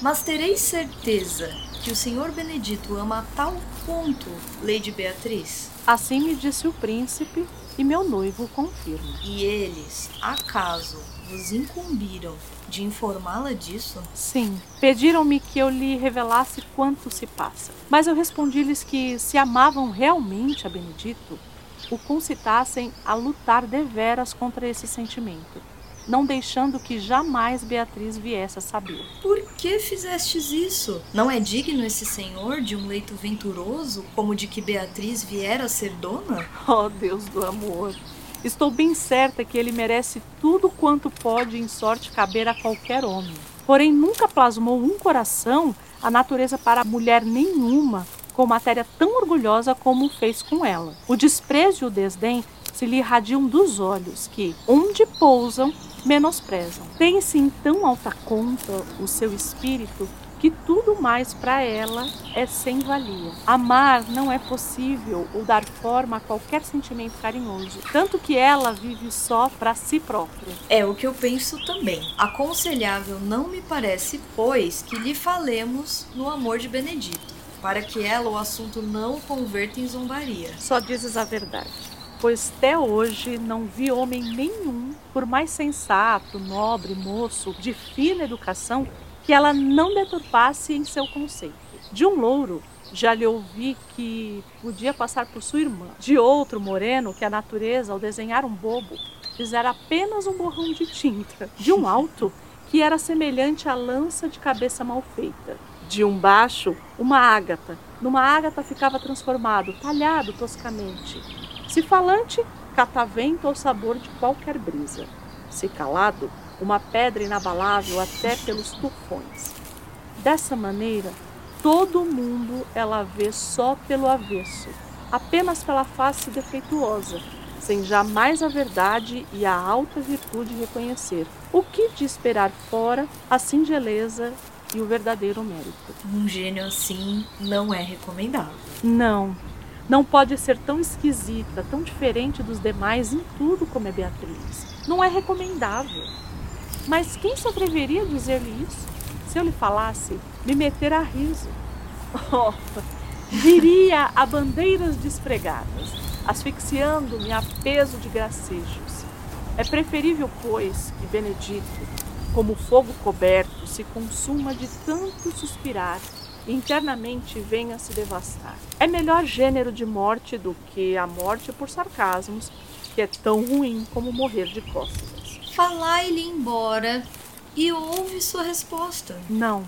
Mas tereis certeza que o senhor Benedito ama a tal ponto, Lady Beatriz? Assim me disse o príncipe, e meu noivo confirma. E eles, acaso, vos incumbiram de informá-la disso? Sim, pediram-me que eu lhe revelasse quanto se passa. Mas eu respondi-lhes que, se amavam realmente a Benedito, o concitassem a lutar deveras contra esse sentimento não deixando que jamais Beatriz viesse a saber. Por que fizestes isso? Não é digno esse senhor de um leito venturoso como de que Beatriz viera a ser dona? Oh, Deus do amor! Estou bem certa que ele merece tudo quanto pode em sorte caber a qualquer homem. Porém, nunca plasmou um coração a natureza para mulher nenhuma com matéria tão orgulhosa como fez com ela. O desprezo e o desdém se lhe irradiam dos olhos, que, onde pousam, menosprezam. Tem-se em tão alta conta o seu espírito que tudo mais para ela é sem valia. Amar não é possível ou dar forma a qualquer sentimento carinhoso, tanto que ela vive só para si própria. É o que eu penso também. Aconselhável não me parece, pois, que lhe falemos no amor de Benedito, para que ela o assunto não converta em zombaria. Só dizes a verdade pois até hoje não vi homem nenhum, por mais sensato, nobre, moço, de fina educação, que ela não deturpasse em seu conceito. De um louro, já lhe ouvi que podia passar por sua irmã. De outro moreno, que a natureza, ao desenhar um bobo, fizera apenas um borrão de tinta. De um alto, que era semelhante à lança de cabeça mal feita. De um baixo, uma ágata. Numa ágata ficava transformado, talhado toscamente. Se falante, catavento ao sabor de qualquer brisa. Se calado, uma pedra inabalável até pelos tufões. Dessa maneira, todo mundo ela vê só pelo avesso, apenas pela face defeituosa, sem jamais a verdade e a alta virtude reconhecer. O que de esperar fora a singeleza e o verdadeiro mérito? Um gênio assim não é recomendável. Não, não pode ser tão esquisita, tão diferente dos demais em tudo como é Beatriz. Não é recomendável. Mas quem se atreveria a dizer-lhe isso? Se eu lhe falasse, me meter a riso. Oh, viria a bandeiras despregadas, asfixiando-me a peso de gracejos. É preferível, pois, que Benedito, como fogo coberto, se consuma de tanto suspirar internamente venha se devastar. É melhor gênero de morte do que a morte por sarcasmos, que é tão ruim como morrer de cócegas. Falai-lhe embora e ouve sua resposta. Não.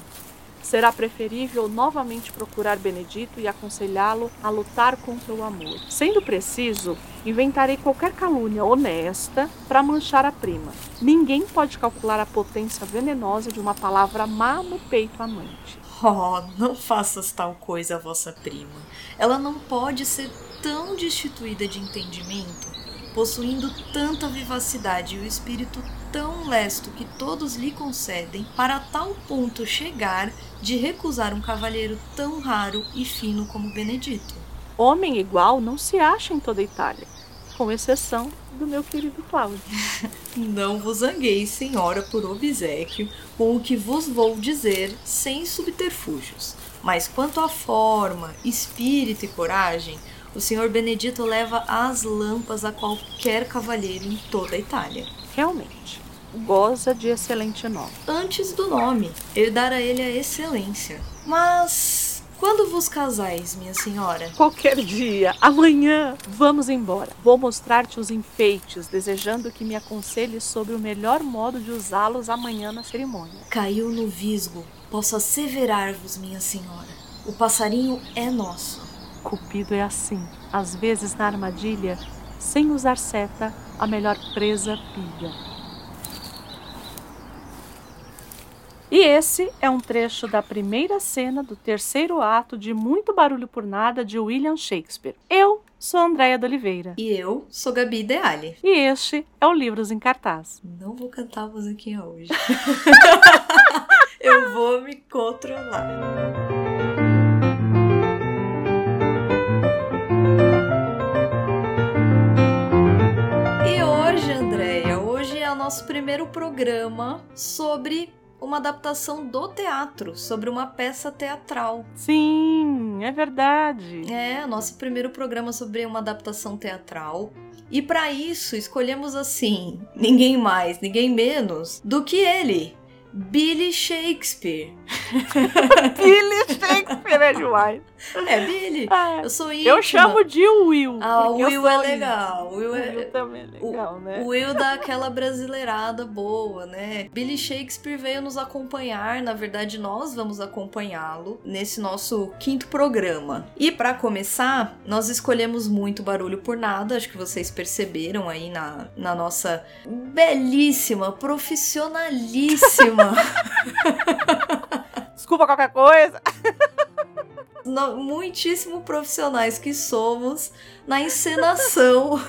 Será preferível novamente procurar Benedito e aconselhá-lo a lutar contra o amor. Sendo preciso, inventarei qualquer calúnia honesta para manchar a prima. Ninguém pode calcular a potência venenosa de uma palavra má no peito amante. Oh, não faças tal coisa a vossa prima. Ela não pode ser tão destituída de entendimento, possuindo tanta vivacidade e o espírito tão lesto que todos lhe concedem, para tal ponto chegar de recusar um cavalheiro tão raro e fino como Benedito. Homem igual não se acha em toda a Itália com exceção do meu querido Cláudio. Não vos zangueis, senhora, por obsequio, com o que vos vou dizer sem subterfúgios. Mas quanto à forma, espírito e coragem, o senhor Benedito leva as lampas a qualquer cavalheiro em toda a Itália. Realmente, goza de excelente nome. Antes do nome, herdar a ele a excelência. Mas quando vos casais, minha senhora? Qualquer dia. Amanhã. Vamos embora. Vou mostrar-te os enfeites, desejando que me aconselhes sobre o melhor modo de usá-los amanhã na cerimônia. Caiu no visgo. Posso asseverar-vos, minha senhora. O passarinho é nosso. Cupido é assim. Às vezes na armadilha, sem usar seta, a melhor presa pilha. E esse é um trecho da primeira cena do terceiro ato de Muito Barulho por Nada de William Shakespeare. Eu sou Andréia de Oliveira. E eu sou Gabi Deali. E este é o Livros em Cartaz. Não vou cantar a musiquinha hoje. eu vou me controlar. nosso primeiro programa sobre uma adaptação do teatro, sobre uma peça teatral. Sim, é verdade. É, nosso primeiro programa sobre uma adaptação teatral. E para isso escolhemos assim, ninguém mais, ninguém menos do que ele, Billy Shakespeare. Billy Shakespeare é demais. É, Billy. Ah, eu sou íntima. Eu chamo de Will. Ah, o Will é legal. Will, é... Will também é legal, o, né? O Will dá aquela brasileirada boa, né? Billy Shakespeare veio nos acompanhar, na verdade nós vamos acompanhá-lo nesse nosso quinto programa. E para começar, nós escolhemos muito barulho por nada, acho que vocês perceberam aí na, na nossa belíssima, profissionalíssima. Desculpa qualquer coisa. muitíssimo profissionais que somos na encenação,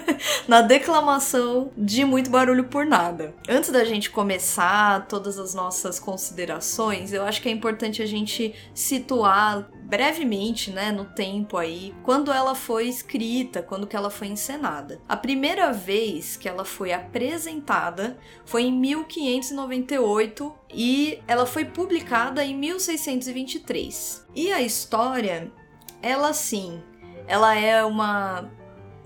na declamação de muito barulho por nada. Antes da gente começar todas as nossas considerações, eu acho que é importante a gente situar brevemente, né, no tempo aí, quando ela foi escrita, quando que ela foi encenada. A primeira vez que ela foi apresentada foi em 1598 e ela foi publicada em 1623. E a história, ela sim, ela é uma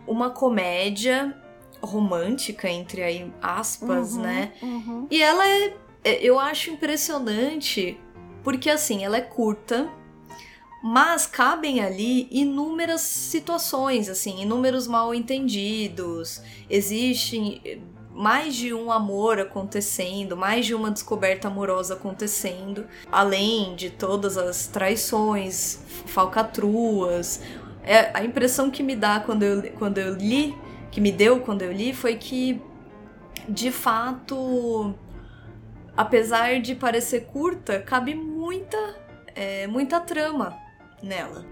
uma comédia romântica entre aí aspas, uhum, né? Uhum. E ela é eu acho impressionante porque assim, ela é curta, mas cabem ali inúmeras situações, assim, inúmeros mal entendidos. Existe mais de um amor acontecendo, mais de uma descoberta amorosa acontecendo, além de todas as traições, falcatruas. É, a impressão que me dá quando eu, quando eu li, que me deu quando eu li, foi que de fato, apesar de parecer curta, cabe muita, é, muita trama nela.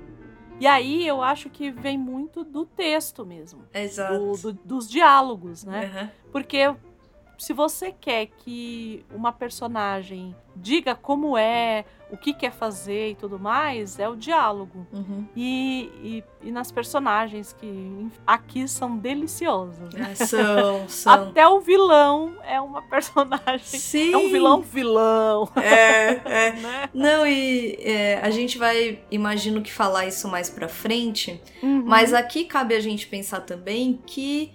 E aí eu acho que vem muito do texto mesmo. Exato. Do, do, dos diálogos, né? Uhum. Porque se você quer que uma personagem diga como é, o que quer fazer e tudo mais, é o diálogo. Uhum. E, e, e, nas personagens que aqui são deliciosas. Né? É, são, são. Até o vilão é uma personagem. Sim. É um vilão vilão. É, é. né? Não, e é, a gente vai, imagino que falar isso mais pra frente, Uhum. mas aqui cabe a gente pensar também que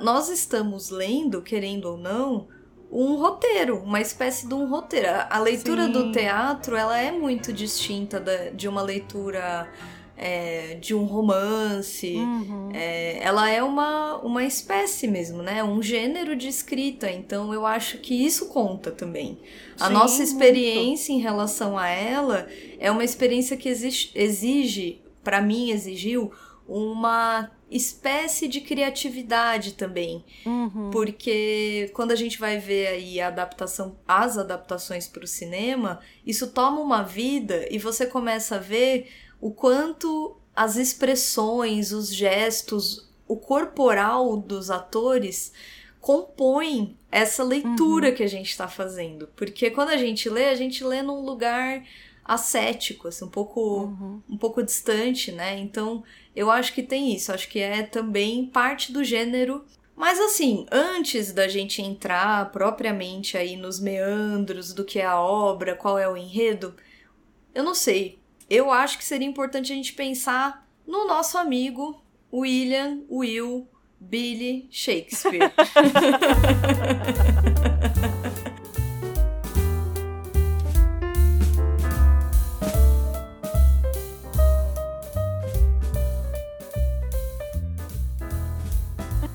nós estamos lendo, querendo ou não, um roteiro, uma espécie de um roteiro. A leitura Sim. do teatro, ela é muito distinta da, de uma leitura é, de um romance. Uhum. É, ela é uma, uma espécie mesmo, né? Um gênero de escrita. Então eu acho que isso conta também. A Sim, nossa muito. experiência em relação a ela é uma experiência que exige, exige para mim, exigiu uma espécie de criatividade também. Uhum. Porque quando a gente vai ver aí a adaptação, as adaptações para o cinema, isso toma uma vida e você começa a ver o quanto as expressões, os gestos, o corporal dos atores compõem essa leitura que a gente está fazendo. Porque quando a gente lê, a gente lê num lugar ascético, assim, um pouco, Uhum. um pouco distante, né? Então, eu acho que tem isso. Acho que é também parte do gênero. Mas assim, antes da gente entrar propriamente aí nos meandros do que é a obra, qual é o enredo, eu não sei. Eu acho que seria importante a gente pensar no nosso amigo William Will Billy Shakespeare.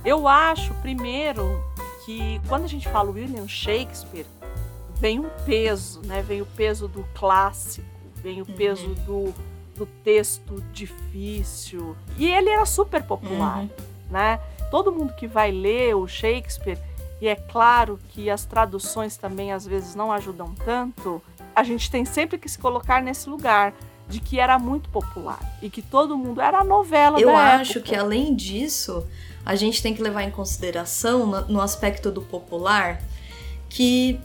Eu acho, primeiro, que quando a gente fala William Shakespeare, vem um peso, né? Vem o peso do clássico, vem o peso do, do texto difícil. E ele era super popular, Uhum. né? Todo mundo que vai ler o Shakespeare, e é claro que as traduções também às vezes não ajudam tanto, a gente tem sempre que se colocar nesse lugar de que era muito popular e que todo mundo era novela Eu acho época. que além disso, a gente tem que levar em consideração no, aspecto do popular que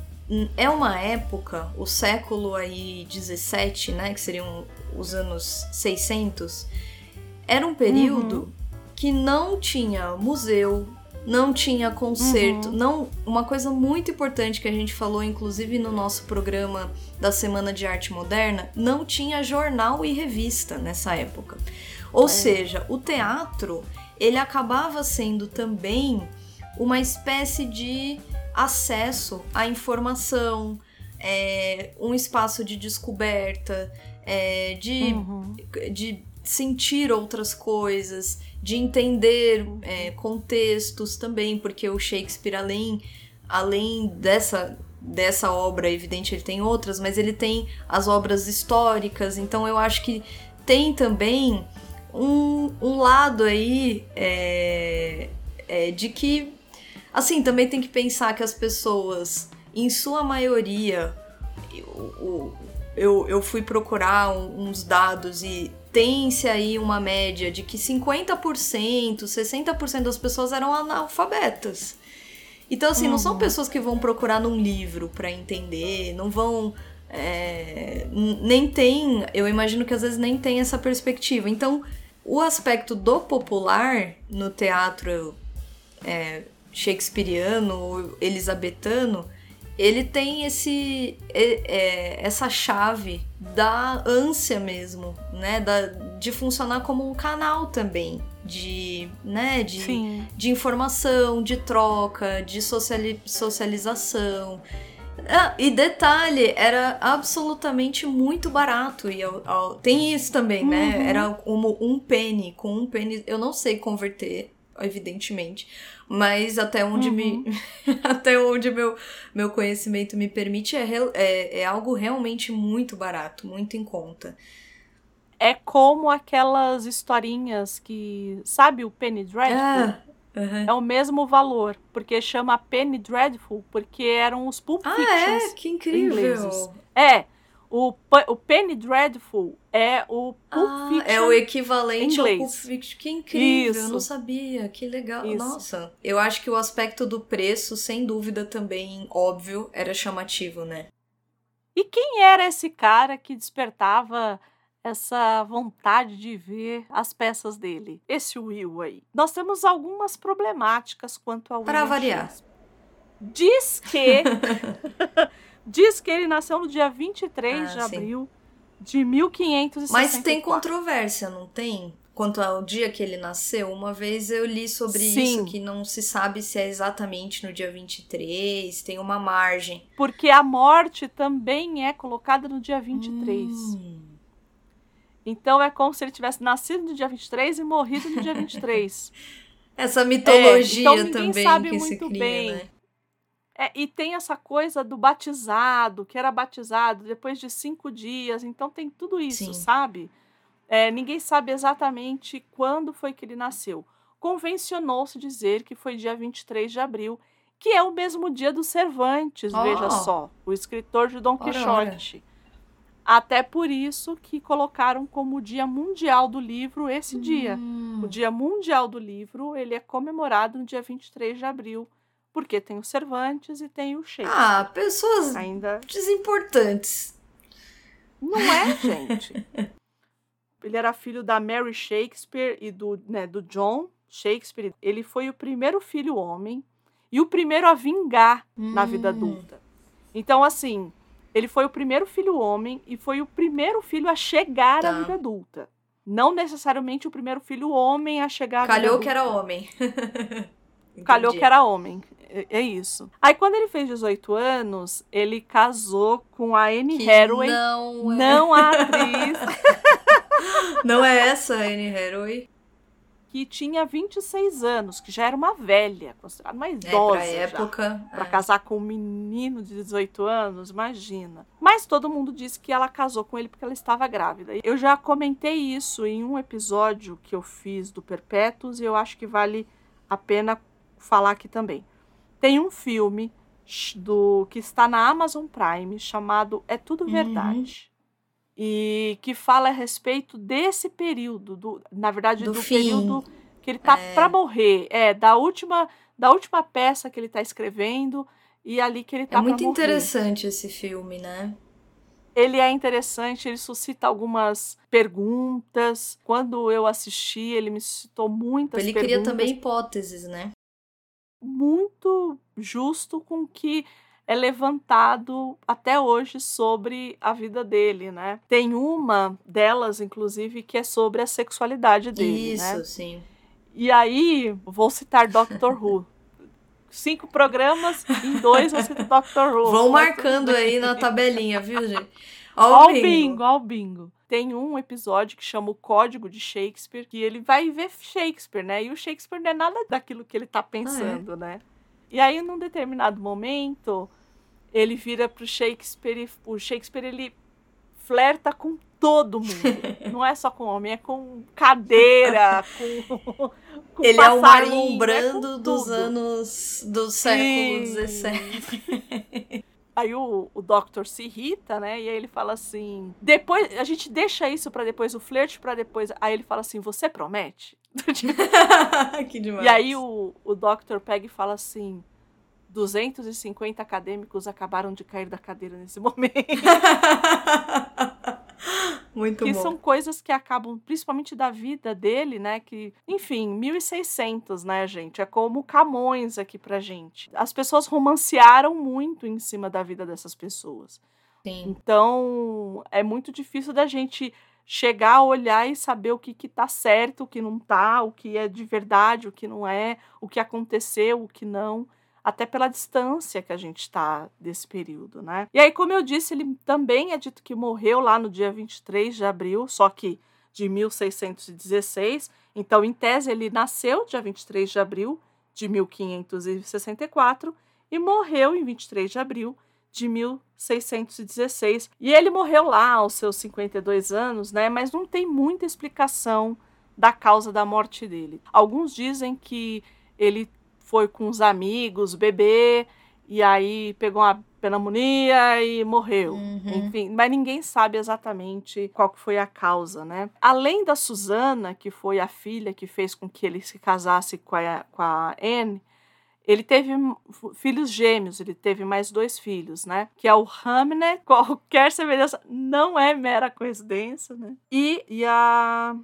é uma época, o século aí 17, né, que seriam os anos 600, era um período Uhum. que não tinha museu, não tinha concerto, Uhum. não uma coisa muito importante que a gente falou inclusive no nosso programa da Semana de Arte Moderna, não tinha jornal e revista nessa época. Ou É. seja, o teatro, ele acabava sendo também uma espécie de acesso à informação, é, um espaço de descoberta, é, de Uhum. de sentir outras coisas, de entender é, contextos também, porque o Shakespeare, além, além dessa, dessa obra, evidente, ele tem outras, mas ele tem as obras históricas, então eu acho que tem também um, um lado aí é, é, de que, assim, também tem que pensar que as pessoas, em sua maioria, o- eu, eu fui procurar uns dados e tem-se aí uma média de que 50%, 60% das pessoas eram analfabetas. Então, assim, não são Uhum. pessoas que vão procurar num livro pra entender, não vão. é, nem tem. Eu imagino que às vezes nem tem essa perspectiva. Então, o aspecto do popular no teatro é, shakespeariano, elisabetano, ele tem esse é, é, essa chave da ânsia mesmo, né, da, de funcionar como um canal também de, né, de, Sim. de informação, de troca, de sociali- socialização. Ah, e detalhe, era absolutamente muito barato. E ao- ao- tem isso também, né? Uhum. Era como um penny. Com um penny, eu não sei converter, evidentemente. Mas até onde me. até onde meu, meu conhecimento me permite, é, é, é algo realmente muito barato, muito em conta. É como aquelas historinhas que. Sabe o Penny Dreadful? Ah, aham. É o mesmo valor, porque chama Penny Dreadful, porque eram os Pulp Ah, Fictions. é? Que incrível! ingleses. É, o, o Penny Dreadful é o Pulp Ah, Fiction. é o equivalente ao inglês. Pulp Fiction. Que incrível, eu Isso. não sabia. Que legal. Isso. Nossa, eu acho que o aspecto do preço, sem dúvida, também, óbvio, era chamativo, né? E quem era esse cara que despertava essa vontade de ver as peças dele? Esse Will aí. Nós temos algumas problemáticas quanto ao Para variar. Diz que diz que ele nasceu no dia 23 Ah, de sim. abril de 1564. Mas tem controvérsia, não tem? Quanto ao dia que ele nasceu, uma vez eu li sobre Sim. isso, que não se sabe se é exatamente no dia 23, tem uma margem. Porque a morte também é colocada no dia 23. Hum. Então é como se ele tivesse nascido no dia 23 e morrido no dia 23. Essa mitologia então ninguém também sabe que se muito cria, bem. né? É, e tem essa coisa do batizado, que era batizado depois de cinco dias. Então tem tudo isso, Sim. sabe? É, ninguém sabe exatamente quando foi que ele nasceu. Convencionou-se dizer que foi dia 23 de abril, que é o mesmo dia do Cervantes, Oh. veja só, o escritor de Dom Quixote. Até por isso que colocaram como Dia Mundial do Livro esse dia. Hum. O Dia Mundial do Livro, ele é comemorado no dia 23 de abril, porque tem o Cervantes e tem o Shakespeare. Ah, pessoas Ainda desimportantes. não é, gente. Ele era filho da Mary Shakespeare e do, né, do John Shakespeare. Ele foi o primeiro filho homem e o primeiro a vingar na vida Hum. adulta. Então, assim, ele foi o primeiro filho homem e foi o primeiro filho a chegar à Tá. vida adulta. Não necessariamente o primeiro filho homem a chegar à vida Calhou que era homem. Calhou que era homem. É, é isso. Aí, quando ele fez 18 anos, ele casou com a Anne Que Hathaway. Não, é. Não a atriz, não é essa a Anne Hathaway. Que tinha 26 anos, que já era uma velha, considerada uma É, idosa. pra já. época. Pra é. casar com um menino de 18 anos, imagina. Mas todo mundo disse que ela casou com ele porque ela estava grávida. Eu já comentei isso em um episódio que eu fiz do Perpétuos e eu acho que vale a pena falar aqui também. Tem um filme do que está na Amazon Prime chamado É Tudo Uhum. E que fala a respeito desse período, do, na verdade, Do do, período que ele tá É. pra morrer. É, da última, da última peça que ele tá escrevendo e ali que ele tá É muito morrer. interessante esse filme, né? Ele é interessante, ele suscita algumas perguntas. Quando eu assisti, ele me suscitou muitas Ele perguntas. cria também hipóteses, né? muito justo com que é levantado até hoje sobre a vida dele, né? Tem uma delas, inclusive, que é sobre a sexualidade dele, Isso, né? sim. E aí, vou citar Doctor Who. Cinco programas, em dois eu cito Doctor Who. Vão marcando aí na tabelinha, viu, gente? Ó Ó o bingo, bingo. ó o bingo. Tem um episódio que chama o Código de Shakespeare, que ele vai ver Shakespeare, né? E o Shakespeare não é nada daquilo que ele tá pensando, né? E aí, num determinado momento, ele vira pro Shakespeare e o Shakespeare, ele flerta com todo mundo. não é só com homem, é com cadeira, com, com Ele é o Marlon é Brando com dos anos do século. XVII. Aí o, o Doctor se irrita, né? E aí ele fala assim: depois a gente deixa isso pra depois, o flerte pra depois. Aí ele fala assim: você promete? que demais. e aí o, o Doctor pega e fala assim: 250 acadêmicos acabaram de cair da cadeira nesse momento. Muito que bom. são coisas que acabam, principalmente da vida dele, né? Que, enfim, 1600, né, gente? É como Camões aqui pra gente. As pessoas romancearam muito em cima da vida dessas pessoas. Sim. Então, é muito difícil da gente chegar a olhar e saber o que, que tá certo, o que não tá, o que é de verdade, o que não é, o que aconteceu, o que não, até pela distância que a gente está desse período, né? E aí, como eu disse, ele também é dito que morreu lá no dia 23 de abril, só que de 1616. Então, em tese, ele nasceu dia 23 de abril de 1564 e morreu em 23 de abril de 1616. E ele morreu lá aos seus 52 anos, né? Mas não tem muita explicação da causa da morte dele. Alguns dizem que ele foi com os amigos beber e aí pegou uma pneumonia e morreu. Uhum. Enfim, mas ninguém sabe exatamente qual foi a causa, né? Além da Susana, que foi a filha que fez com que ele se casasse com a, com a Anne, ele teve filhos gêmeos, ele teve mais dois filhos, né? Que é o Hamnet, qualquer semelhança não é mera coincidência, né? E, e a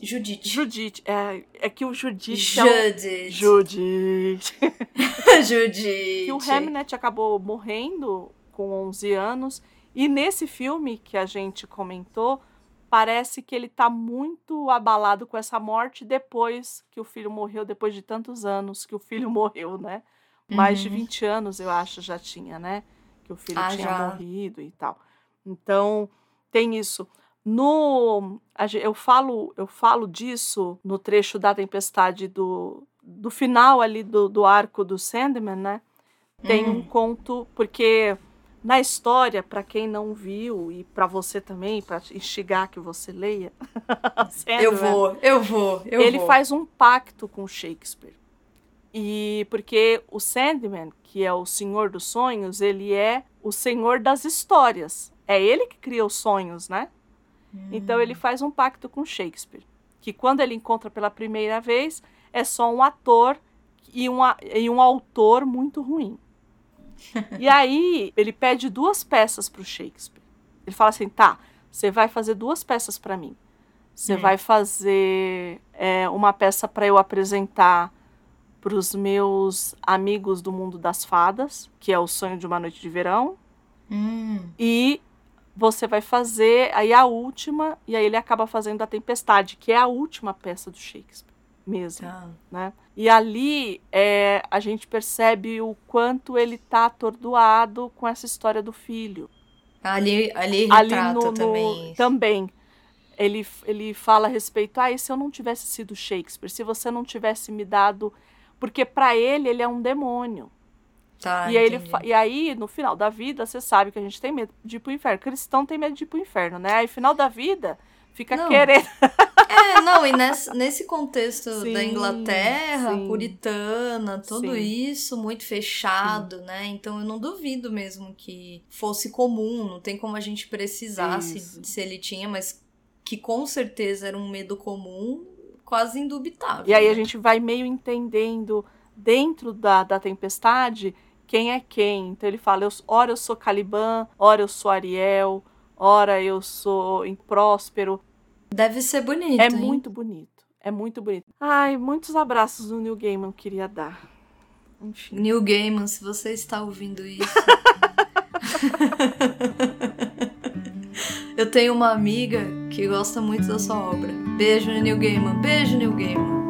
Judite. Judite. É, é que o Judite é um... Judite. Judite. Judite. que o Hamnet acabou morrendo com 11 anos. E nesse filme que a gente comentou, parece que ele tá muito abalado com essa morte depois que o filho morreu, depois de tantos anos que o filho morreu, né? Mais de Uhum. 20 anos, eu acho, já tinha, né? Que o filho Ah, tinha já. morrido e tal. Então, tem isso. No, eu falo, eu falo disso no trecho da tempestade do, do final ali do, do arco do Sandman, né? Tem um Hum. conto porque na história, para quem não viu e para você também, para instigar que você leia, Eu Sandman, vou, eu vou, eu ele vou. faz um pacto com Shakespeare. E porque o Sandman, que é o senhor dos sonhos, ele é o senhor das histórias. É ele que cria os sonhos, né? Então ele faz um pacto com Shakespeare, que quando ele encontra pela primeira vez é só um ator e um, e um autor muito ruim. e aí ele pede duas peças para o Shakespeare. Ele fala assim, tá, você vai fazer duas peças para mim. Você Hum. vai fazer é, uma peça para eu apresentar para os meus amigos do mundo das fadas, que é o sonho de uma noite de verão. Hum. E você vai fazer aí a última, e aí ele acaba fazendo a Tempestade, que é a última peça do Shakespeare mesmo, Tá. né? E ali é, a gente percebe o quanto ele tá atordoado com essa história do filho. Ali, ali Ali no, no- também. também. Ele, ele fala a respeito, ah, e se eu não tivesse sido Shakespeare, se você não tivesse me dado. Porque para ele, ele é um demônio. Tá, e, aí ele e aí, no final da vida, você sabe que a gente tem medo de ir pro inferno. Cristão tem medo de ir pro inferno, né? Aí, final da vida, fica não. querendo. É, não, e nesse, nesse contexto sim, da Inglaterra, sim. puritana, tudo sim. isso muito fechado, né? Então eu não duvido mesmo que fosse comum, não tem como a gente precisar se, se ele tinha, mas que com certeza era um medo comum, quase indubitável. E aí a gente vai meio entendendo dentro da, da tempestade quem é quem. Então ele fala, eu, ora eu sou Caliban, ora eu sou Ariel, ora eu sou Próspero. Deve ser bonito. É hein? muito bonito. É muito bonito. Ai, muitos abraços no New Gaiman queria dar. Enfim. New Gaiman, se você está ouvindo isso. Eu tenho uma amiga que gosta muito da sua obra. Beijo, Neil Gaiman. Beijo, Neil Gaiman.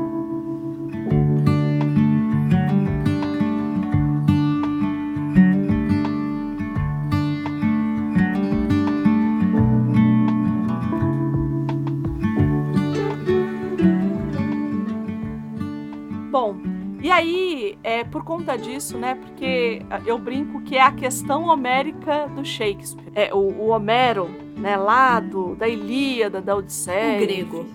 É, por conta disso, né? Porque eu brinco que é a questão homérica do Shakespeare. É, o, o Homero, né, lá do, da Ilíada, da Odisseia. O grego.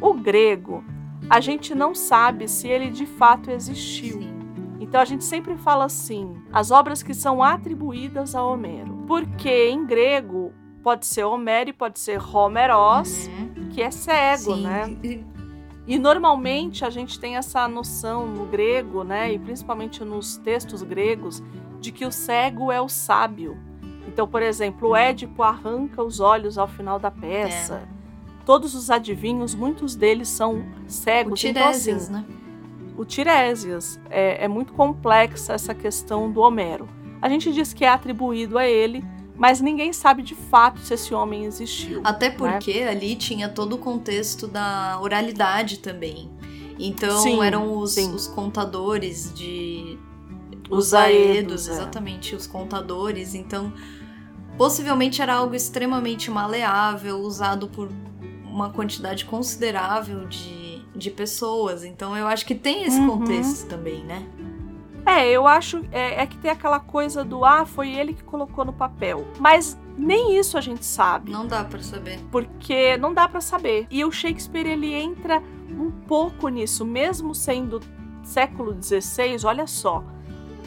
O grego. A gente não sabe se ele de fato existiu. Sim. Então a gente sempre fala assim: as obras que são atribuídas a Homero. Porque em grego pode ser Homero e pode ser Homeros, uhum. que é cego, Sim. né? E normalmente a gente tem essa noção no grego, né, e principalmente nos textos gregos, de que o cego é o sábio. Então, por exemplo, o Édipo arranca os olhos ao final da peça. É. Todos os adivinhos, muitos deles são cegos. O então, assim, né? O Tiresias. É, é muito complexa essa questão do Homero. A gente diz que é atribuído a ele, mas ninguém sabe de fato se esse homem existiu. Até né? porque né? ali tinha todo o contexto da oralidade também. Então sim, eram os, os, contadores de. Os, os aedos, aedos é. exatamente, os contadores. Então, possivelmente era algo extremamente maleável, usado por uma quantidade considerável de, de pessoas. Então, eu acho que tem esse uhum. contexto também, né? É, eu acho é, é, que tem aquela coisa do ah, foi ele que colocou no papel. Mas nem isso a gente sabe. Não dá para saber. Porque não dá para saber. E o Shakespeare ele entra um pouco nisso, mesmo sendo século XVI, olha só.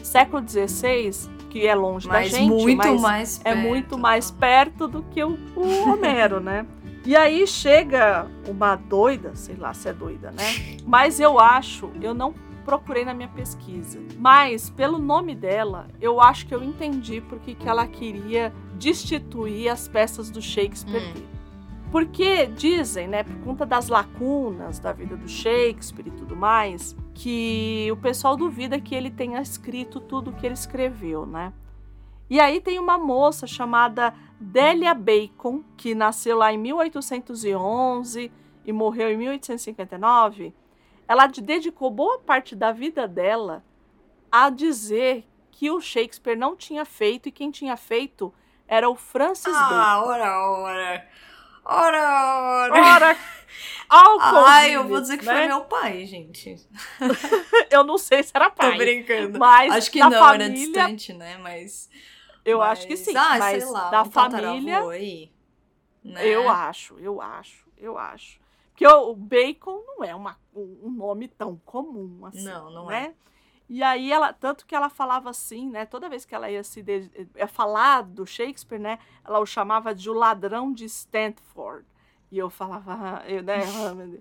Século XVI, que é longe mas da gente, muito mas mais perto, é muito mais perto do que o, o Homero, né? E aí chega uma doida, sei lá se é doida, né? Mas eu acho, eu não procurei na minha pesquisa. Mas, pelo nome dela, eu acho que eu entendi porque que ela queria destituir as peças do Shakespeare hum. Porque dizem, né, por conta das lacunas da vida do Shakespeare e tudo mais, que o pessoal duvida que ele tenha escrito tudo o que ele escreveu, né? E aí tem uma moça chamada Delia Bacon, que nasceu lá em 1811 e morreu em 1859, ela dedicou boa parte da vida dela a dizer que o Shakespeare não tinha feito e quem tinha feito era o Francis ah, Bacon. Ah, ora, ora. Ora, ora. Ora. Álcool. Ai, eu vou dizer que né? foi meu pai, gente. eu não sei se era pai. Tô brincando. Mas acho que não, família, era distante, né? Mas. Eu mas... acho que sim. Ah, mas sei lá, da um família. Aí, né? Eu acho, eu acho, eu acho. Porque o bacon não é uma, um nome tão comum assim. Não, não né? é. E aí ela, tanto que ela falava assim, né? Toda vez que ela ia se de, ia falar do Shakespeare, né? Ela o chamava de o ladrão de Stanford. E eu falava, eu, né?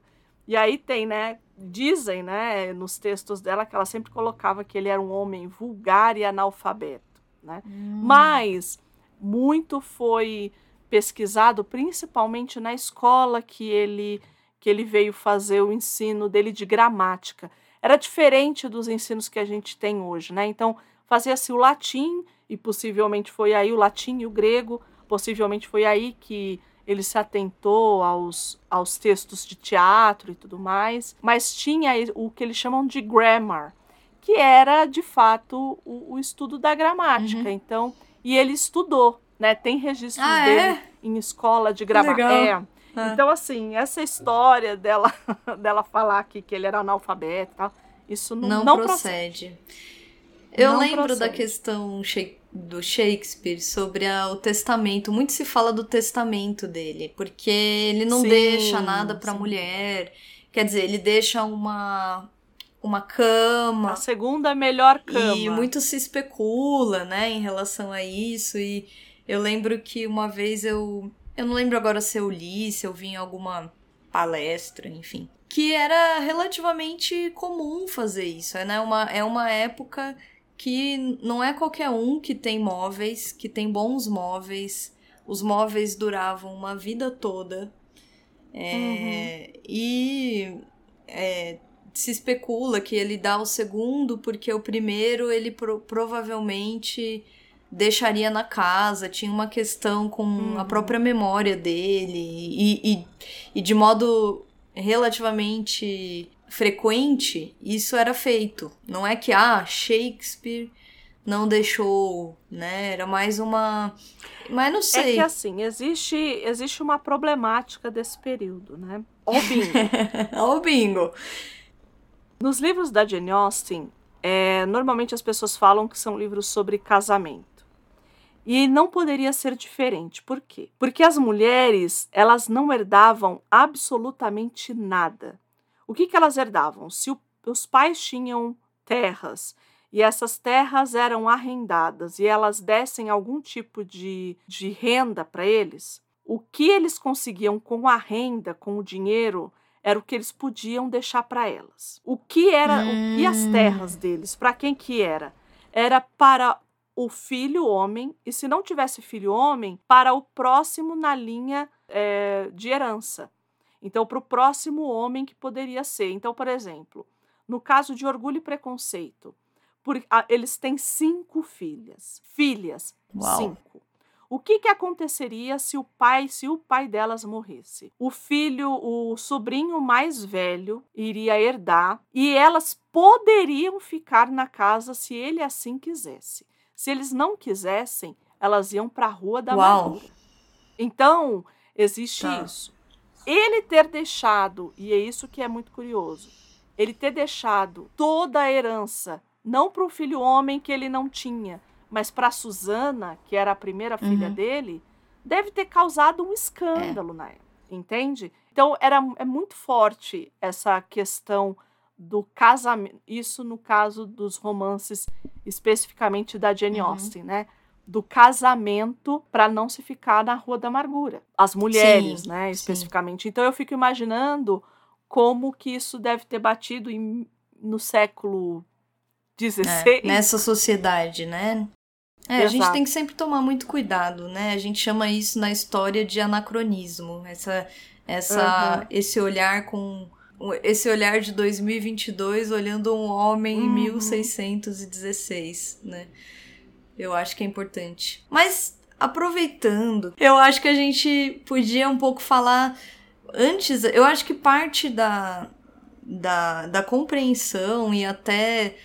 e aí tem, né? Dizem, né? Nos textos dela que ela sempre colocava que ele era um homem vulgar e analfabeto, né? Hum. Mas muito foi pesquisado, principalmente na escola que ele que ele veio fazer o ensino dele de gramática. Era diferente dos ensinos que a gente tem hoje, né? Então, fazia-se o latim, e possivelmente foi aí o latim e o grego, possivelmente foi aí que ele se atentou aos, aos textos de teatro e tudo mais, mas tinha o que eles chamam de grammar, que era de fato o, o estudo da gramática. Uhum. Então, e ele estudou, né? Tem registros ah, dele é? em escola de gramática. É, é. Então, assim, essa história dela, dela falar que, que ele era analfabeto e tal, isso não, não, não procede. procede. Eu não lembro procede. da questão do Shakespeare sobre a, o testamento. Muito se fala do testamento dele, porque ele não sim, deixa nada para a mulher. Quer dizer, ele deixa uma uma cama. A segunda melhor cama. E muito se especula, né, em relação a isso. E eu lembro que uma vez eu. Eu não lembro agora se eu li, se eu vi em alguma palestra, enfim. Que era relativamente comum fazer isso. Né? Uma, é uma época que não é qualquer um que tem móveis, que tem bons móveis. Os móveis duravam uma vida toda. É, uhum. E é, se especula que ele dá o segundo porque o primeiro ele pro provavelmente deixaria na casa, tinha uma questão com uhum. a própria memória dele e, e, e de modo relativamente frequente isso era feito. Não é que ah, Shakespeare não deixou, né? Era mais uma. Mas não sei. É que assim, existe, existe uma problemática desse período, né? Ó o bingo. O bingo. Nos livros da Jane Austen, é, normalmente as pessoas falam que são livros sobre casamento. E não poderia ser diferente. Por quê? Porque as mulheres, elas não herdavam absolutamente nada. O que, que elas herdavam? Se o, os pais tinham terras e essas terras eram arrendadas e elas dessem algum tipo de, de renda para eles, o que eles conseguiam com a renda, com o dinheiro, era o que eles podiam deixar para elas. O que era hum. e as hum. terras deles? Para quem que era? Era para o filho homem e se não tivesse filho homem, para o próximo na linha é, de herança. Então, para o próximo homem que poderia ser. Então, por exemplo, no caso de orgulho e preconceito, por, a, eles têm cinco filhas. Filhas, Uau. cinco. O que, que aconteceria se o pai, se o pai delas morresse? O filho, o sobrinho mais velho iria herdar e elas poderiam ficar na casa se ele assim quisesse. Se eles não quisessem, elas iam para a rua da Uau. Então, existe tá. isso. Ele ter deixado, e é isso que é muito curioso, ele ter deixado toda a herança, não para o filho homem que ele não tinha, mas para Susana, que era a primeira filha uhum. dele, deve ter causado um escândalo é. na época, entende? Então era é muito forte essa questão do casamento, isso no caso dos romances especificamente da Jane uhum. Austen, né? Do casamento para não se ficar na Rua da Amargura. As mulheres, sim, né, especificamente. Sim. Então eu fico imaginando como que isso deve ter batido em, no século XVI. É, nessa sociedade, né? É, a gente tem que sempre tomar muito cuidado, né? A gente chama isso na história de anacronismo, essa, essa, uhum. esse olhar com esse olhar de 2022 olhando um homem uhum. em 1616, né? Eu acho que é importante. Mas aproveitando, eu acho que a gente podia um pouco falar antes, eu acho que parte da da, da compreensão e até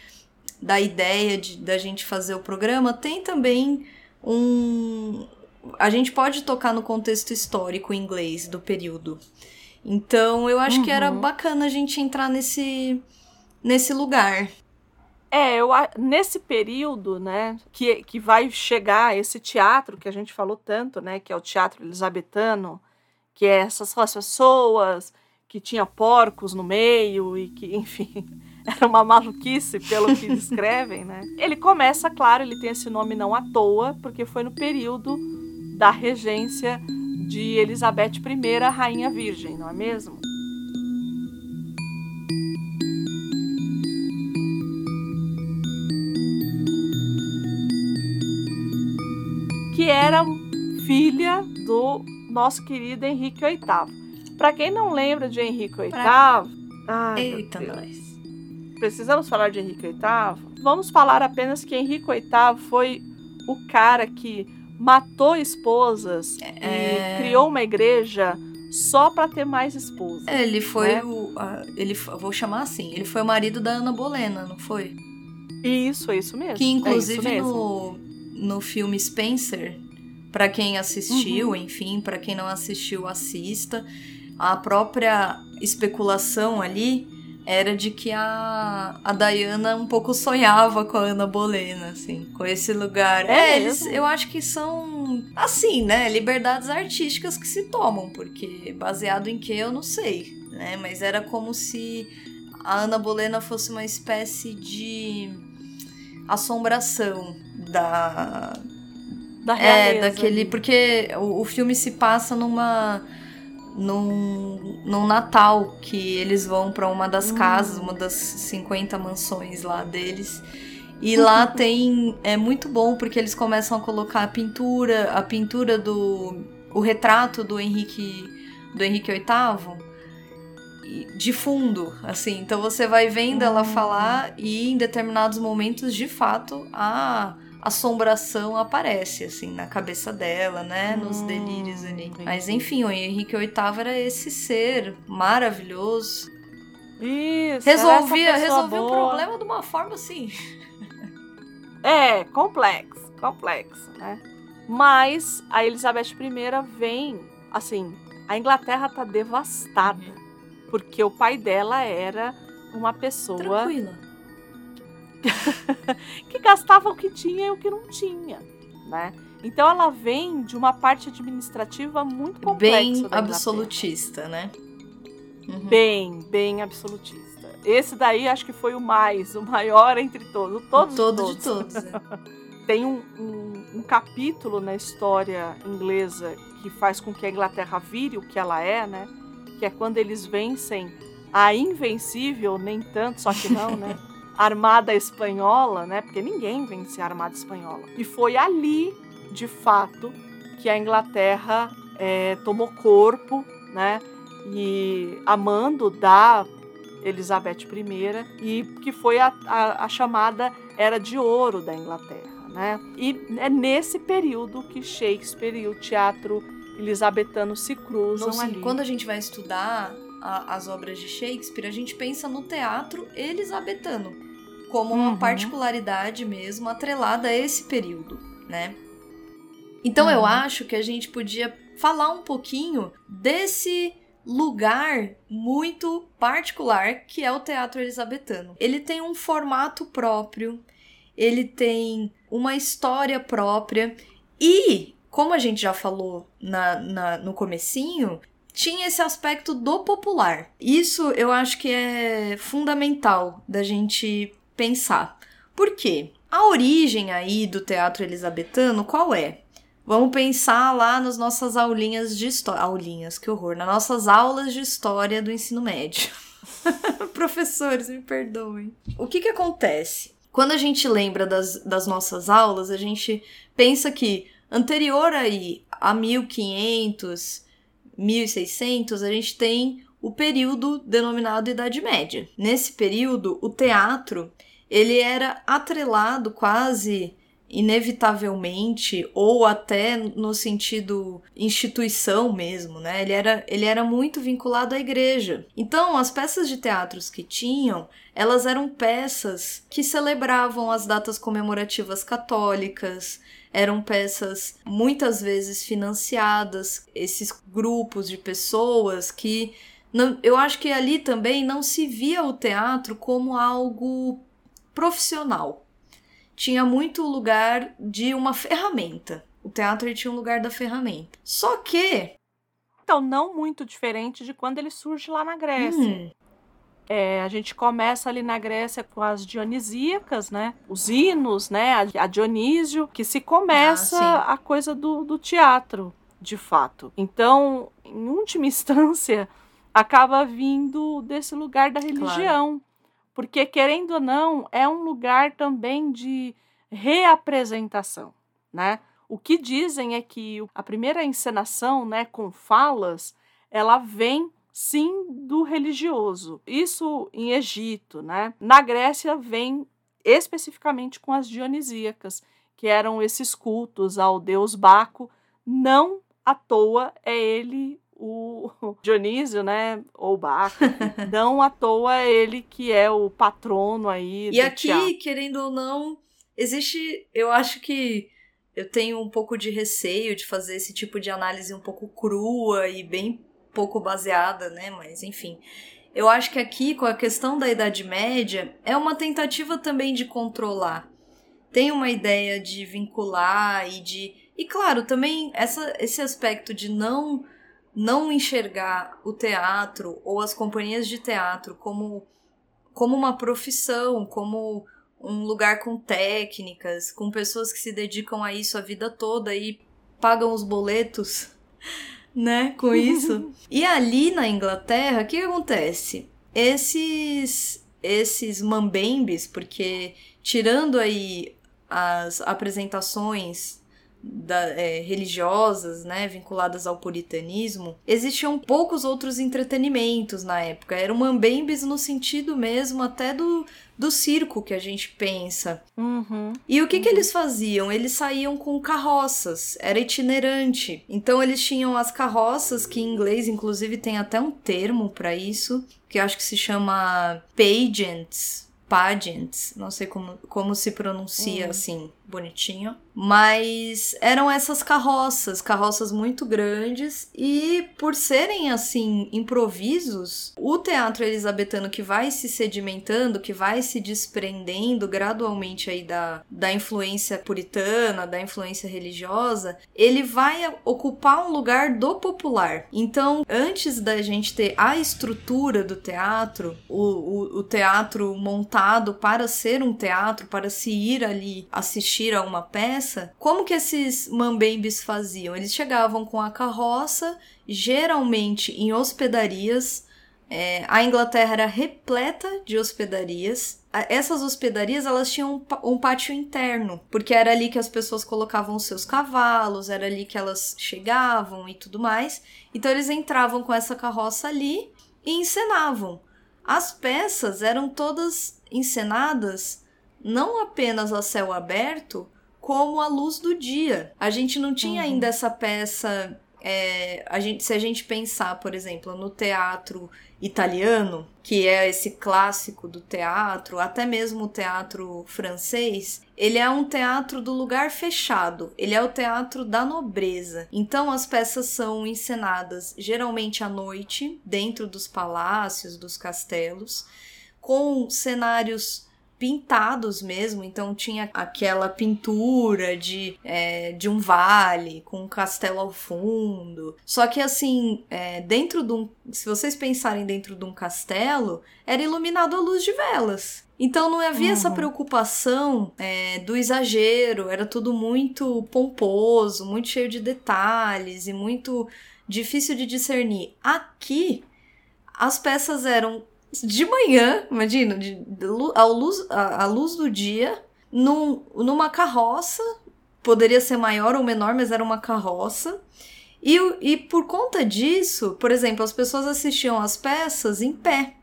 da ideia de, da gente fazer o programa, tem também um. A gente pode tocar no contexto histórico inglês do período. Então eu acho uhum. que era uhum. bacana a gente entrar nesse, nesse lugar. É, eu, nesse período, né, que, que vai chegar esse teatro que a gente falou tanto, né, que é o teatro elisabetano, que é essas pessoas que tinha porcos no meio e que, enfim, era uma maluquice pelo que descrevem, né? Ele começa, claro, ele tem esse nome não à toa, porque foi no período da regência de Elizabeth I, Rainha Virgem, não é mesmo? Que era filha do nosso querido Henrique VIII. Para quem não lembra de Henrique VIII, pra... ai, Eita, nós precisamos falar de Henrique VIII? Vamos falar apenas que Henrique VIII foi o cara que matou esposas é... e criou uma igreja só para ter mais esposas. É, ele foi né? o. ele, vou chamar assim, ele foi o marido da Ana Bolena, não foi? Isso, é isso mesmo. Que inclusive é no, no filme Spencer, para quem assistiu, uhum. enfim, para quem não assistiu, assista. A própria especulação ali era de que a, a Diana um pouco sonhava com a Ana Bolena, assim, com esse lugar. É, é eles, eu acho que são, assim, né, liberdades artísticas que se tomam, porque baseado em que eu não sei, né, mas era como se a Ana Bolena fosse uma espécie de assombração da. Da realeza, É, daquele. Porque o, o filme se passa numa. Num, num Natal que eles vão pra uma das Hum. casas, uma das 50 mansões lá deles. E lá tem. É muito bom porque eles começam a colocar a pintura, a pintura do. o retrato do Henrique. do Henrique VIII de fundo, assim. Então você vai vendo ela Hum. falar e em determinados momentos, de fato, a assombração aparece, assim, na cabeça dela, né? Nos Hum, delírios ali. entendi. Mas enfim, o Henrique VIII era esse ser maravilhoso. Isso, Resolvia, pessoa resolvia o boa. problema de uma forma assim. É, complexo, complexo, né? Mas a Elizabeth I vem, assim, a Inglaterra tá devastada, porque o pai dela era uma pessoa Tranquila. que gastava o que tinha e o que não tinha, né? Então ela vem de uma parte administrativa muito complexa Bem absolutista, né? Uhum. Bem, bem absolutista. Esse daí acho que foi o mais, o maior entre todos. Todos, Todo todos. de todos. é. Tem um, um- um capítulo na história inglesa que faz com que a Inglaterra vire o que ela é, né? Que é quando eles vencem a invencível, nem tanto, só que não, né? Armada espanhola, né? Porque ninguém vence a Armada espanhola. E foi ali, de fato, que a Inglaterra eh, tomou corpo, né? E a mando da Elizabeth I, e que foi a, a- a chamada Era de Ouro da Inglaterra. Né? E é nesse período que Shakespeare e o teatro elisabetano se cruzam assim, ali. quando a gente vai estudar a- as obras de Shakespeare, a gente pensa no teatro elisabetano como uma Uhum. particularidade mesmo atrelada a esse período, né? Então eu Uhum. acho que a gente podia falar um pouquinho desse lugar muito particular que é o teatro elisabetano. Ele tem um formato próprio, ele tem uma história própria e, como a gente já falou na, na- no comecinho, tinha esse aspecto do popular. Isso eu acho que é fundamental da gente pensar. Por quê? A origem aí do teatro elisabetano qual é? Vamos pensar lá nas nossas aulinhas de história. Aulinhas, que horror. Nas nossas aulas de história do ensino médio. Professores, me perdoem. O que que acontece? Quando a gente lembra das, das nossas aulas, a gente pensa que anterior aí a 1500, 1600, a gente tem o período denominado Idade Média. Nesse período, o teatro ele era atrelado quase inevitavelmente ou até no sentido instituição mesmo, né? Ele era, ele era muito vinculado à igreja. Então, as peças de teatros que tinham, elas eram peças que celebravam as datas comemorativas católicas, eram peças muitas vezes financiadas, esses grupos de pessoas que eu acho que ali também não se via o teatro como algo profissional. Tinha muito lugar de uma ferramenta. O teatro tinha um lugar da ferramenta. Só que. Então, não muito diferente de quando ele surge lá na Grécia. hum, É, a gente começa ali na Grécia com as dionisíacas, né? Os hinos, né? A, Dionísio, que se começa Ah, a coisa do, do teatro, de fato. Então, em última instância, acaba vindo desse lugar da religião. Porque, querendo ou não, é um lugar também de reapresentação, né? O que dizem é que a primeira encenação, né, com falas, ela vem sim do religioso. Isso em Egito, né? Na Grécia vem especificamente com as dionisíacas, que eram esses cultos ao deus Baco. Não à toa é ele o Dionísio, né? Ou Baco. Não à toa ele que é o patrono aí E aqui, teatro. querendo ou não, existe. Eu acho que eu tenho um pouco de receio de fazer esse tipo de análise um pouco crua e bem pouco baseada, né? Mas enfim. Eu acho que aqui, com a questão da Idade Média, é uma tentativa também de controlar. Tem uma ideia de vincular e de. E claro, também essa, esse aspecto de não não enxergar o teatro ou as companhias de teatro como, como uma profissão, como um lugar com técnicas, com pessoas que se dedicam a isso a vida toda e pagam os boletos, né, com isso. e ali na Inglaterra, o que acontece? Esses esses mambembes, porque tirando aí as apresentações da, é, religiosas, né, vinculadas ao puritanismo, existiam poucos outros entretenimentos na época. Eram mambembes no sentido mesmo até do, do circo que a gente pensa. Uhum, e o que, uhum. que eles faziam? Eles saíam com carroças, era itinerante. Então eles tinham as carroças, que em inglês, inclusive, tem até um termo para isso, que acho que se chama pageants. Pageants, não sei como, como se pronuncia Uhum. assim, bonitinho. Mas eram essas carroças, carroças muito grandes, e por serem assim improvisos, o teatro elisabetano que vai se sedimentando, que vai se desprendendo gradualmente aí da, da influência puritana, da influência religiosa, ele vai ocupar um lugar do popular. Então, antes da gente ter a estrutura do teatro, o, o, o teatro montado para ser um teatro, para se ir ali assistir a uma peça, como que esses mambembes faziam? Eles chegavam com a carroça, geralmente em hospedarias. É, a Inglaterra era repleta de hospedarias. Essas hospedarias elas tinham um, um pátio interno, porque era ali que as pessoas colocavam os seus cavalos, era ali que elas chegavam e tudo mais. Então eles entravam com essa carroça ali e encenavam. As peças eram todas encenadas não apenas a céu aberto, como à luz do dia. A gente não tinha Uhum. ainda essa peça. é, a gente, se a gente pensar, por exemplo, no teatro italiano, que é esse clássico do teatro, até mesmo o teatro francês, ele é um teatro do lugar fechado, ele é o teatro da nobreza. Então as peças são encenadas geralmente à noite, dentro dos palácios, dos castelos, com cenários pintados mesmo, então tinha aquela pintura de, é, de um vale com um castelo ao fundo. Só que assim, é, dentro de um. Se vocês pensarem dentro de um castelo, era iluminado à luz de velas. Então não havia essa Uhum. preocupação é, do exagero, era tudo muito pomposo, muito cheio de detalhes e muito difícil de discernir. Aqui, as peças eram de manhã, imagina, de, de ao luz, à, luz do dia, num, numa carroça, poderia ser maior ou menor, mas era uma carroça. E, e por conta disso, por exemplo, as pessoas assistiam às peças em pé.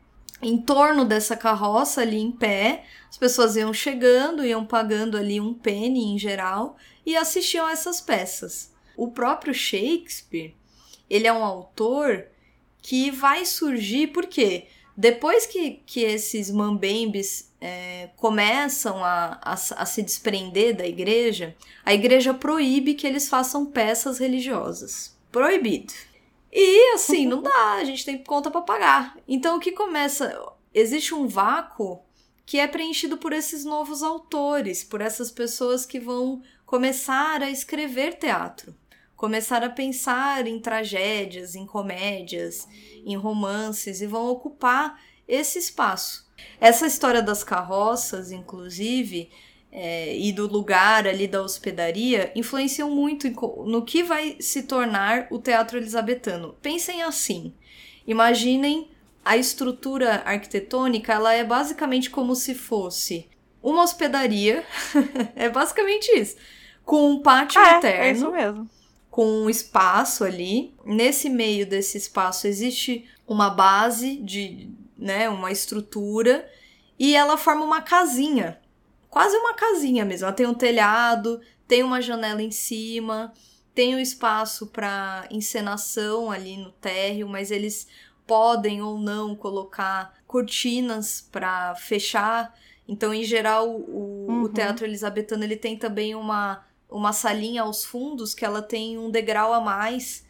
Em torno dessa carroça ali em pé, as pessoas iam chegando, iam pagando ali um penny em geral e assistiam essas peças. O próprio Shakespeare, ele é um autor que vai surgir porque depois que, que esses mambembes é, começam a, a, a se desprender da igreja, a igreja proíbe que eles façam peças religiosas. Proibido. E assim, não dá, a gente tem conta para pagar. Então o que começa? Existe um vácuo que é preenchido por esses novos autores, por essas pessoas que vão começar a escrever teatro, começar a pensar em tragédias, em comédias, em romances e vão ocupar esse espaço. Essa história das carroças, inclusive, é, e do lugar ali da hospedaria influenciam muito no que vai se tornar o teatro elisabetano. Pensem assim: imaginem a estrutura arquitetônica, ela é basicamente como se fosse uma hospedaria, é basicamente isso, com um pátio É, interno é isso mesmo. Com um espaço ali. Nesse meio desse espaço existe uma base de, né, uma estrutura e ela forma uma casinha. Quase uma casinha mesmo. Ela tem um telhado, tem uma janela em cima, tem um espaço para encenação ali no térreo, mas eles podem ou não colocar cortinas para fechar. Então, em geral, o, o Uhum. teatro elisabetano ele tem também uma uma salinha aos fundos que ela tem um degrau a mais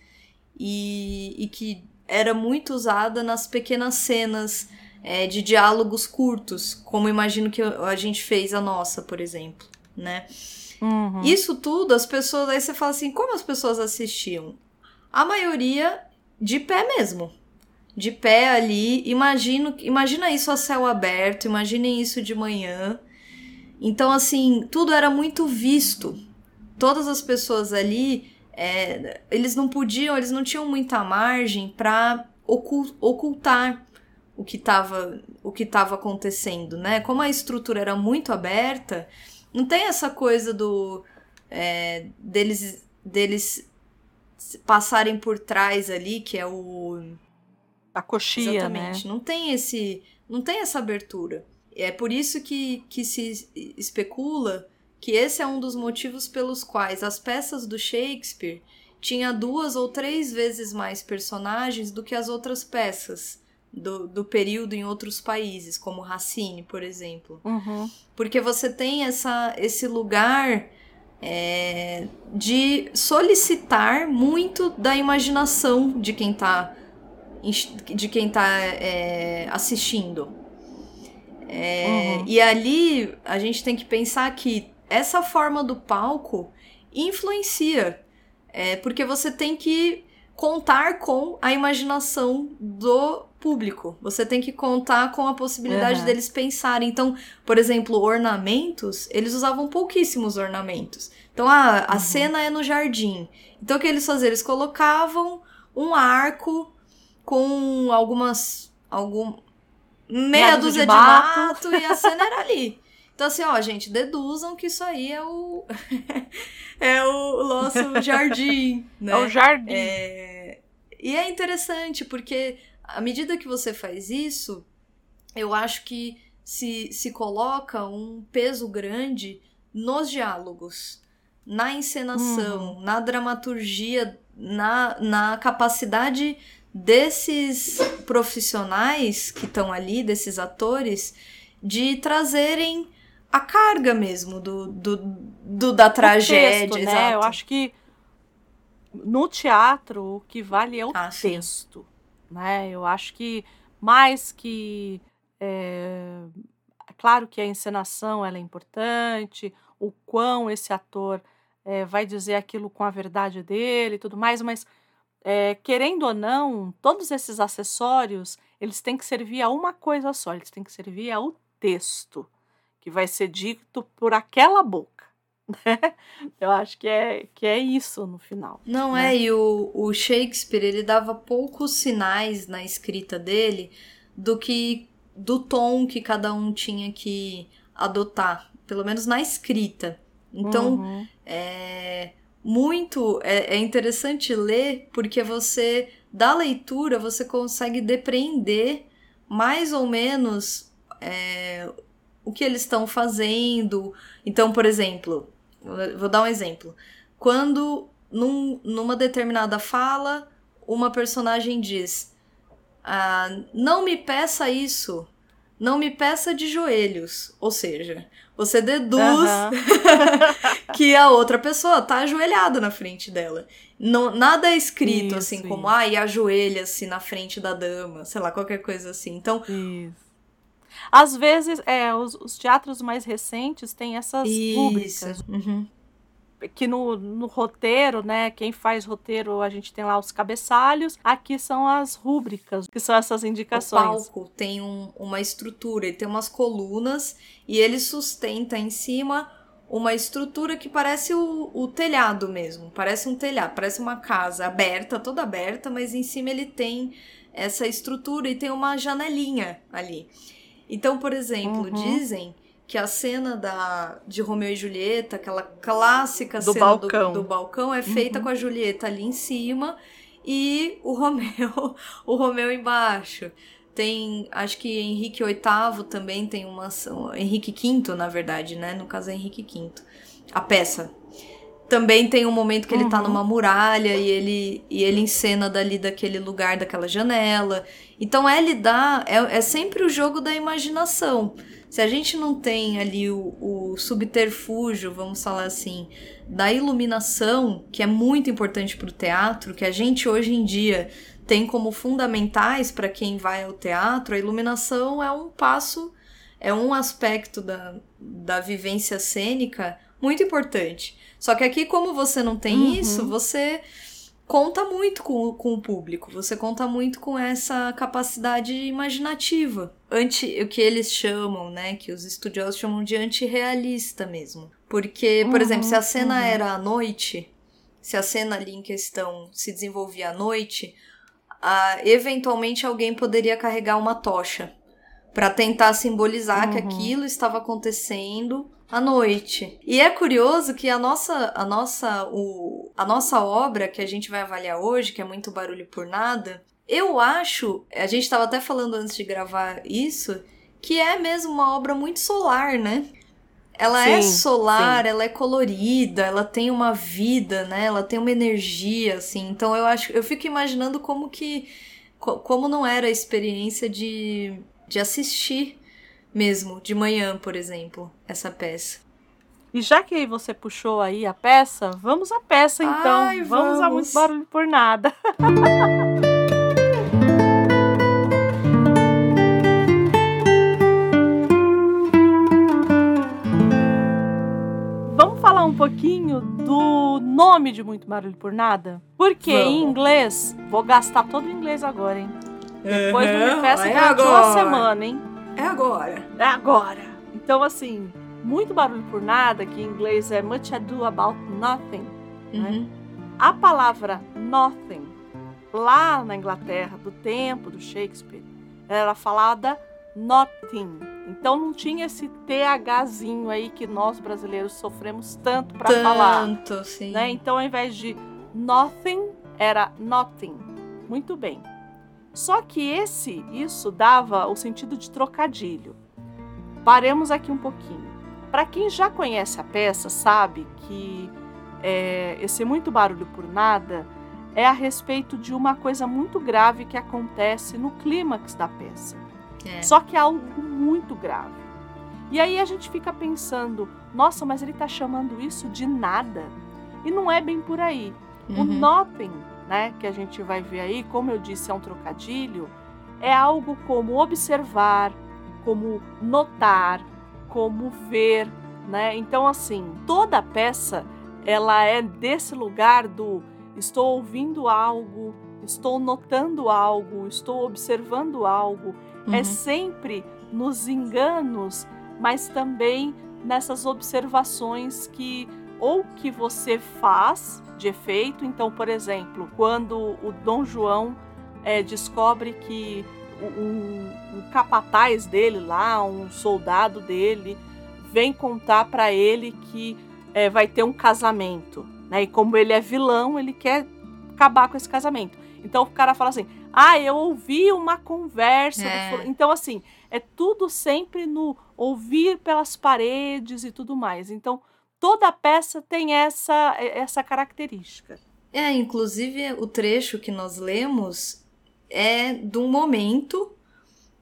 e, e que era muito usada nas pequenas cenas é, de diálogos curtos, como imagino que a gente fez a nossa, por exemplo, né? Uhum. Isso tudo, as pessoas. Aí você fala assim: como as pessoas assistiam? A maioria de pé mesmo. De pé ali. Imagino, imagina isso a céu aberto, imaginem isso de manhã. Então, assim, tudo era muito visto. Todas as pessoas ali, é, eles não podiam, eles não tinham muita margem para ocultar o que estava o que estava acontecendo, né? Como a estrutura era muito aberta, não tem essa coisa do é, deles deles passarem por trás ali, que é o a coxia, Exatamente. né? Não tem esse não tem essa abertura. É por isso que, que se especula que esse é um dos motivos pelos quais as peças do Shakespeare tinha duas ou três vezes mais personagens do que as outras peças do, do período em outros países, como Racine, por exemplo. Uhum. Porque você tem essa, esse lugar é, de solicitar muito da imaginação de quem está de quem tá é, assistindo. É, uhum. E ali a gente tem que pensar que essa forma do palco influencia. É, porque você tem que contar com a imaginação do público. Você tem que contar com a possibilidade uhum. deles pensarem. Então, por exemplo, ornamentos, eles usavam pouquíssimos ornamentos. Então, ah, a uhum. cena é no jardim. Então, o que eles faziam? Eles colocavam um arco com algumas. algum meia dúzia de, de mato e a cena era ali. Então, assim, ó, gente, deduzam que isso aí é o. é o nosso jardim, né? É o jardim. É... E é interessante, porque à medida que você faz isso, eu acho que se, se coloca um peso grande nos diálogos, na encenação, uhum. na dramaturgia, na, na capacidade desses profissionais que estão ali, desses atores, de trazerem a carga mesmo do, do, do da tragédia. Texto, né? Eu acho que no teatro o que vale é o ah, texto. Sim né? Eu acho que mais que é, claro que a encenação ela é importante, o quão esse ator é, vai dizer aquilo com a verdade dele e tudo mais, mas é, querendo ou não, todos esses acessórios eles têm que servir a uma coisa só, eles têm que servir ao texto que vai ser dito por aquela boca. Eu acho que é, que é isso no final. Não né? é, e o, o Shakespeare ele dava poucos sinais na escrita dele do que do tom que cada um tinha que adotar, pelo menos na escrita. Então, uhum. é muito é, é interessante ler porque você da leitura você consegue depreender mais ou menos é, o que eles estão fazendo. Então, por exemplo, Vou dar um exemplo. Quando, num, numa determinada fala, uma personagem diz: ah, Não me peça isso. Não me peça de joelhos. Ou seja, você deduz que a outra pessoa tá ajoelhada na frente dela. Não, nada é escrito isso, assim, como, ah, e ajoelha-se na frente da dama, sei lá, qualquer coisa assim. Então, isso. Às vezes, é, os, os teatros mais recentes têm essas Isso. rúbricas. Uhum. Que no, no roteiro, né? Quem faz roteiro, a gente tem lá os cabeçalhos. Aqui são as rúbricas, que são essas indicações. O palco tem um, uma estrutura, ele tem umas colunas e ele sustenta em cima uma estrutura que parece o, o, telhado mesmo. Parece um telhado, parece uma casa aberta, toda aberta, mas em cima ele tem essa estrutura e tem uma janelinha ali. Então, por exemplo, uhum. dizem que a cena da, de Romeu e Julieta, aquela clássica do cena balcão. Do, do balcão, é feita uhum. com a Julieta ali em cima e o Romeu, o Romeu embaixo. Tem, acho que Henrique VIII também tem uma Henrique V, na verdade, né? No caso é Henrique V. A peça. Também tem um momento que ele tá uhum. tá numa muralha e ele, e ele encena dali daquele lugar, daquela janela. Então é lidar, é, é sempre o jogo da imaginação. Se a gente não tem ali o, o subterfúgio, vamos falar assim, da iluminação, que é muito importante para o teatro, que a gente hoje em dia tem como fundamentais para quem vai ao teatro, a iluminação é um passo, é um aspecto da, da vivência cênica muito importante. Só que aqui, como você não tem uhum. isso, você conta muito com, com o público, você conta muito com essa capacidade imaginativa. Anti, o que eles chamam, né, que os estudiosos chamam de antirrealista mesmo. Porque, por uhum, exemplo, se a cena uhum. era à noite, se a cena ali em questão se desenvolvia à noite, eventualmente alguém poderia carregar uma tocha para tentar simbolizar uhum. que aquilo estava acontecendo à noite. E é curioso que a nossa a nossa o, a nossa obra que a gente vai avaliar hoje, que é muito barulho por nada, eu acho, a gente estava até falando antes de gravar isso, que é mesmo uma obra muito solar, né? Ela é sim, é solar, sim. ela é colorida, ela tem uma vida, né? Ela tem uma energia, assim. Então eu acho, eu fico imaginando como que como não era a experiência de, de assistir mesmo de manhã, por exemplo, essa peça. E já que você puxou aí a peça, vamos à peça então. Ai, vamos. vamos a muito barulho por nada. falar um pouquinho do nome de Muito Barulho por Nada? Porque Vamos. em inglês, vou gastar todo o inglês agora, hein? Depois uhum, não me peça é durante uma semana, hein? É agora. É agora. Então, assim, Muito Barulho por Nada, que em inglês é Much Ado About Nothing, né? uhum. né? A palavra nothing, lá na Inglaterra, do tempo do Shakespeare, era falada nothing. Então não tinha esse THzinho aí que nós brasileiros sofremos tanto para falar. Tanto, sim. Né? Então ao invés de nothing, era nothing. Muito bem. Só que esse, isso dava o sentido de trocadilho. Paremos aqui um pouquinho. Para quem já conhece a peça, sabe que é, esse muito barulho por nada é a respeito de uma coisa muito grave que acontece no clímax da peça. É. Só que é algo muito grave. E aí a gente fica pensando, nossa, mas ele está chamando isso de nada. E não é bem por aí. Uhum. O nothing, né, que a gente vai ver aí, como eu disse, é um trocadilho, é algo como observar, como notar, como ver, né? Então assim, toda a peça ela é desse lugar do estou ouvindo algo, estou notando algo, estou observando algo. É uhum. É sempre nos enganos, mas também nessas observações que ou que você faz de efeito. Então, por exemplo, quando o Dom João é, descobre que um, um capataz dele lá, um soldado dele, vem contar para ele que é, vai ter um casamento. Né? E como ele é vilão, ele quer acabar com esse casamento. Então o cara fala assim: ah, eu ouvi uma conversa. É. Então, assim, é tudo sempre no ouvir pelas paredes e tudo mais. Então, toda a peça tem essa, essa característica. É, inclusive o trecho que nós lemos é de um momento,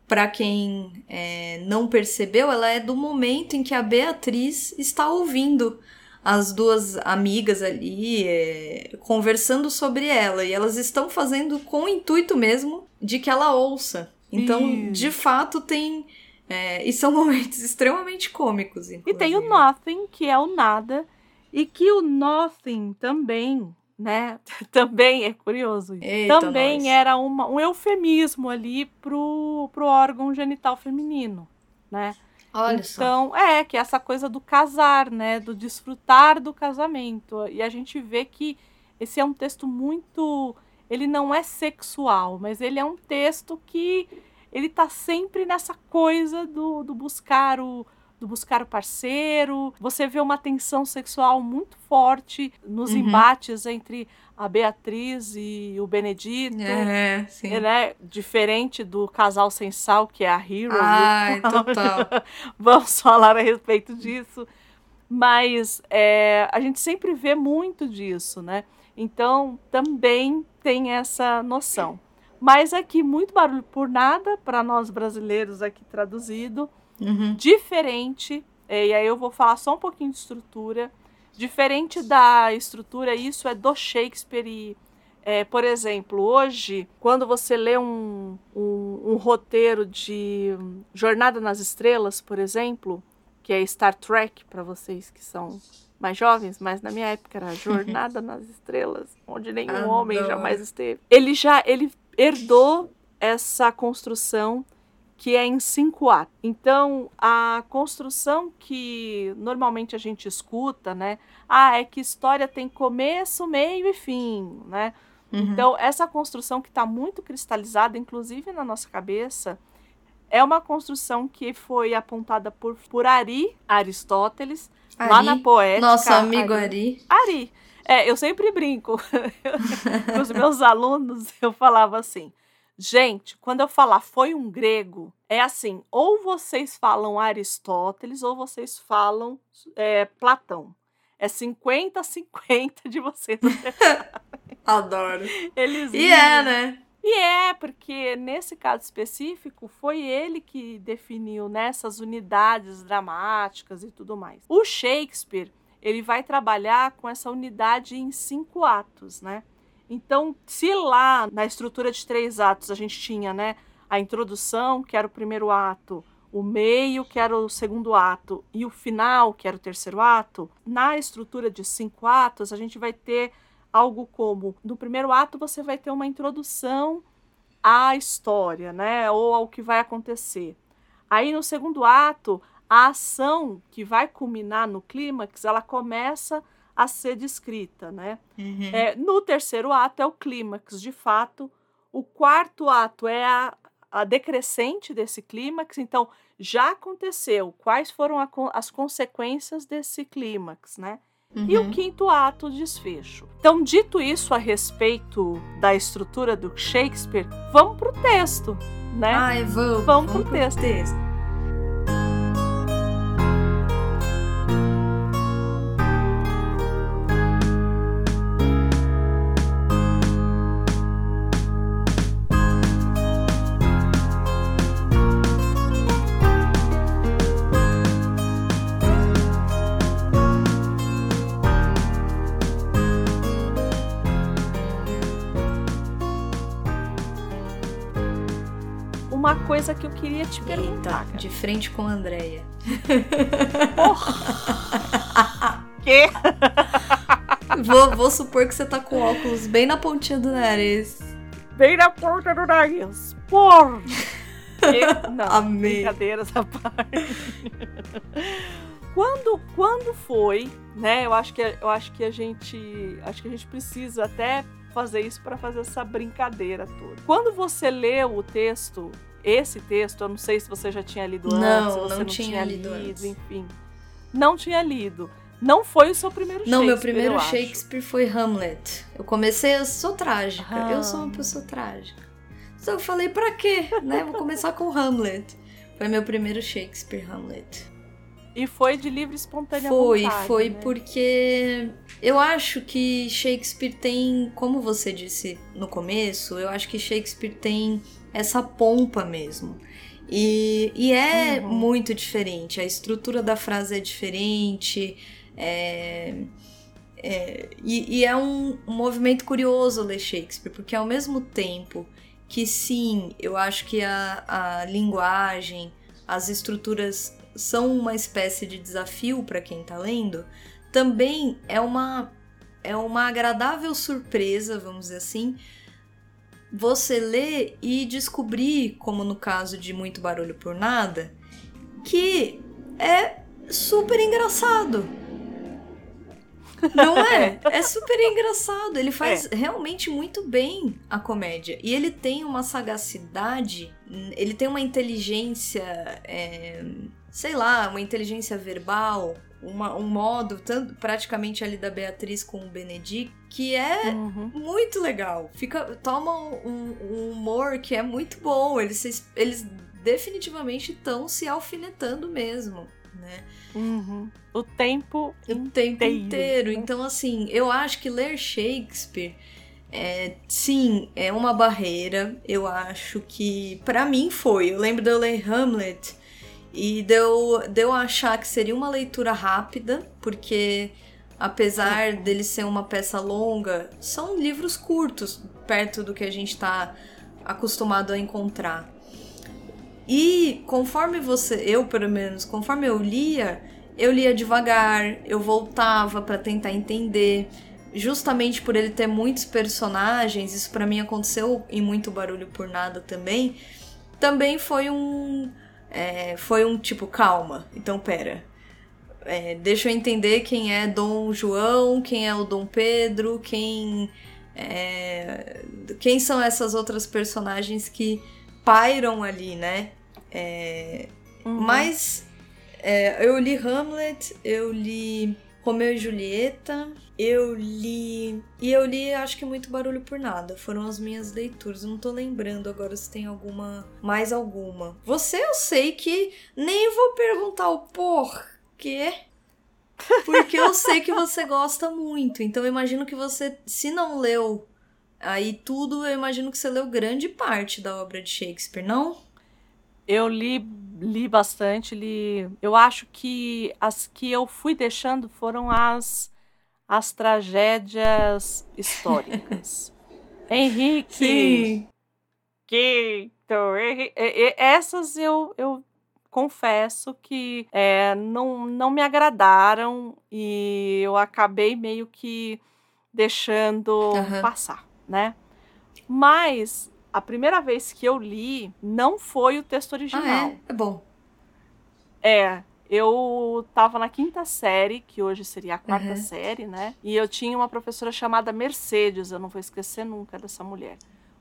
para quem é, não percebeu, ela é do momento em que a Beatriz está ouvindo as duas amigas ali é, conversando sobre ela. E elas estão fazendo com o intuito mesmo de que ela ouça. Então, de fato, tem. É, e são momentos extremamente cômicos. Inclusive. E tem o Nothing, que é o nada. E que o Nothing também, né? também é curioso. Eita também nós. era uma, um eufemismo ali pro, pro órgão genital feminino, né? Olha então, só. é, que é essa coisa do casar, né? Do desfrutar do casamento. E a gente vê que esse é um texto muito. Ele não é sexual, mas ele é um texto que ele tá sempre nessa coisa do, do buscar o do buscar o parceiro. Você vê uma tensão sexual muito forte nos uhum. embates entre a Beatriz e o Benedito. É, sim. Né? Diferente do casal sem sal, que é a Hero. Ai, total. Vamos falar a respeito disso. Mas é, a gente sempre vê muito disso, né? Então, também tem essa noção. Mas aqui, muito barulho por nada, para nós brasileiros aqui traduzido uhum. diferente. É, e aí eu vou falar só um pouquinho de estrutura. Diferente da estrutura, isso é do Shakespeare e É, por exemplo, hoje, quando você lê um, um, um, roteiro de Jornada nas Estrelas, por exemplo, que é Star Trek, para vocês que são mais jovens, mas na minha época era Jornada nas Estrelas, onde nenhum Adoro. homem jamais esteve. Ele já ele herdou essa construção que é em cinco atos. Então, a construção que normalmente a gente escuta, né? Ah, é que história tem começo, meio e fim, né? Uhum. Então, essa construção que está muito cristalizada, inclusive na nossa cabeça, é uma construção que foi apontada por, por Ari, Aristóteles, Ari? lá na poética. Nosso amigo Ari. Ari. Ari. É, eu sempre brinco com os meus alunos, eu falava assim, gente, quando eu falar foi um grego, é assim, ou vocês falam Aristóteles ou vocês falam é, Platão. É 50-50 de vocês. Adoro. Eles e é, né? E é, porque nesse caso específico foi ele que definiu nessas unidades dramáticas e tudo mais. O Shakespeare, ele vai trabalhar com essa unidade em cinco atos, né? Então, se lá na estrutura de três atos a gente tinha, né, a introdução, que era o primeiro ato, o meio, que era o segundo ato, e o final, que era o terceiro ato, na estrutura de cinco atos a gente vai ter algo como no primeiro ato você vai ter uma introdução à história, né, ou ao que vai acontecer. Aí no segundo ato, a ação que vai culminar no clímax, ela começa a ser descrita, né? Uhum. É, no terceiro ato é o clímax, de fato. O quarto ato é a, a decrescente desse clímax, então já aconteceu. Quais foram a, as consequências desse clímax, né? Uhum. E o uhum. quinto ato, o desfecho. Então, dito isso a respeito da estrutura do Shakespeare, vamos pro texto, né? Ai, vamos. Vamos, vamos pro, pro texto. texto. Te perguntar. Eita, de frente com a Andrea. que? vou, vou supor que você tá com óculos bem na pontinha do nariz. Bem na ponta do nariz. Por! Não, Amei. brincadeira essa parte. quando, quando foi, né? Eu acho que eu acho que a gente acho que a gente precisa até fazer isso para fazer essa brincadeira toda. Quando você leu o texto esse texto, eu não sei se você já tinha lido não, antes, se você não, não tinha lido, lido antes. enfim. Não tinha lido. Não foi o seu primeiro Shakespeare. Não, meu primeiro Shakespeare foi Hamlet. Eu comecei, eu sou trágica. Ah. Eu sou uma pessoa trágica. Então eu falei, pra quê? né? Vou começar com Hamlet. Foi meu primeiro Shakespeare, Hamlet. E foi de livre espontânea foi, vontade, Foi, né? porque eu acho que Shakespeare tem, como você disse no começo, eu acho que Shakespeare tem essa pompa mesmo. E, e é uhum. muito diferente, a estrutura da frase é diferente, é, é, e, e, é um, um movimento curioso ler Shakespeare, porque ao mesmo tempo que sim, eu acho que a, a linguagem, as estruturas são uma espécie de desafio para quem está lendo, também é uma, é uma agradável surpresa, vamos dizer assim, você ler e descobrir, como no caso de Muito Barulho por Nada, que é super engraçado. Não é? É super engraçado. Ele faz é. realmente muito bem a comédia. E ele tem uma sagacidade, ele tem uma inteligência, é, sei lá, uma inteligência verbal uma, um modo, tanto praticamente ali da Beatriz com o Benedict, que é uhum. muito legal. Fica, toma um, um, humor que é muito bom. Eles, eles definitivamente estão se alfinetando mesmo, né? Uhum. O tempo o inteiro. tempo inteiro. Então, assim, eu acho que ler Shakespeare é, sim, é uma barreira. Eu acho que para mim foi. Eu lembro de eu ler Hamlet e deu, deu a achar que seria uma leitura rápida, porque apesar dele ser uma peça longa, são livros curtos, perto do que a gente está acostumado a encontrar. E conforme você, eu pelo menos, conforme eu lia, eu lia devagar, eu voltava para tentar entender. Justamente por ele ter muitos personagens, isso para mim aconteceu em muito barulho por nada também. Também foi um, é, foi um tipo calma. Então pera, é, deixa eu entender quem é Dom João, quem é o Dom Pedro, quem. É, quem são essas outras personagens que pairam ali, né? É, uhum. Mas é, eu li Hamlet, eu li Romeu e Julieta, eu li. E eu li, acho que muito barulho por nada. Foram as minhas leituras. não tô lembrando agora se tem alguma. Mais alguma. Você eu sei que nem vou perguntar o porquê. Porque eu sei que você gosta muito. Então eu imagino que você, se não leu aí tudo, eu imagino que você leu grande parte da obra de Shakespeare, não? Eu li, li bastante, li. Eu acho que as que eu fui deixando foram as, as tragédias históricas. Henrique. Sim. Que, então, essas eu, eu confesso que é, não, não me agradaram e eu acabei meio que deixando uhum. passar, né? Mas a primeira vez que eu li não foi o texto original. Ah, é? é bom. É, eu tava na quinta série, que hoje seria a quarta uhum. série, né? E eu tinha uma professora chamada Mercedes, eu não vou esquecer nunca dessa mulher.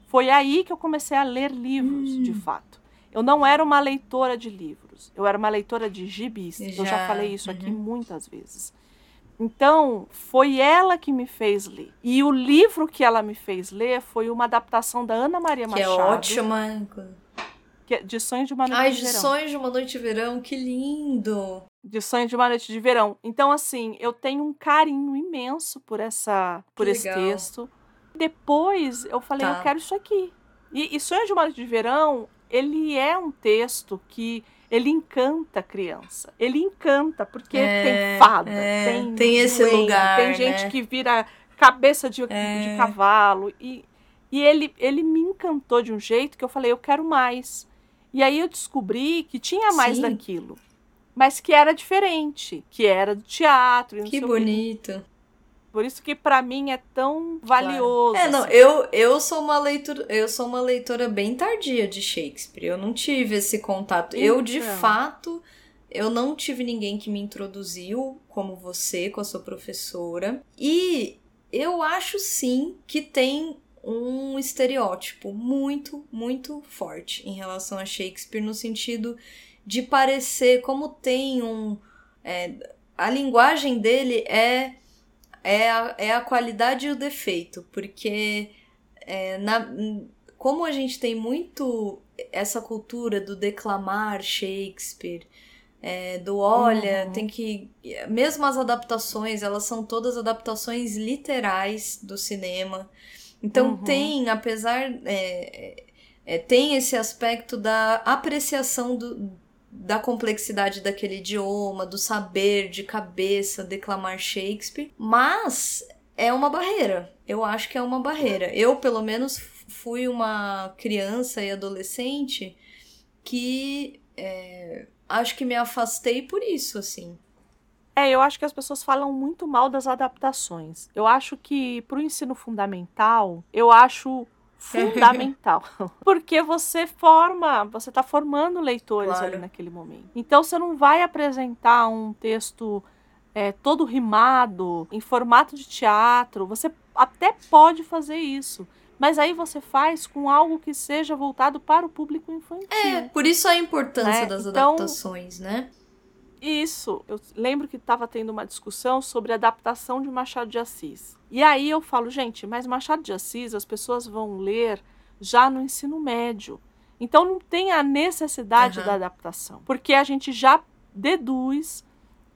Foi aí que eu comecei a ler livros, hum. de fato. Eu não era uma leitora de livros, eu era uma leitora de gibis. Já. Eu já falei isso uhum. aqui muitas vezes. Então, foi ela que me fez ler. E o livro que ela me fez ler foi uma adaptação da Ana Maria que é Machado. Que é ótima. Que de Sonhos de uma Noite Ai, de, de Verão. Sonhos de uma Noite de Verão, que lindo! De Sonhos de uma Noite de Verão. Então, assim, eu tenho um carinho imenso por essa, por que esse legal. texto. Depois, eu falei, tá. eu quero isso aqui. E, e Sonhos de uma Noite de Verão ele é um texto que ele encanta a criança. Ele encanta, porque é, tem fada, é, tem, tem esse lugar. Tem gente né? que vira cabeça de, é. de cavalo. E, e ele, ele me encantou de um jeito que eu falei, eu quero mais. E aí eu descobri que tinha mais Sim. daquilo. Mas que era diferente, que era do teatro. que bonito. Por isso que para mim é tão valioso. Claro. É, não, assim. eu, eu sou uma leitura, eu sou uma leitora bem tardia de Shakespeare. Eu não tive esse contato. Então. Eu de fato, eu não tive ninguém que me introduziu como você com a sua professora. E eu acho sim que tem um estereótipo muito, muito forte em relação a Shakespeare no sentido de parecer como tem um é, a linguagem dele é é a, é a qualidade e o defeito, porque é, na, como a gente tem muito essa cultura do declamar Shakespeare, é, do olha, uhum. tem que. Mesmo as adaptações, elas são todas adaptações literais do cinema. Então uhum. tem, apesar. É, é, tem esse aspecto da apreciação do, da complexidade daquele idioma, do saber de cabeça declamar Shakespeare, mas é uma barreira. Eu acho que é uma barreira. Eu, pelo menos, fui uma criança e adolescente que é, acho que me afastei por isso, assim. É, eu acho que as pessoas falam muito mal das adaptações. Eu acho que para o ensino fundamental, eu acho fundamental. Porque você forma, você está formando leitores claro. ali naquele momento. Então você não vai apresentar um texto é, todo rimado, em formato de teatro. Você até pode fazer isso. Mas aí você faz com algo que seja voltado para o público infantil. É, por isso a importância né? das então, adaptações, né? Isso. Eu lembro que estava tendo uma discussão sobre adaptação de Machado de Assis. E aí eu falo, gente, mas Machado de Assis as pessoas vão ler já no ensino médio. Então não tem a necessidade uhum. da adaptação. Porque a gente já deduz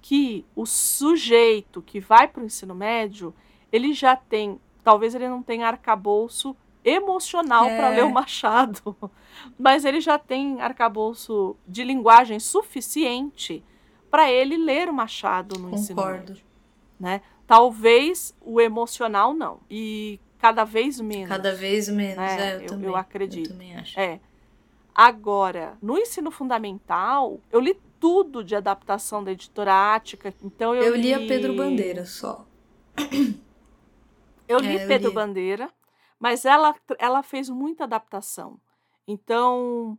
que o sujeito que vai para o ensino médio, ele já tem, talvez ele não tenha arcabouço emocional é. para ler o Machado, mas ele já tem arcabouço de linguagem suficiente para ele ler o Machado no Concordo. ensino médio. Né? Talvez o emocional não. E cada vez menos. Cada vez menos, né? é, eu, eu, também. eu acredito. Eu também acho. É. Agora, no ensino fundamental, eu li tudo de adaptação da editora Ática. Então eu, Eu li lia Pedro Bandeira só. Eu li É, eu Pedro li. Bandeira, mas ela, ela fez muita adaptação. Então,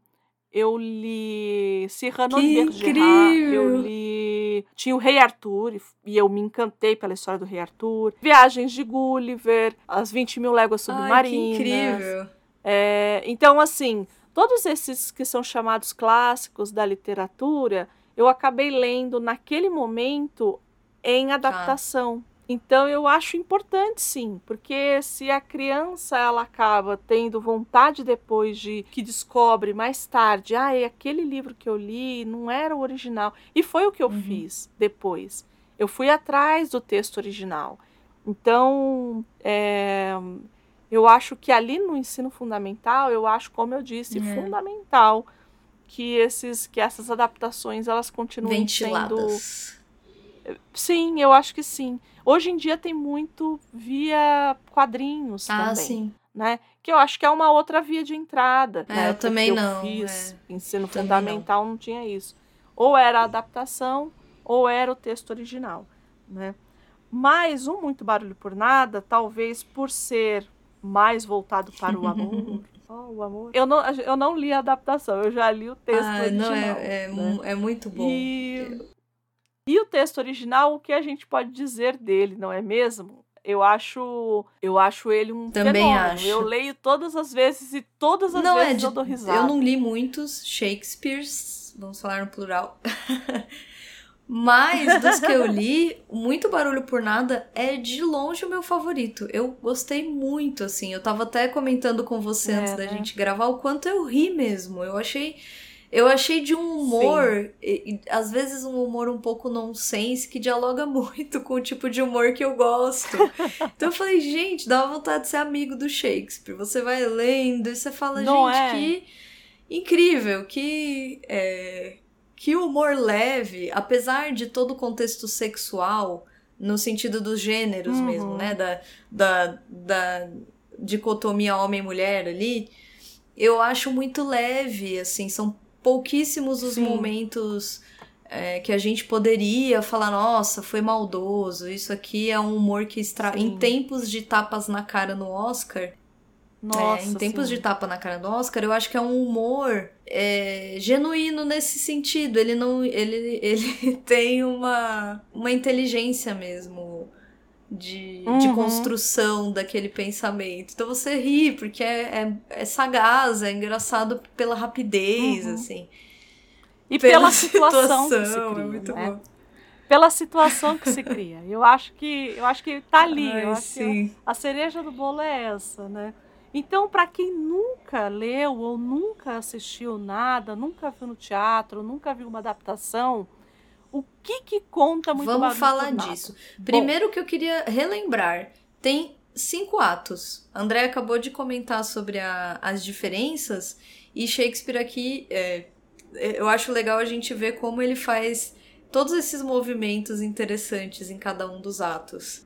eu li Cyrano de Bergerac, eu li... Tinha o Rei Arthur, e eu me encantei pela história do Rei Arthur. Viagens de Gulliver, As 20 Mil Léguas Ai, Submarinas. incrível. É, então, assim, todos esses que são chamados clássicos da literatura, eu acabei lendo naquele momento em adaptação. Então, eu acho importante, sim, porque se a criança ela acaba tendo vontade depois de que descobre mais tarde, ah, é aquele livro que eu li não era o original, e foi o que eu Uhum. fiz depois. Eu fui atrás do texto original. Então, é, eu acho que ali no ensino fundamental, eu acho, como eu disse, É. fundamental que esses que essas adaptações elas continuem sendo Ventiladas. Sim, eu acho que sim. Hoje em dia tem muito via quadrinhos Ah, também, sim. né? Que eu acho que é uma outra via de entrada. É, né? eu também eu não, fiz ensino Também fundamental não. tinha isso. Ou era a adaptação ou era o texto original, né? Mas um muito barulho por nada, talvez por ser mais voltado para o amor. Oh, o amor. Eu não, eu não li a adaptação, eu já li o texto Ah, original. não, é, é, né? é muito bom. E, e o texto original, o que a gente pode dizer dele, não é mesmo? Eu acho, eu acho ele um Também fenômeno. acho. Eu leio todas as vezes e todas as Não, é vezes de- eu dou risada. Eu não li muitos Shakespeares, vamos falar no plural. Mas dos que eu li, muito barulho por nada é de longe o meu favorito. Eu gostei muito, assim. Eu tava até comentando com você É, antes da né? gente gravar o quanto eu ri mesmo. Eu achei. Eu achei de um humor, e- e, às vezes um humor um pouco nonsense, que dialoga muito com o tipo de humor que eu gosto. Então eu falei, gente, dá uma vontade de ser amigo do Shakespeare. Você vai lendo e você fala, Não gente, é? que incrível, que, é, que humor leve, apesar de todo o contexto sexual, no sentido dos gêneros Uhum. mesmo, né? Da, da, da dicotomia homem-mulher ali, eu acho muito leve, assim, são pouquíssimos os Sim. momentos é, que a gente poderia falar, nossa, foi maldoso, isso aqui é um humor que extra... Sim. em tempos de tapas na cara no Oscar, Nossa, é, em tempos sim. de tapa na cara do Oscar, eu acho que é um humor é, genuíno nesse sentido. Ele não. Ele, ele tem uma, uma inteligência mesmo de, de Uhum. construção daquele pensamento. Então você ri, porque é, é, é sagaz, é engraçado pela rapidez, Uhum. assim. E pela, situação, que se situação, cria, é muito né? bom. Pela situação que se cria. Eu acho que eu acho que tá ali. Ai, eu acho que sim. a cereja do bolo é essa, né? Então, para quem nunca leu ou nunca assistiu nada, nunca viu no teatro, nunca viu uma adaptação, o que que conta muito Vamos falar disso. Primeiro que eu queria relembrar, tem cinco atos. André acabou de comentar sobre a- as diferenças e Shakespeare aqui, é, é, eu acho legal a gente ver como ele faz todos esses movimentos interessantes em cada um dos atos.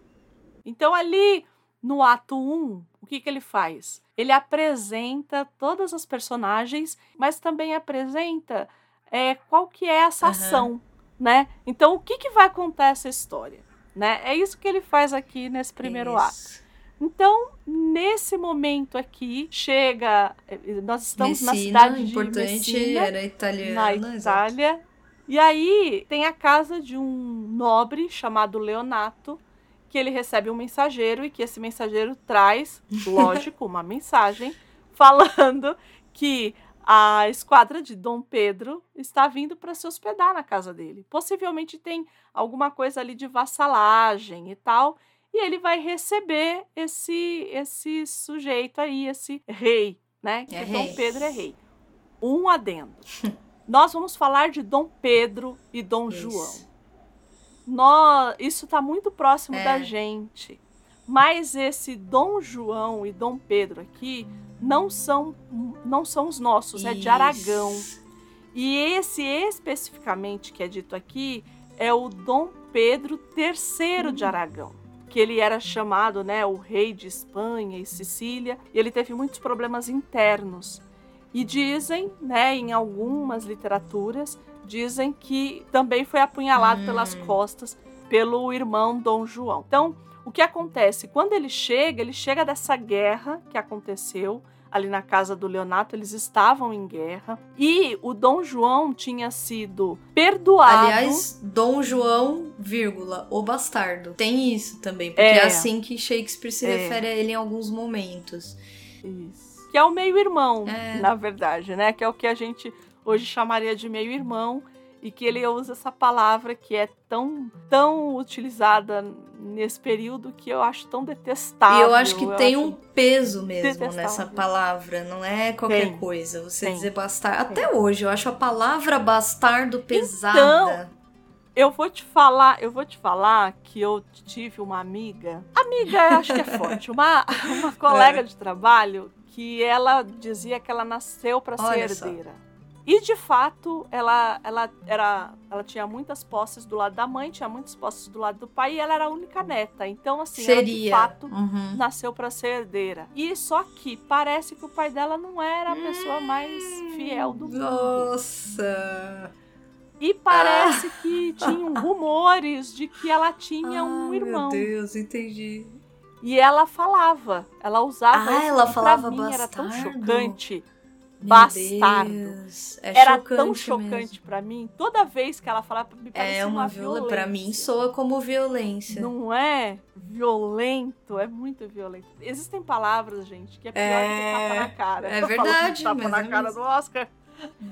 Então, ali no ato 1, o que, que ele faz? Ele apresenta todas as personagens, mas também apresenta é, qual que é essa Aham. ação, né? Então, o que, que vai contar essa história? Né? É isso que ele faz aqui nesse primeiro ato. Isso. Então, nesse momento aqui, chega. eh, Nós estamos na Messina, cidade de importante, Messina, era italiana. na. Itália. E aí tem a casa de um nobre chamado Leonato, que ele recebe um mensageiro e que esse mensageiro traz, lógico, uma mensagem falando que a esquadra de Dom Pedro está vindo para se hospedar na casa dele. Possivelmente tem alguma coisa ali de vassalagem e tal, e ele vai receber esse esse sujeito aí, esse rei, né? Que É Dom rei. Pedro é rei. Um adendo. Nós vamos falar de Dom Pedro e Dom Isso. João. Nó- isso está muito próximo É. da gente. Mas esse Dom João e Dom Pedro aqui não são não são os nossos, é de Isso. Aragão. E esse especificamente que é dito aqui é o Dom Pedro III de Aragão. que ele era chamado, né, o rei de Espanha e Sicília, e ele teve muitos problemas internos. E dizem, né, em algumas literaturas, dizem que também foi apunhalado hum. pelas costas pelo irmão Dom João. Então, o que acontece? Quando ele chega, ele chega dessa guerra que aconteceu ali na casa do Leonato, eles estavam em guerra e o Dom João tinha sido perdoado. Aliás, Dom João, vírgula, o bastardo. Tem isso também, porque é, é assim que Shakespeare se é. refere a ele em alguns momentos. Isso. Que é o meio-irmão, é. na verdade, né? Que é o que a gente hoje chamaria de meio-irmão e que ele usa essa palavra que é tão, tão utilizada nesse período que eu acho tão detestável. E eu acho que eu tem um peso mesmo nessa palavra, não é qualquer tem. coisa. Você tem. dizer bastardo. Até hoje, eu acho a palavra bastardo pesada. Então, eu vou te falar, eu vou te falar que eu tive uma amiga, amiga, acho que é forte, uma, uma colega é. de trabalho que ela dizia que ela nasceu para ser herdeira. Só. E de fato, ela, ela, era, ela tinha muitas posses do lado da mãe, tinha muitas posses do lado do pai e ela era a única neta. Então, assim, Seria. ela de fato uhum. nasceu para ser herdeira. E só que parece que o pai dela não era a pessoa hum, mais fiel do mundo. Nossa! E parece ah. que tinham rumores de que ela tinha um irmão. Meu Deus, entendi. E ela falava, ela usava. Ah, ela falava mim, bastardo. Era tão chocante bastardo. É Era tão chocante para mim. Toda vez que ela falava, me parecia é uma, uma violência. Para mim soa como violência. Não é violento, é muito violento. Existem palavras, gente, que é pior é... que tapa na cara. É verdade. Tapa na é cara do Oscar.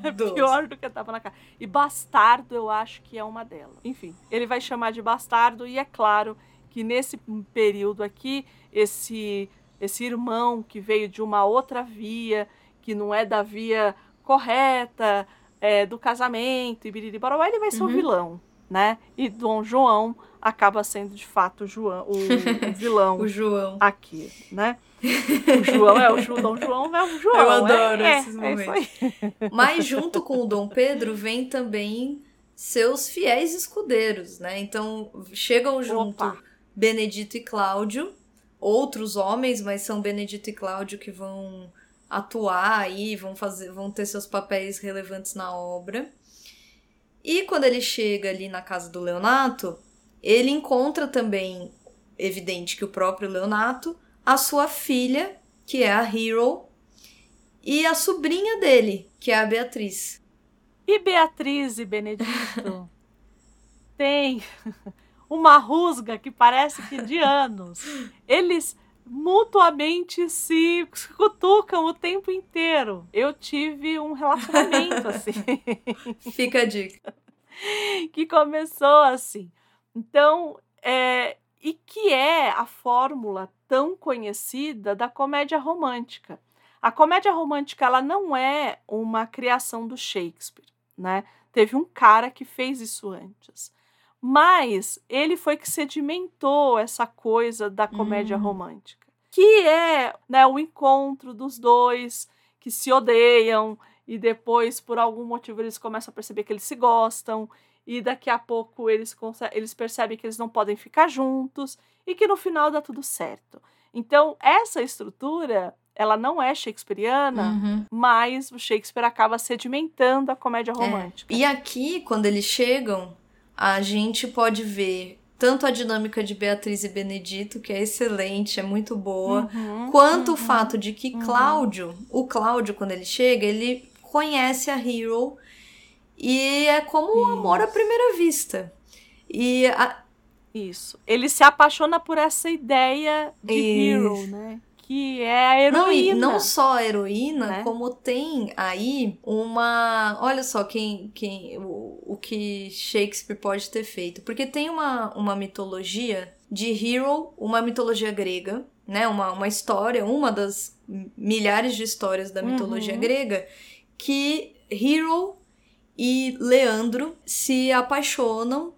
É pior do que tapa na cara. E bastardo, eu acho que é uma delas. Enfim, ele vai chamar de bastardo e é claro que nesse período aqui, esse esse irmão que veio de uma outra via que não é da via correta é, do casamento e biriri barabá, ele vai ser uhum. o vilão, né? E Dom João acaba sendo de fato o, João, o, o vilão o João. aqui, né? O João é o João, Dom João é o João. Eu adoro é, esses é, momentos. Mas junto com o Dom Pedro vem também seus fiéis escudeiros, né? Então chegam junto Opa. Benedito e Cláudio, outros homens, mas são Benedito e Cláudio que vão atuar aí, vão fazer, vão ter seus papéis relevantes na obra. E quando ele chega ali na casa do Leonato, ele encontra também, evidente que o próprio Leonato, a sua filha, que é a Hero, e a sobrinha dele, que é a Beatriz. E Beatriz e Benedito tem uma rusga que parece que de anos. Eles mutuamente se cutucam o tempo inteiro. Eu tive um relacionamento assim. Fica a dica. que começou assim. Então, é, e que é a fórmula tão conhecida da comédia romântica. A comédia romântica ela não é uma criação do Shakespeare, né? Teve um cara que fez isso antes. Mas ele foi que sedimentou essa coisa da comédia hum. romântica, que é né, o encontro dos dois que se odeiam e depois, por algum motivo, eles começam a perceber que eles se gostam e daqui a pouco eles, eles percebem que eles não podem ficar juntos e que no final dá tudo certo. Então, essa estrutura ela não é shakespeariana, uhum. mas o Shakespeare acaba sedimentando a comédia é. romântica. É. E aqui, quando eles chegam, a gente pode ver tanto a dinâmica de Beatriz e Benedito, que é excelente, é muito boa, uhum, quanto uhum, o fato de que uhum. Cláudio, o Cláudio, quando ele chega, ele conhece a Hero e é como um amor à primeira vista. E a... Isso. Ele se apaixona por essa ideia de Hero, né? Que é a heroína. Não, não só a heroína, né? como tem aí uma. Olha só quem, quem o, o que Shakespeare pode ter feito. Porque tem uma, uma mitologia de Hero, uma mitologia grega, né? Uma, uma história, uma das milhares de histórias da mitologia uhum. grega, que Hero e Leandro se apaixonam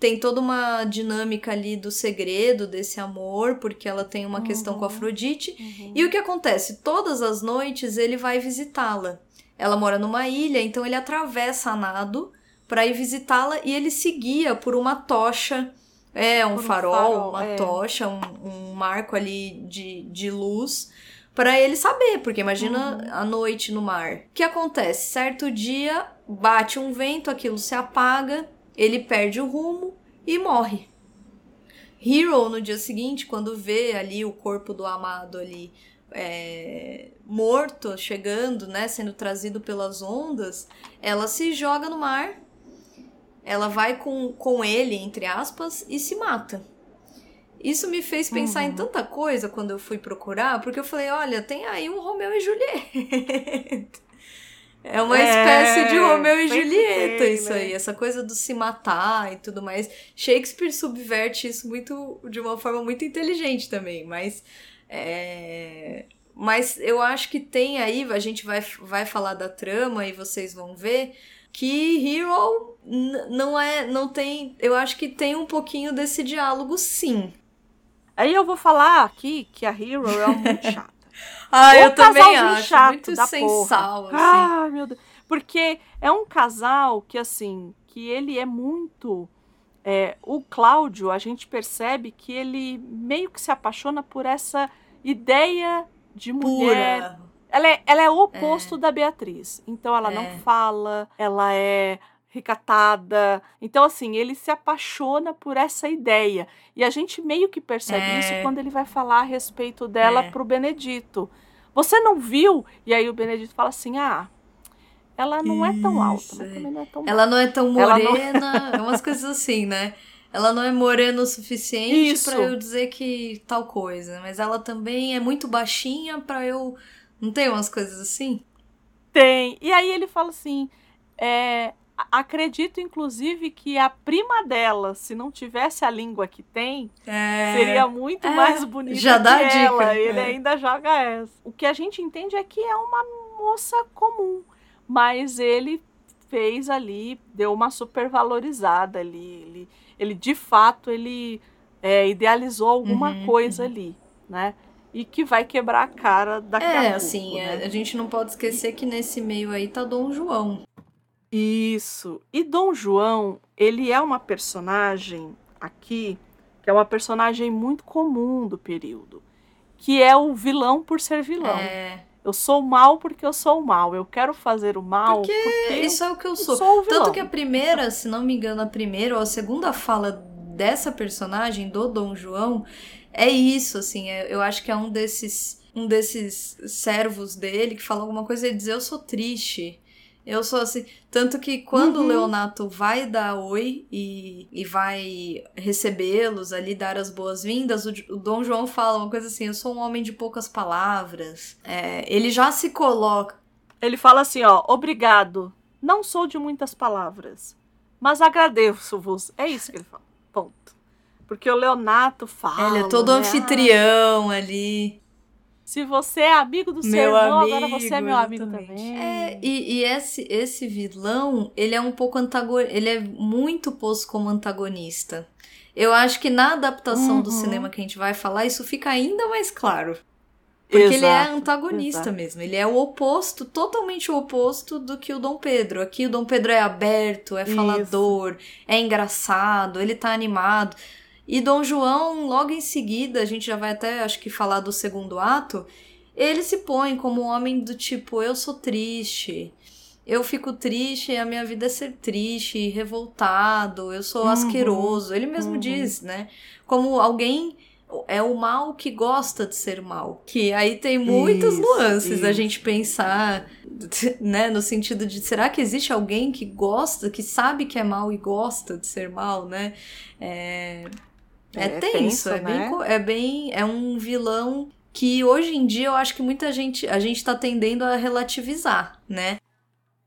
tem toda uma dinâmica ali do segredo desse amor, porque ela tem uma uhum. questão com a uhum. Afrodite. Uhum. E o que acontece? Todas as noites ele vai visitá-la. Ela mora numa ilha, então ele atravessa a nado para ir visitá-la e ele seguia por uma tocha É, um um farol, farol, uma é. tocha, um, um marco ali de, de luz para ele saber, porque imagina Uhum. a noite no mar. O que acontece? Certo dia bate um vento, aquilo se apaga, ele perde o rumo e morre. Hero, no dia seguinte, quando vê ali o corpo do amado ali é, morto, chegando, né, sendo trazido pelas ondas, ela se joga no mar, ela vai com, com ele, entre aspas, e se mata. Isso me fez pensar em Uhum. tanta coisa quando eu fui procurar, porque eu falei, olha, tem aí um Romeu e Julieta. É uma É, espécie de Romeu e Julieta tem, isso né? aí, essa coisa do se matar e tudo mais. Shakespeare subverte isso muito de uma forma muito inteligente também, mas é, mas eu acho que tem aí, a gente vai, vai falar da trama e vocês vão ver que Hero não é, não tem, eu acho que tem um pouquinho desse diálogo sim. Aí eu vou falar aqui que a Hero é muito chata. Ah, eu também acho, chato muito da sem porra. sal, assim. Ai, meu Deus. Porque é um casal que, assim, que ele é muito. é, o Cláudio, a gente percebe que ele meio que se apaixona por essa ideia de mulher. Pura. Ela é, ela é o oposto da Beatriz. Então ela É. não fala, ela é recatada. Então, assim, ele se apaixona por essa ideia. E a gente meio que percebe É. isso quando ele vai falar a respeito dela É. pro Benedito. Você não viu? E aí o Benedito fala assim: ah, ela não é tão alta, Isso, mas é. também não é tão Ela não é tão Ela não- morena, é umas coisas assim, né? Ela não é morena o suficiente Isso. pra eu dizer que tal coisa, mas ela também é muito baixinha pra eu. Não tem umas coisas assim? Tem. E aí ele fala assim: é, acredito, inclusive, que a prima dela, se não tivesse a língua que tem, É. seria muito É, mais bonita já dá que a dica, ela. Ele é. ainda joga essa. O que a gente entende é que é uma moça comum, mas ele fez ali, deu uma supervalorizada ali. Ele, ele de fato, ele é, idealizou alguma Uhum, coisa ali, né? E que vai quebrar a cara daqui a É, pouco, assim, né? a, a gente não pode esquecer que nesse meio aí tá Dom João. Isso. E Dom João, ele é uma personagem aqui, que é uma personagem muito comum do período, que é o vilão por ser vilão. É, Eu sou mal porque eu sou mal. Eu quero fazer o mal Porque porque, isso é o que eu eu sou. sou o vilão. Tanto que a primeira, se não me engano, a primeira ou a segunda fala dessa personagem, do Dom João, é isso, assim. é- eu acho que é um desses, um desses servos dele que fala alguma coisa e diz: Eu sou triste. Eu sou assim. Tanto que quando o Uhum. Leonato vai dar oi e, e vai recebê-los ali, dar as boas-vindas, o, o Dom João fala uma coisa assim: Eu sou um homem de poucas palavras. É, ele já se coloca. Ele fala assim, ó, obrigado. Não sou de muitas palavras, mas agradeço-vos. É isso que ele fala. Ponto. Porque o Leonato fala. Ele é todo né? anfitrião ali. Se você é amigo do seu Meu irmão, amigo. agora você é meu amigo exatamente. também. É, e, e esse, esse vilão, ele é um pouco antagonista. Ele é muito posto como antagonista. Eu acho que na adaptação do Uhum. cinema que a gente vai falar, isso fica ainda mais claro. Porque ele é Exato, antagonista exato. mesmo. Ele é o oposto, totalmente o oposto do que o Dom Pedro. Aqui o Dom Pedro é aberto, é Isso. falador, é engraçado, ele tá animado. E Dom João, logo em seguida, a gente já vai até, acho que, falar do segundo ato. Ele se põe como um homem do tipo: eu sou triste. Eu fico triste e a minha vida é ser triste, revoltado, eu sou Uhum, asqueroso. Ele mesmo uhum. diz, né? Como alguém é o mal que gosta de ser mal. Que aí tem muitas Isso, nuances isso. gente pensar, né? No sentido de será que existe alguém que gosta, que sabe que é mal e gosta de ser mal, né? É, é, É tenso, tenso, é, bem, né? é bem. É um vilão que hoje em dia eu acho que muita gente. A gente tá tendendo a relativizar, né?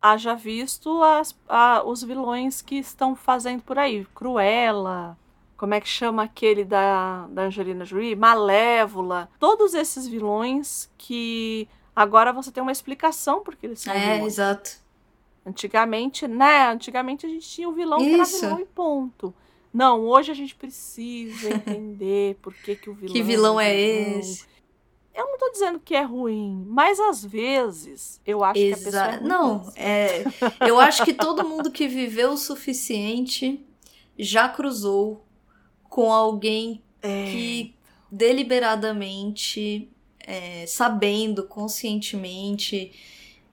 Haja visto as, a- os vilões que estão fazendo por aí. Cruella, como é que chama aquele da, da Angelina Jolie? Malévola. Todos esses vilões que agora você tem uma explicação porque eles são É, vilões. exato. Antigamente, né? Antigamente a gente tinha o vilão que era Isso. vilão e ponto. Não, hoje a gente precisa entender por que, que o vilão. Que vilão é vilão. esse? Eu não tô dizendo que é ruim, mas às vezes eu acho que a pessoa. é Não, é, eu acho que todo mundo que viveu o suficiente já cruzou com alguém é. que deliberadamente, é, sabendo, conscientemente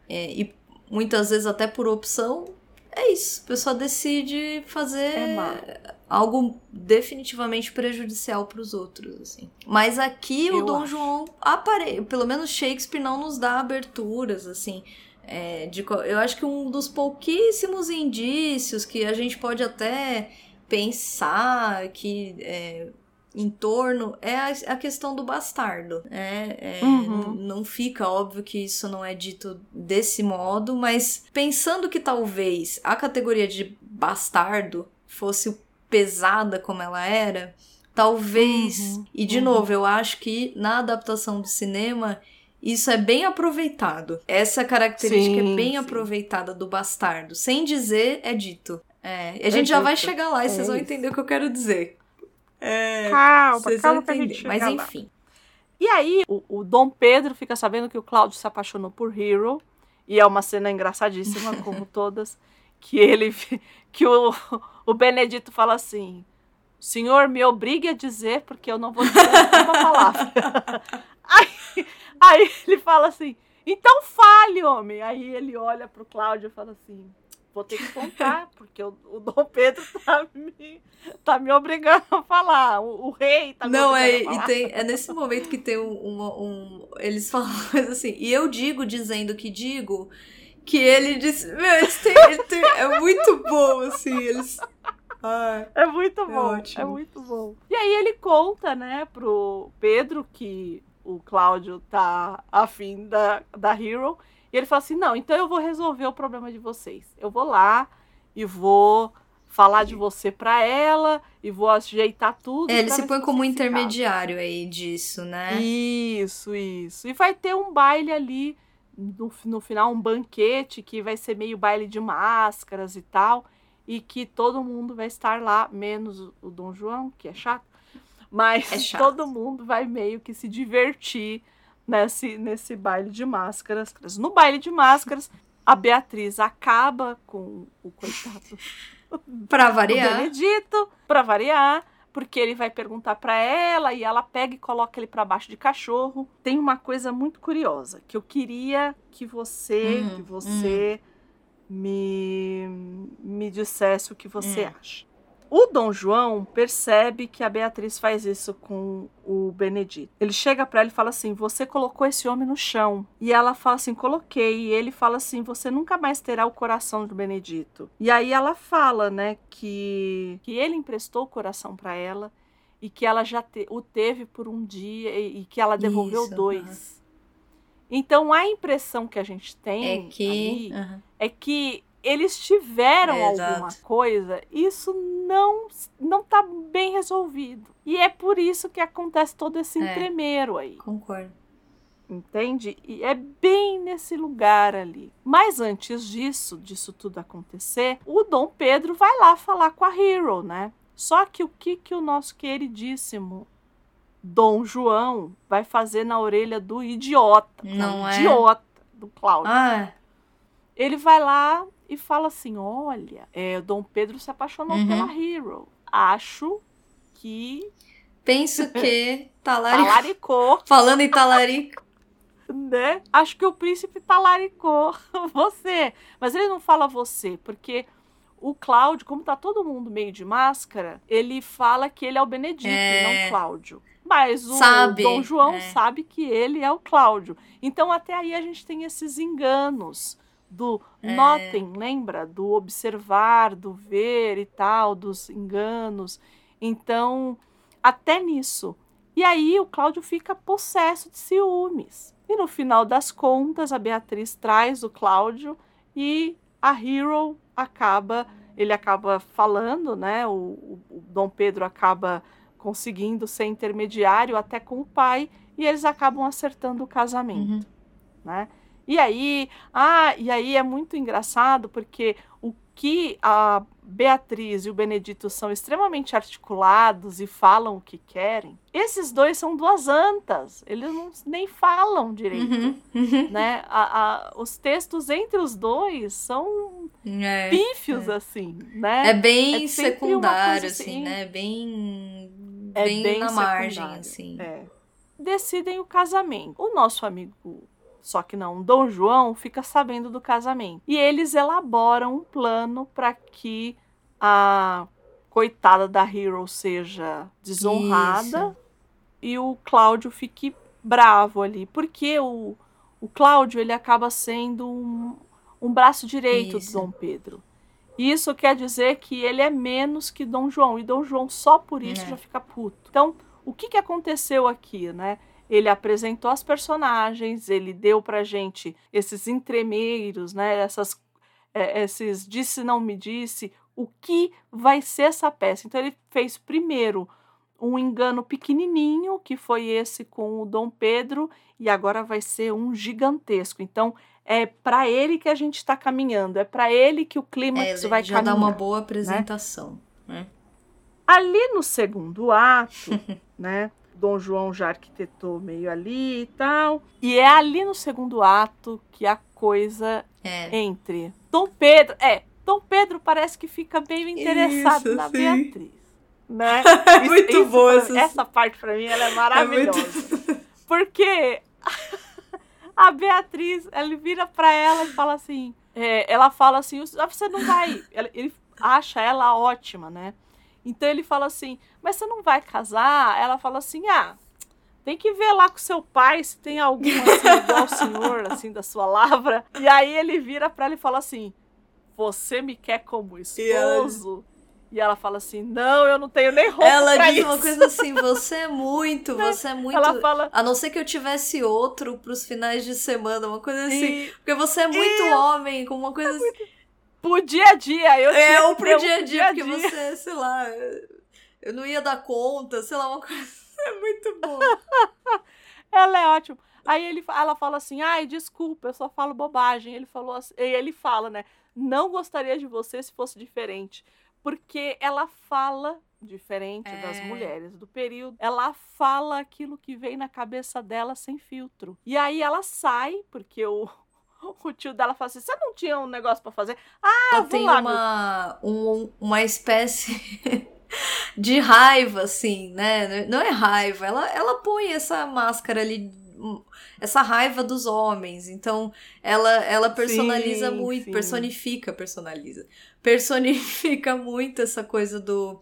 é, e muitas vezes até por opção, é isso. A pessoa decide fazer é algo definitivamente prejudicial para os outros, assim. Mas aqui Eu o Dom acho. João apare... pelo menos Shakespeare não nos dá aberturas, assim. É, de, eu acho que um dos pouquíssimos indícios que a gente pode até pensar que é, em torno é a, a, questão do bastardo. É, é uhum. Não fica óbvio que isso não é dito desse modo, mas pensando que talvez a categoria de bastardo fosse pesada como ela era, talvez. Uhum. E de uhum. novo, eu acho que na adaptação do cinema isso é bem aproveitado. Essa característica sim, é bem sim. aproveitada do bastardo. Sem dizer, é dito. É, a gente é já dito. vai chegar lá e é vocês vão entender o que eu quero dizer. É, calma, calma que a gente Mas enfim. E aí, o, o, Dom Pedro fica sabendo que o Cláudio se apaixonou por Hero. E é uma cena engraçadíssima, como todas. Que ele. Que o, o Benedito fala assim: Senhor, me obrigue a dizer, porque eu não vou dizer uma palavra. aí, aí ele fala assim: então fale, homem. Aí ele olha pro Cláudio e fala assim: vou ter que contar, porque o, o Dom Pedro tá me, tá me obrigando a falar. O, o rei tá me Não, é, e tem, é nesse momento que tem um, um, um, Eles falam assim, e eu digo dizendo que digo, que ele disse. Meu, eles têm, ele tem, é muito bom, assim, eles. Ai, é muito é bom, é, é muito bom. E aí ele conta, né, pro Pedro que o Cláudio tá afim da, da Hero. E ele fala assim: não, então eu vou resolver o problema de vocês. Eu vou lá e vou falar de você para ela e vou ajeitar tudo. É, ele se põe como intermediário aí disso, né? Isso, isso. E vai ter um baile ali no, no final, um banquete que vai ser meio baile de máscaras e tal. E que todo mundo vai estar lá, menos o, Dom João, que é chato. Mas é chato. todo mundo vai meio que se divertir nesse, nesse baile de máscaras. No baile de máscaras, a Beatriz acaba com o coitado. pra variar. Benedito, pra variar. Porque ele vai perguntar para ela e ela pega e coloca ele para baixo de cachorro. Tem uma coisa muito curiosa que eu queria que você, hum, que você hum. me, me dissesse o que você hum. acha. O Dom João percebe que a Beatriz faz isso com o Benedito. Ele chega para ela e fala assim: Você colocou esse homem no chão. E ela fala assim: Coloquei. E ele fala assim: Você nunca mais terá o coração do Benedito. E aí ela fala, né, que, que ele emprestou o coração para ela e que ela já te, o teve por um dia e, e que ela devolveu isso, dois. Então a impressão que a gente tem é que, ali, é que eles tiveram é, alguma coisa, isso não não tá bem resolvido. E é por isso que acontece todo esse é, entremeiro aí. Concordo. Entende? E é bem nesse lugar ali. Mas antes disso, disso tudo acontecer, o Dom Pedro vai lá falar com a Hero, né? Só que o que que o nosso queridíssimo Dom João vai fazer na orelha do idiota? Não é? Idiota do Cláudio. Ah. Ele vai lá e fala assim: olha, é, o Dom Pedro se apaixonou uhum. pela Hero. Acho que. Penso que talarico. talaricou. Falando em talarico. Né? Acho que o príncipe talaricou você. Mas ele não fala você, porque o Cláudio, como tá todo mundo meio de máscara, ele fala que ele é o Benedito, é... não o Cláudio. Mas o sabe. Dom João é. sabe que ele é o Cláudio. Então até aí a gente tem esses enganos do é. notem, lembra? Do observar, do ver e tal, dos enganos. Então, até nisso. E aí o Cláudio fica possesso de ciúmes. E no final das contas, a Beatriz traz o Cláudio e a Hero acaba, ele acaba falando, né? O, o, o Dom Pedro acaba conseguindo ser intermediário até com o pai e eles acabam acertando o casamento, uhum. né? E aí, ah, e aí é muito engraçado porque o que a Beatriz e o Benedito são extremamente articulados e falam o que querem. Esses dois são duas antas, eles não, nem falam direito, uhum, uhum. né? A, a, os textos entre os dois são é, pífios, é. assim, né? É bem é secundário, assim, assim, né? Bem é bem, bem na margem, assim. É. Decidem o casamento. O nosso amigo, só que não, Dom João, fica sabendo do casamento. E eles elaboram um plano para que a coitada da Hero seja desonrada Isso. e o Cláudio fique bravo ali. Porque o, o Cláudio ele acaba sendo um, um braço direito Isso. do Dom Pedro. Isso quer dizer que ele é menos que Dom João. E Dom João só por isso É. já fica puto. Então, o que, que aconteceu aqui, né? Ele apresentou as personagens, ele deu pra gente esses entremeiros, né? Essas, é, esses disse não me disse, o que vai ser essa peça. Então ele fez primeiro um engano pequenininho, que foi esse com o Dom Pedro, e agora vai ser um gigantesco. Então é para ele que a gente está caminhando, é para ele que o É, clímax vai já dá caminhar. uma boa apresentação. né? Ali no segundo ato, né? Dom João já arquitetou meio ali e tal. E é ali no segundo ato que a coisa É. entre Dom Pedro. É, Dom Pedro parece que fica meio interessado Isso, na sim. Beatriz. Né? É muito boa pra- essa- essa parte pra mim ela é É maravilhosa. muito... Porque a Beatriz, ela vira pra ela e fala assim: é, ela fala assim, "Ah, você não vai. Ele acha ela ótima, né? Então ele fala assim, mas você não vai casar? Ela fala assim, ah, tem que ver lá com seu pai se tem algum assim, igual o senhor, assim, da sua lavra. E aí ele vira pra ela e fala assim, você me quer como esposo? E ela fala assim, não, eu não tenho nem roupa Ela diz isso. uma coisa assim: você é muito, você é muito. Ela fala, A não ser que eu tivesse outro pros finais de semana, uma coisa assim. e Porque você é muito homem, com uma coisa assim. Pro dia a dia, eu tinha É, pro dia a dia, porque você, sei lá, eu não ia dar conta, sei lá, uma coisa. É muito bom. Ela é ótima. Aí ele, ela fala assim, ai, desculpa, eu só falo bobagem. Ele falou assim, e ele fala, né? Não gostaria de você se fosse diferente. Porque ela fala diferente das É. mulheres do período. Ela fala aquilo que vem na cabeça dela sem filtro. E aí ela sai, porque o, o tio dela fala assim: você não tinha um negócio pra fazer? Ah, vou tem lá, uma, um- uma espécie de raiva, assim, né? Não é raiva, ela, ela põe essa máscara ali, um, essa raiva dos homens. Então, ela, ela personaliza Sim, muito, sim. personifica, personaliza. Personifica muito essa coisa do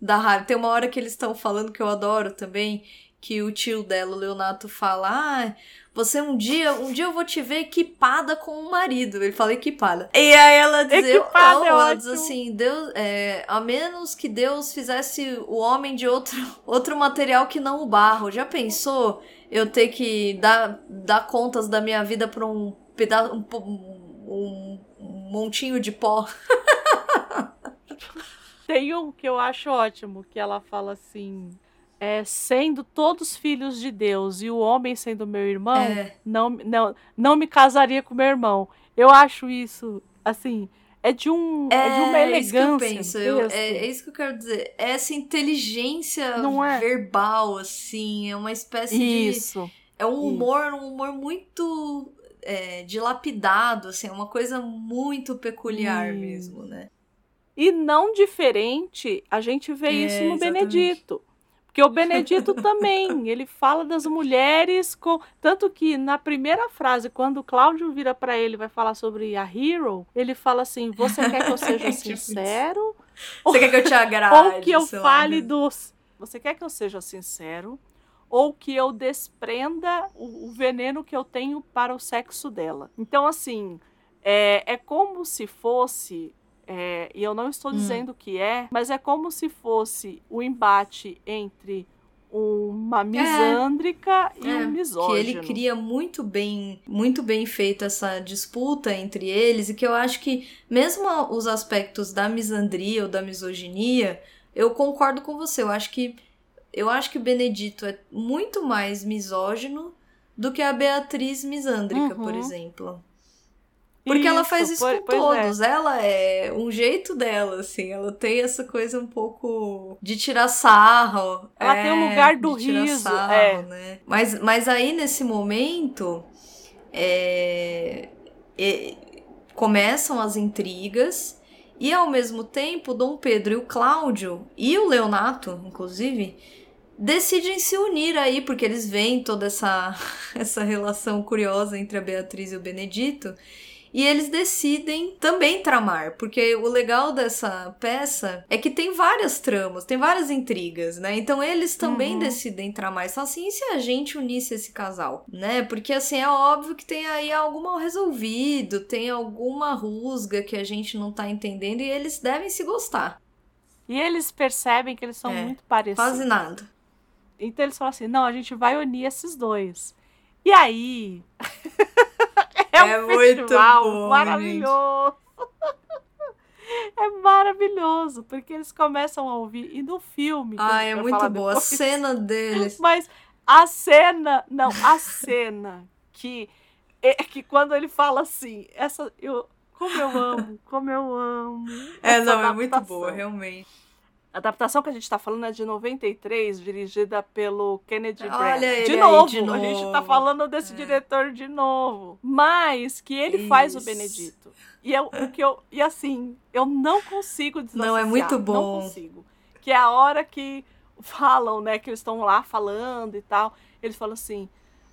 da raiva. Tem uma hora que eles estão falando que eu adoro também, que o tio dela, o Leonato, fala: Ah, você um dia, um dia eu vou te ver equipada com o marido. Ele fala equipada. E aí ela diz, Equipada é ela diz assim, Deus, é, a menos que Deus fizesse o homem de outro, outro material que não o barro. Já pensou eu ter que dar, dar contas da minha vida pra um pedaço, um, um, um montinho de pó? Tem um que eu acho ótimo, que ela fala assim: é, sendo todos filhos de Deus e o homem sendo meu irmão, É. não, não, não me casaria com meu irmão. Eu acho isso, assim, é de, um, é, de uma isso que eu elegância. penso. eu- é, é isso que eu quero dizer. É Essa inteligência Não é? verbal, assim, é uma espécie de. Isso. É um isso. humor, um humor muito é, dilapidado, assim, é uma coisa muito peculiar Isso. mesmo, né? E não diferente, a gente vê É, isso no exatamente. Benedito. Porque o Benedito também, ele fala das mulheres com. Tanto que na primeira frase, quando o Cláudio vira pra ele e vai falar sobre a Hero, ele fala assim: Você quer que eu seja Tipo isso. sincero? Você quer que eu te agrade? ou que eu fale né? dos. Você quer que eu seja sincero? Ou que eu desprenda o, o veneno que eu tenho para o sexo dela. Então, assim, é, é como se fosse. É, e eu não estou Hum. dizendo que é, mas é como se fosse o embate entre uma misândrica e É, um que misógino. ele cria muito bem, muito bem feito essa disputa entre eles e que eu acho que mesmo os aspectos da misandria ou da misoginia, eu concordo com você. Eu acho que eu acho que o Benedito é muito mais misógino do que a Beatriz misândrica, por Uhum. exemplo. Porque ela faz isso pois- com é. todos. Ela é um jeito dela, assim. Ela tem essa coisa um pouco de tirar sarro. Ela é, tem o lugar do de tirar riso, sarro, é. né? Mas, mas aí, nesse momento, é, é, começam as intrigas. E, ao mesmo tempo, Dom Pedro e o Cláudio, e o Leonato, inclusive, decidem se unir aí, porque eles veem toda essa, essa relação curiosa entre a Beatriz e o Benedito. E eles decidem também tramar, porque o legal dessa peça é que tem várias tramas, tem várias intrigas, né? Então eles também uhum. decidem tramar. E assim, e se a gente unisse esse casal, né? Porque assim, é óbvio que tem aí algo mal resolvido, tem alguma rusga que a gente não tá entendendo e eles devem se gostar. E eles percebem que eles são é, muito parecidos. Quase nada. Então eles falam assim: não, a gente vai unir esses dois. E aí. é, é um muito bom, maravilhoso. é maravilhoso, porque eles começam a ouvir. E no filme. Ah, é muito boa. Depois, a cena deles. Mas a cena. Não, a cena que. É que quando ele fala assim, essa. Eu, como eu amo, como eu amo. É, não, adaptação. é muito boa, realmente. A adaptação que a gente está falando é de 93, dirigida pelo Kennedy Olha Branagh. De novo, de novo, a gente está falando desse é. diretor de novo. Mas que ele Isso. faz o Benedito. E eu, o que eu e assim, eu não consigo desassociar. Não é muito bom. Não consigo. Que é a hora que falam, né, que eles estão lá falando e tal. Eles falam assim: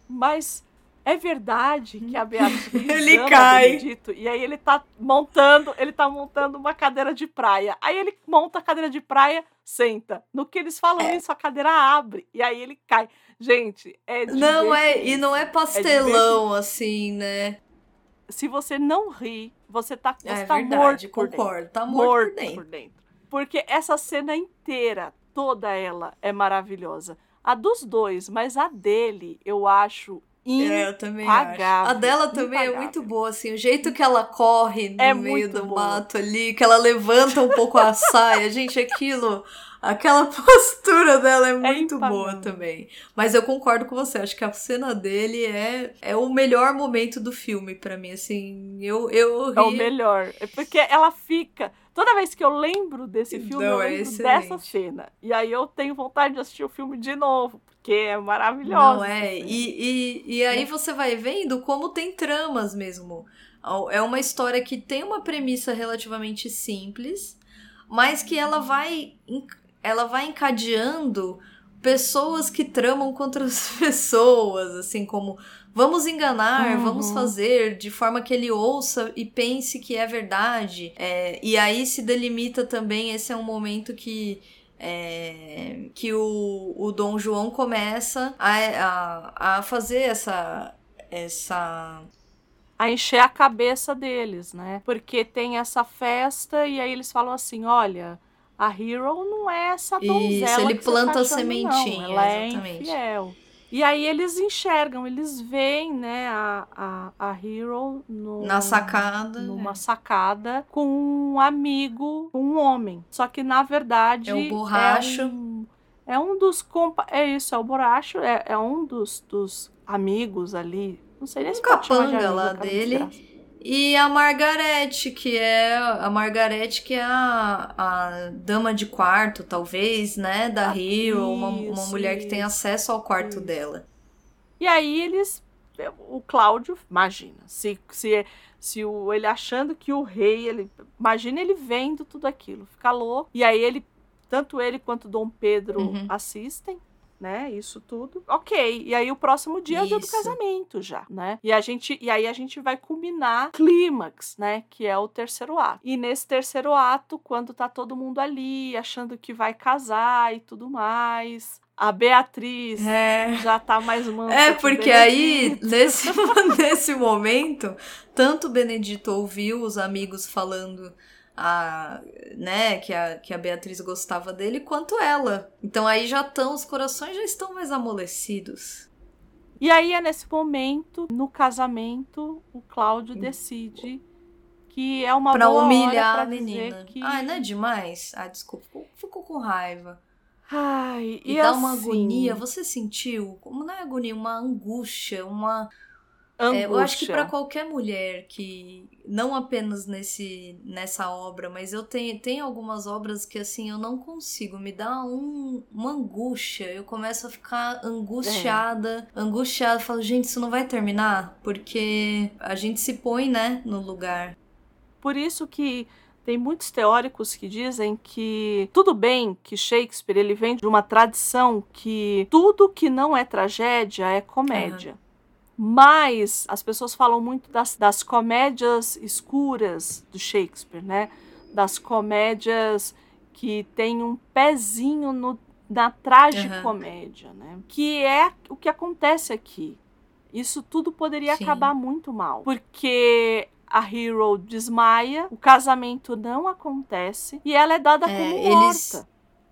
"Mas é verdade que a Beatriz ele cai. Benedito. E aí ele tá montando, ele tá montando uma cadeira de praia. Aí ele monta a cadeira de praia, senta. No que eles falam é. isso, a cadeira abre e aí ele cai. Gente, é Não é, e não é pastelão é assim, né? Se você não ri, você tá, você é tá verdade, morto concordo, tá morto, morto por, dentro. por dentro. Porque essa cena inteira, toda ela é maravilhosa. A dos dois, mas a dele, eu acho é, eu também. A dela também é impagável. é muito boa, assim, o jeito que ela corre no é meio do boa. mato ali, que ela levanta um pouco a saia, gente, aquilo, aquela postura dela é, é muito boa também. Mas eu concordo com você, acho que a cena dele é, é o melhor momento do filme para mim, assim, eu eu ri. É o melhor, é porque ela fica Toda vez que eu lembro desse filme, Não, eu é lembro é dessa cena. E aí eu tenho vontade de assistir o filme de novo, porque é maravilhoso. Não é? E, e, e aí é. você vai vendo como tem tramas mesmo. É uma história que tem uma premissa relativamente simples, mas que ela vai, ela vai encadeando pessoas que tramam contra as pessoas, assim como vamos enganar, uhum. vamos fazer de forma que ele ouça e pense que é verdade. É, e aí se delimita também, esse é um momento que. É, que o, o Dom João começa a, a, a fazer essa. essa a encher a cabeça deles, né? Porque tem essa festa e aí eles falam assim: olha, a Hero não é essa donzela. Isso, ele planta tá a sementinha. Não. Ela é infiel. E aí eles enxergam, eles veem, né, a, a, a Hero no, na sacada. Numa é. sacada com um amigo, um homem. Só que na verdade. É o borracho. É um, é um dos. Compa é isso, é o borracho, é, é um dos, dos amigos ali. Não sei nem um se capanga lá dele. E a Margarete, que é a Margarete, que é a, a dama de quarto, talvez, né, da Rio, uma, uma mulher que tem acesso ao quarto isso. dela. E aí eles o Cláudio, imagina, se se se o, ele achando que o rei, ele imagina ele vendo tudo aquilo, fica louco. E aí ele tanto ele quanto Dom Pedro uhum. assistem né? Isso tudo. Ok. E aí o próximo dia Isso. é o dia do casamento já, né? E a gente e aí a gente vai culminar clímax, né, que é o terceiro ato. E nesse terceiro ato, quando tá todo mundo ali achando que vai casar e tudo mais, a Beatriz é. já tá mais mansa. É, porque aí, nesse, nesse momento, tanto o Benedito ouviu os amigos falando a, né, que a, que a Beatriz gostava dele, quanto ela. Então aí já estão, os corações já estão mais amolecidos. E aí é nesse momento, no casamento, o Cláudio decide que é uma pra boa humilhar pra a menina. Que... Ai, não é demais? Ah, desculpa, ficou, ficou com raiva. Ai, e, e dá assim... uma agonia. Você sentiu? Como não é agonia, uma angústia, uma é, eu acho que para qualquer mulher que não apenas nesse nessa obra, mas eu tenho tem algumas obras que assim eu não consigo, me dá um, uma angústia, eu começo a ficar angustiada, é. angustiada, falo, gente, isso não vai terminar, porque a gente se põe, né, no lugar. Por isso que Tem muitos teóricos que dizem que tudo bem que Shakespeare ele vem de uma tradição que tudo que não é tragédia é comédia. Uhum. Mas as pessoas falam muito das, das comédias escuras do Shakespeare, né? Das comédias que tem um pezinho no, na tragicomédia, uhum. né? Que é o que acontece aqui. Isso tudo poderia Sim. acabar muito mal. Porque a Hero desmaia, o casamento não acontece e ela é dada é, como morta.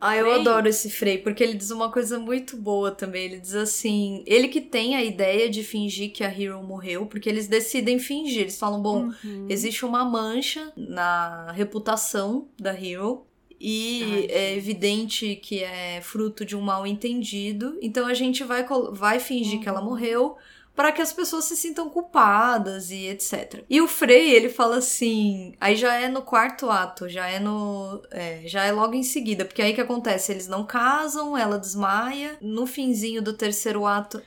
Ah, eu adoro esse Frey, porque ele diz uma coisa muito boa também. Ele diz assim: ele que tem a ideia de fingir que a Hero morreu, porque eles decidem fingir. Eles falam: bom, uhum. existe uma mancha na reputação da Hero. E Ai, é evidente que é fruto de um mal entendido. Então a gente vai, vai fingir uhum. que ela uhum. morreu para que as pessoas se sintam culpadas e etc. E o Frei, ele fala assim, aí já é no quarto ato, já é no, é, já é logo em seguida, porque aí que acontece, eles não casam, ela desmaia, no finzinho do terceiro ato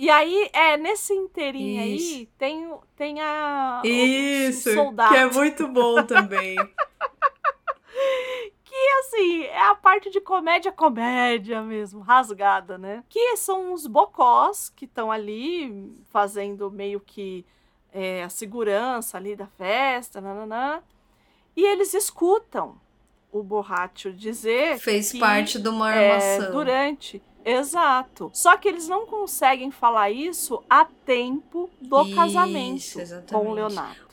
e aí, é, nesse inteirinho Isso. aí, tem, tem a. Isso! O, o soldado. Que é muito bom também. que, assim, é a parte de comédia, comédia mesmo, rasgada, né? Que são os bocós que estão ali fazendo meio que é, a segurança ali da festa, nananã. E eles escutam o Borracho dizer. Fez que, parte de uma armação. É, durante. Exato. Só que eles não conseguem falar isso a tempo do isso, casamento exatamente. com o Leonardo.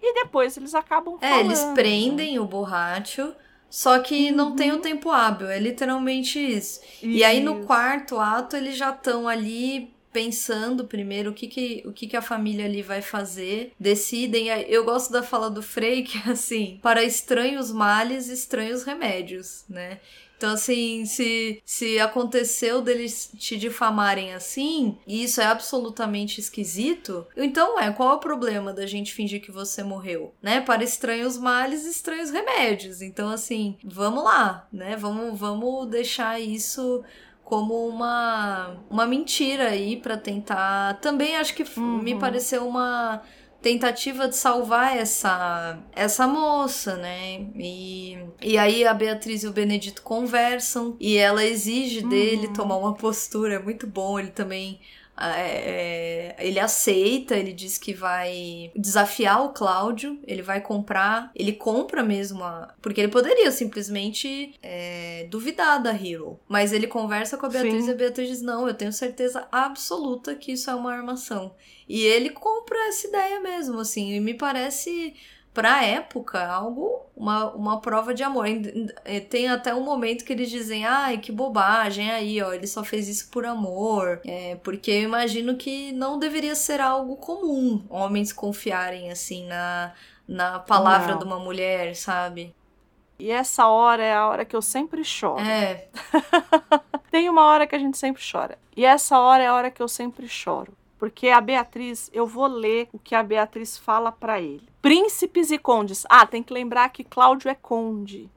E depois eles acabam falando. É, eles prendem né? o borracho só que uhum. não tem o tempo hábil, é literalmente isso. isso. E aí no quarto ato eles já estão ali pensando primeiro o que que, o que que a família ali vai fazer, decidem. Eu gosto da fala do Frei que é assim, para estranhos males, estranhos remédios, né? Então, assim, se, se aconteceu deles te difamarem assim, e isso é absolutamente esquisito, então é, qual é o problema da gente fingir que você morreu? Né? Para estranhos males, estranhos remédios. Então, assim, vamos lá, né? Vamos, vamos deixar isso como uma, uma mentira aí para tentar. Também acho que uhum. me pareceu uma tentativa de salvar essa essa moça, né? E, e aí a Beatriz e o Benedito conversam e ela exige dele uhum. tomar uma postura, é muito bom, ele também é, é, ele aceita, ele diz que vai desafiar o Cláudio, ele vai comprar, ele compra mesmo a. Porque ele poderia simplesmente é, duvidar da Hero. Mas ele conversa com a Beatriz Sim. e a Beatriz diz: Não, eu tenho certeza absoluta que isso é uma armação. E ele compra essa ideia mesmo, assim, e me parece pra época, algo, uma, uma prova de amor. Eh, tem até um momento que eles dizem, ai, que bobagem aí, ó, ele só fez isso por amor. É, porque eu imagino que não deveria ser algo comum homens confiarem, assim, na, na palavra não. de uma mulher, sabe? E essa hora é a hora que eu sempre choro. É. Tem uma hora que a gente sempre chora. E essa hora é a hora que eu sempre choro. Porque a Beatriz, eu vou ler o que a Beatriz fala para ele. Príncipes e condes. Ah, tem que lembrar que Cláudio é conde.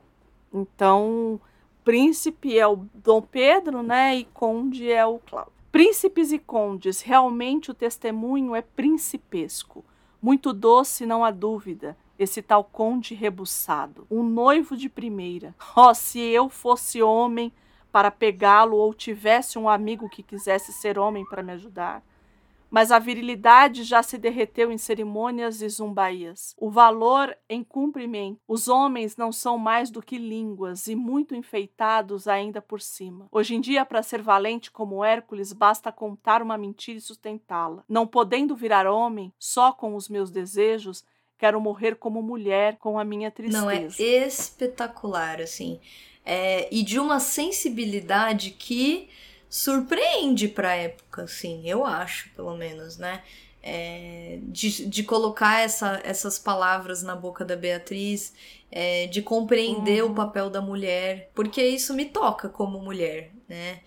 Então, príncipe é o Dom Pedro, né? E conde é o Cláudio. Príncipes e condes, realmente o testemunho é principesco. Muito doce, não há dúvida, esse tal conde rebuçado. Um noivo de primeira. Oh, se eu fosse homem para pegá-lo ou tivesse um amigo que quisesse ser homem para me ajudar mas a virilidade já se derreteu em cerimônias e zumbaías. O valor em cumprimento. Os homens não são mais do que línguas e muito enfeitados ainda por cima. Hoje em dia, para ser valente como Hércules, basta contar uma mentira e sustentá-la. Não podendo virar homem, só com os meus desejos, quero morrer como mulher com a minha tristeza. Não, é espetacular, assim. É, e de uma sensibilidade que surpreende pra época, assim, eu acho, pelo menos, né? É, de, de colocar essa, essas palavras na boca da Beatriz, é, de compreender uhum. o papel da mulher, porque isso me toca como mulher, né?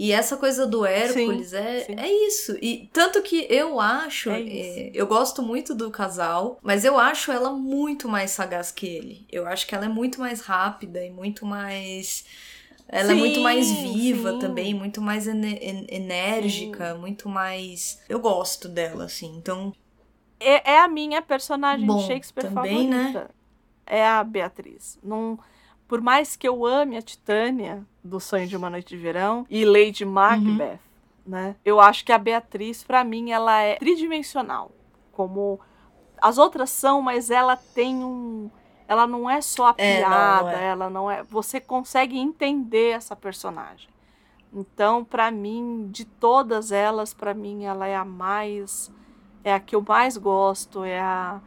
E essa coisa do Hércules sim, é, sim. é isso. E tanto que eu acho, é é, eu gosto muito do casal, mas eu acho ela muito mais sagaz que ele. Eu acho que ela é muito mais rápida e muito mais ela sim, é muito mais viva sim. também, muito mais enérgica, sim. muito mais. Eu gosto dela, assim. Então. É, é a minha personagem Bom, Shakespeare também, né? favorita. Né? é a Beatriz. Não, por mais que eu ame a Titânia do Sonho de uma Noite de Verão e Lady Macbeth, uhum. né? Eu acho que a Beatriz, para mim, ela é tridimensional, como as outras são, mas ela tem um ela não é só a piada, é, não, é. ela não é. Você consegue entender essa personagem. Então, para mim, de todas elas, para mim ela é a mais é a que eu mais gosto, é a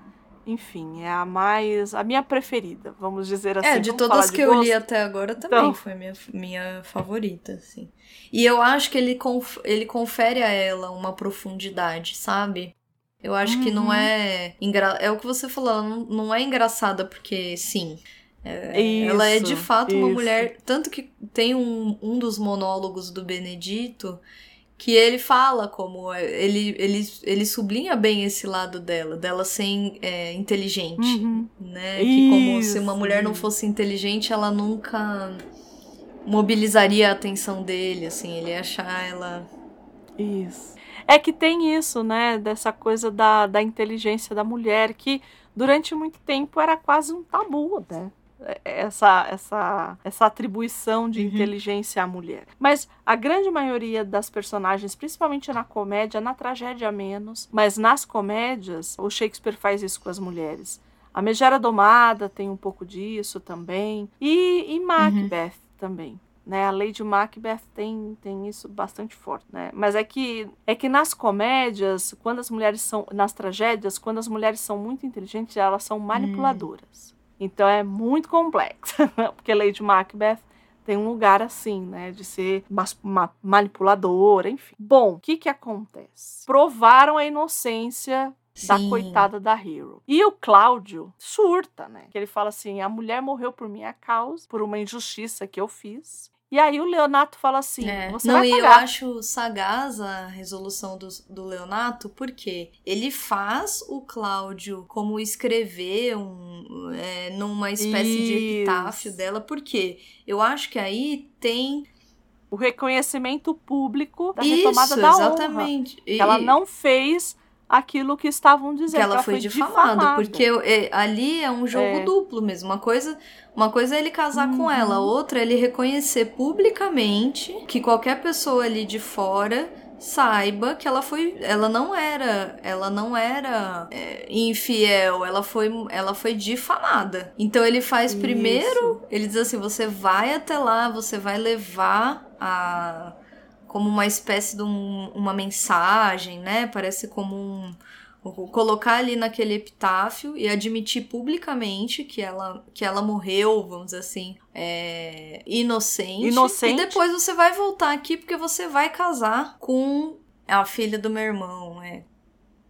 enfim, é a mais a minha preferida, vamos dizer assim. É, de todas de que gosto. eu li até agora também então, foi minha minha favorita, assim. E eu acho que ele conf, ele confere a ela uma profundidade, sabe? Eu acho uhum. que não uhum. é. Engra... É o que você falou, não, não é engraçada porque sim. É, isso, ela é de fato uma mulher. Tanto que tem um, um dos monólogos do Benedito que ele fala como. Ele, ele, ele sublinha bem esse lado dela, dela ser é, inteligente. Uhum. Né? Isso, que como se uma mulher não fosse inteligente, ela nunca mobilizaria a atenção dele, assim, ele ia achar ela. Isso. É que tem isso, né? Dessa coisa da, da inteligência da mulher, que durante muito tempo era quase um tabu, né? Essa, essa, essa atribuição de uhum. inteligência à mulher. Mas a grande maioria das personagens, principalmente na comédia, na tragédia menos, mas nas comédias, o Shakespeare faz isso com as mulheres. A Megera Domada tem um pouco disso também. E, e Macbeth uhum. também né? A Lady Macbeth tem, tem isso bastante forte, né? Mas é que é que nas comédias, quando as mulheres são nas tragédias, quando as mulheres são muito inteligentes, elas são manipuladoras. Hum. Então é muito complexo, porque Lady Macbeth tem um lugar assim, né, de ser uma manipuladora, enfim. Bom, o que que acontece? Provaram a inocência Sim. da coitada da Hero. E o Cláudio surta, né? Que ele fala assim: a mulher morreu por minha causa, por uma injustiça que eu fiz. E aí o Leonato fala assim: é. você Não, vai pagar. eu acho sagaz a resolução do, do Leonato, porque ele faz o Cláudio como escrever um, é, numa espécie Isso. de epitáfio dela, porque eu acho que aí tem o reconhecimento público da retomada Isso, da exatamente. honra. E... Ela não fez aquilo que estavam dizendo. Que ela, ela foi, foi difamada, difamada, porque é, ali é um jogo é. duplo mesmo. Uma coisa, uma coisa é ele casar uhum. com ela, outra é ele reconhecer publicamente que qualquer pessoa ali de fora saiba que ela foi ela não era ela não era é, infiel ela foi ela foi difamada então ele faz Isso. primeiro ele diz assim você vai até lá você vai levar a como uma espécie de um, uma mensagem, né? Parece como um colocar ali naquele epitáfio e admitir publicamente que ela, que ela morreu, vamos dizer assim, é, inocente. Inocente. E depois você vai voltar aqui porque você vai casar com a filha do meu irmão, é.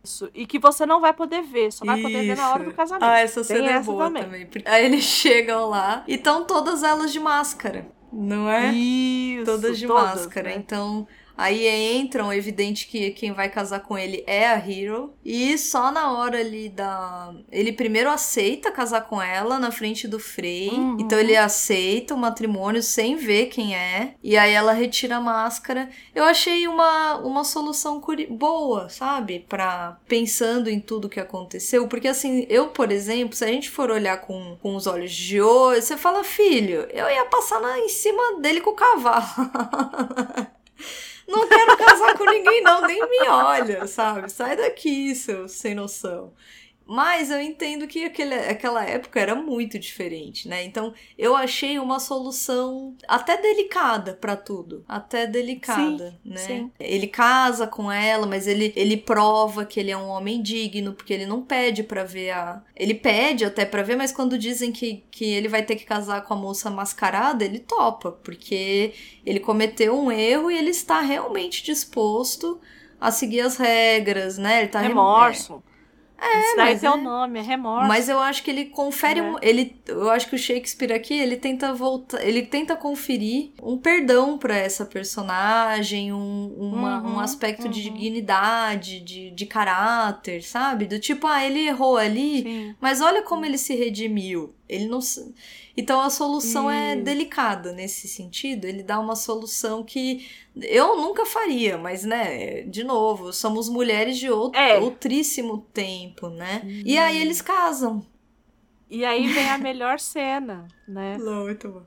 Isso. E que você não vai poder ver, só vai Isso. poder ver na hora do casamento. Ah, essa cena Tem é boa também. também. Aí eles chegam lá e estão todas elas de máscara. Não é? Isso. Todas de todas, máscara. Né? Então, Aí entram, evidente que quem vai casar com ele é a Hero. E só na hora ali da. Ele primeiro aceita casar com ela na frente do Frey. Uhum. Então ele aceita o matrimônio sem ver quem é. E aí ela retira a máscara. Eu achei uma, uma solução boa, sabe? Pra pensando em tudo que aconteceu. Porque assim, eu, por exemplo, se a gente for olhar com, com os olhos de hoje, você fala, filho, eu ia passar na, em cima dele com o cavalo. Não quero casar com ninguém, não, nem me olha, sabe? Sai daqui, seu sem noção. Mas eu entendo que aquele, aquela época era muito diferente, né? Então eu achei uma solução até delicada para tudo. Até delicada, sim, né? Sim. Ele casa com ela, mas ele, ele prova que ele é um homem digno, porque ele não pede para ver a. Ele pede até para ver, mas quando dizem que, que ele vai ter que casar com a moça mascarada, ele topa, porque ele cometeu um erro e ele está realmente disposto a seguir as regras, né? Ele tá remorso. É, mas é, o nome, é remorso. Mas eu acho que ele confere, é. ele, eu acho que o Shakespeare aqui, ele tenta voltar, ele tenta conferir um perdão para essa personagem, um, uma, uhum, um aspecto uhum. de dignidade, de, de caráter, sabe? Do tipo, ah, ele errou ali, Sim. mas olha como ele se redimiu. Ele não então a solução é delicada nesse sentido. Ele dá uma solução que eu nunca faria, mas né, de novo, somos mulheres de outro, é. outríssimo tempo, né? E aí eles casam. E aí vem a melhor cena, né? Não, muito bom.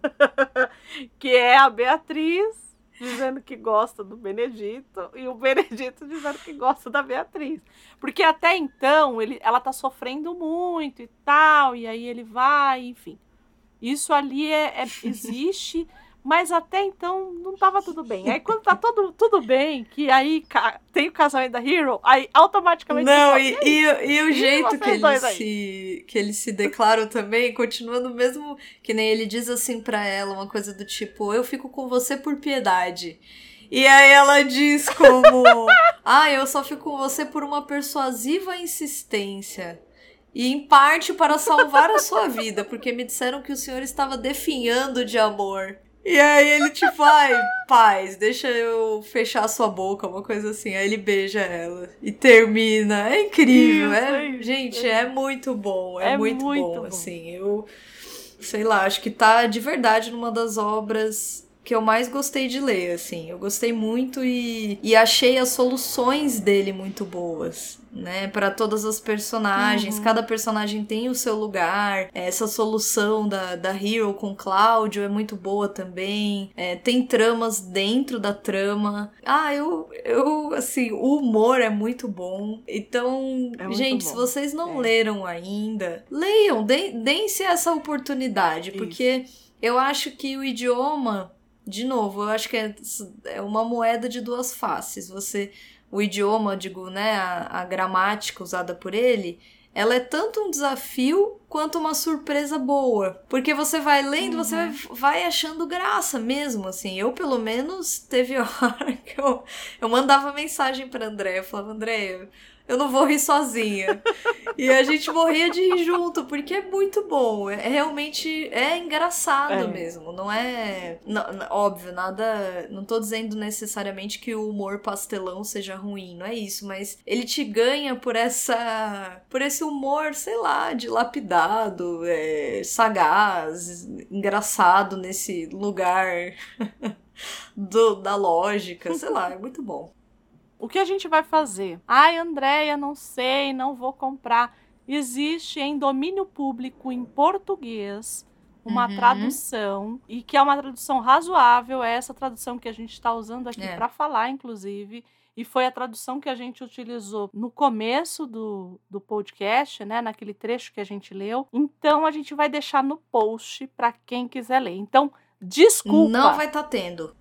que é a Beatriz dizendo que gosta do Benedito e o Benedito dizendo que gosta da Beatriz. Porque até então ele, ela tá sofrendo muito e tal, e aí ele vai, enfim. Isso ali é, é existe mas até então não tava tudo bem. Aí quando tá tudo, tudo bem, que aí tem o casamento da Hero, aí automaticamente. Não, e, e, e, o jeito que ele, se, que ele se declara também continua no mesmo. Que nem ele diz assim para ela, uma coisa do tipo: Eu fico com você por piedade. E aí ela diz como: Ah, eu só fico com você por uma persuasiva insistência. E em parte para salvar a sua vida, porque me disseram que o senhor estava definhando de amor. E aí ele, tipo, ai, paz, deixa eu fechar sua boca, uma coisa assim. Aí ele beija ela e termina. É incrível, isso, é, é gente, é muito bom, é, é muito, muito bom, bom, assim. Eu, sei lá, acho que tá de verdade numa das obras que eu mais gostei de ler, assim. Eu gostei muito e, e achei as soluções dele muito boas, né? Para todas as personagens. Uhum. Cada personagem tem o seu lugar. Essa solução da, da Hero com Cláudio é muito boa também. É, tem tramas dentro da trama. Ah, eu, eu, assim, o humor é muito bom. Então, é muito gente, bom. se vocês não é. leram ainda, leiam, deem-se essa oportunidade, Isso. porque eu acho que o idioma de novo, eu acho que é, é uma moeda de duas faces. Você, o idioma, digo, né, a, a gramática usada por ele, ela é tanto um desafio quanto uma surpresa boa. Porque você vai lendo, uhum. você vai, vai, achando graça mesmo, assim. Eu, pelo menos, teve hora que eu, eu mandava mensagem pra André. Eu falava, André, eu não vou rir sozinha. e a gente morria de rir junto, porque é muito bom. É realmente é engraçado é. mesmo. Não é. Não, óbvio, nada. Não tô dizendo necessariamente que o humor pastelão seja ruim, não é isso, mas ele te ganha por essa. por esse humor, sei lá, dilapidado, é, sagaz, engraçado nesse lugar. Do, da lógica, sei lá, é muito bom. O que a gente vai fazer? Ai, Andréia, não sei, não vou comprar. Existe em domínio público em português uma uhum. tradução e que é uma tradução razoável, é essa tradução que a gente está usando aqui é. para falar, inclusive. E foi a tradução que a gente utilizou no começo do, do podcast, né? Naquele trecho que a gente leu. Então a gente vai deixar no post para quem quiser ler. Então, desculpa. Não vai estar tá tendo.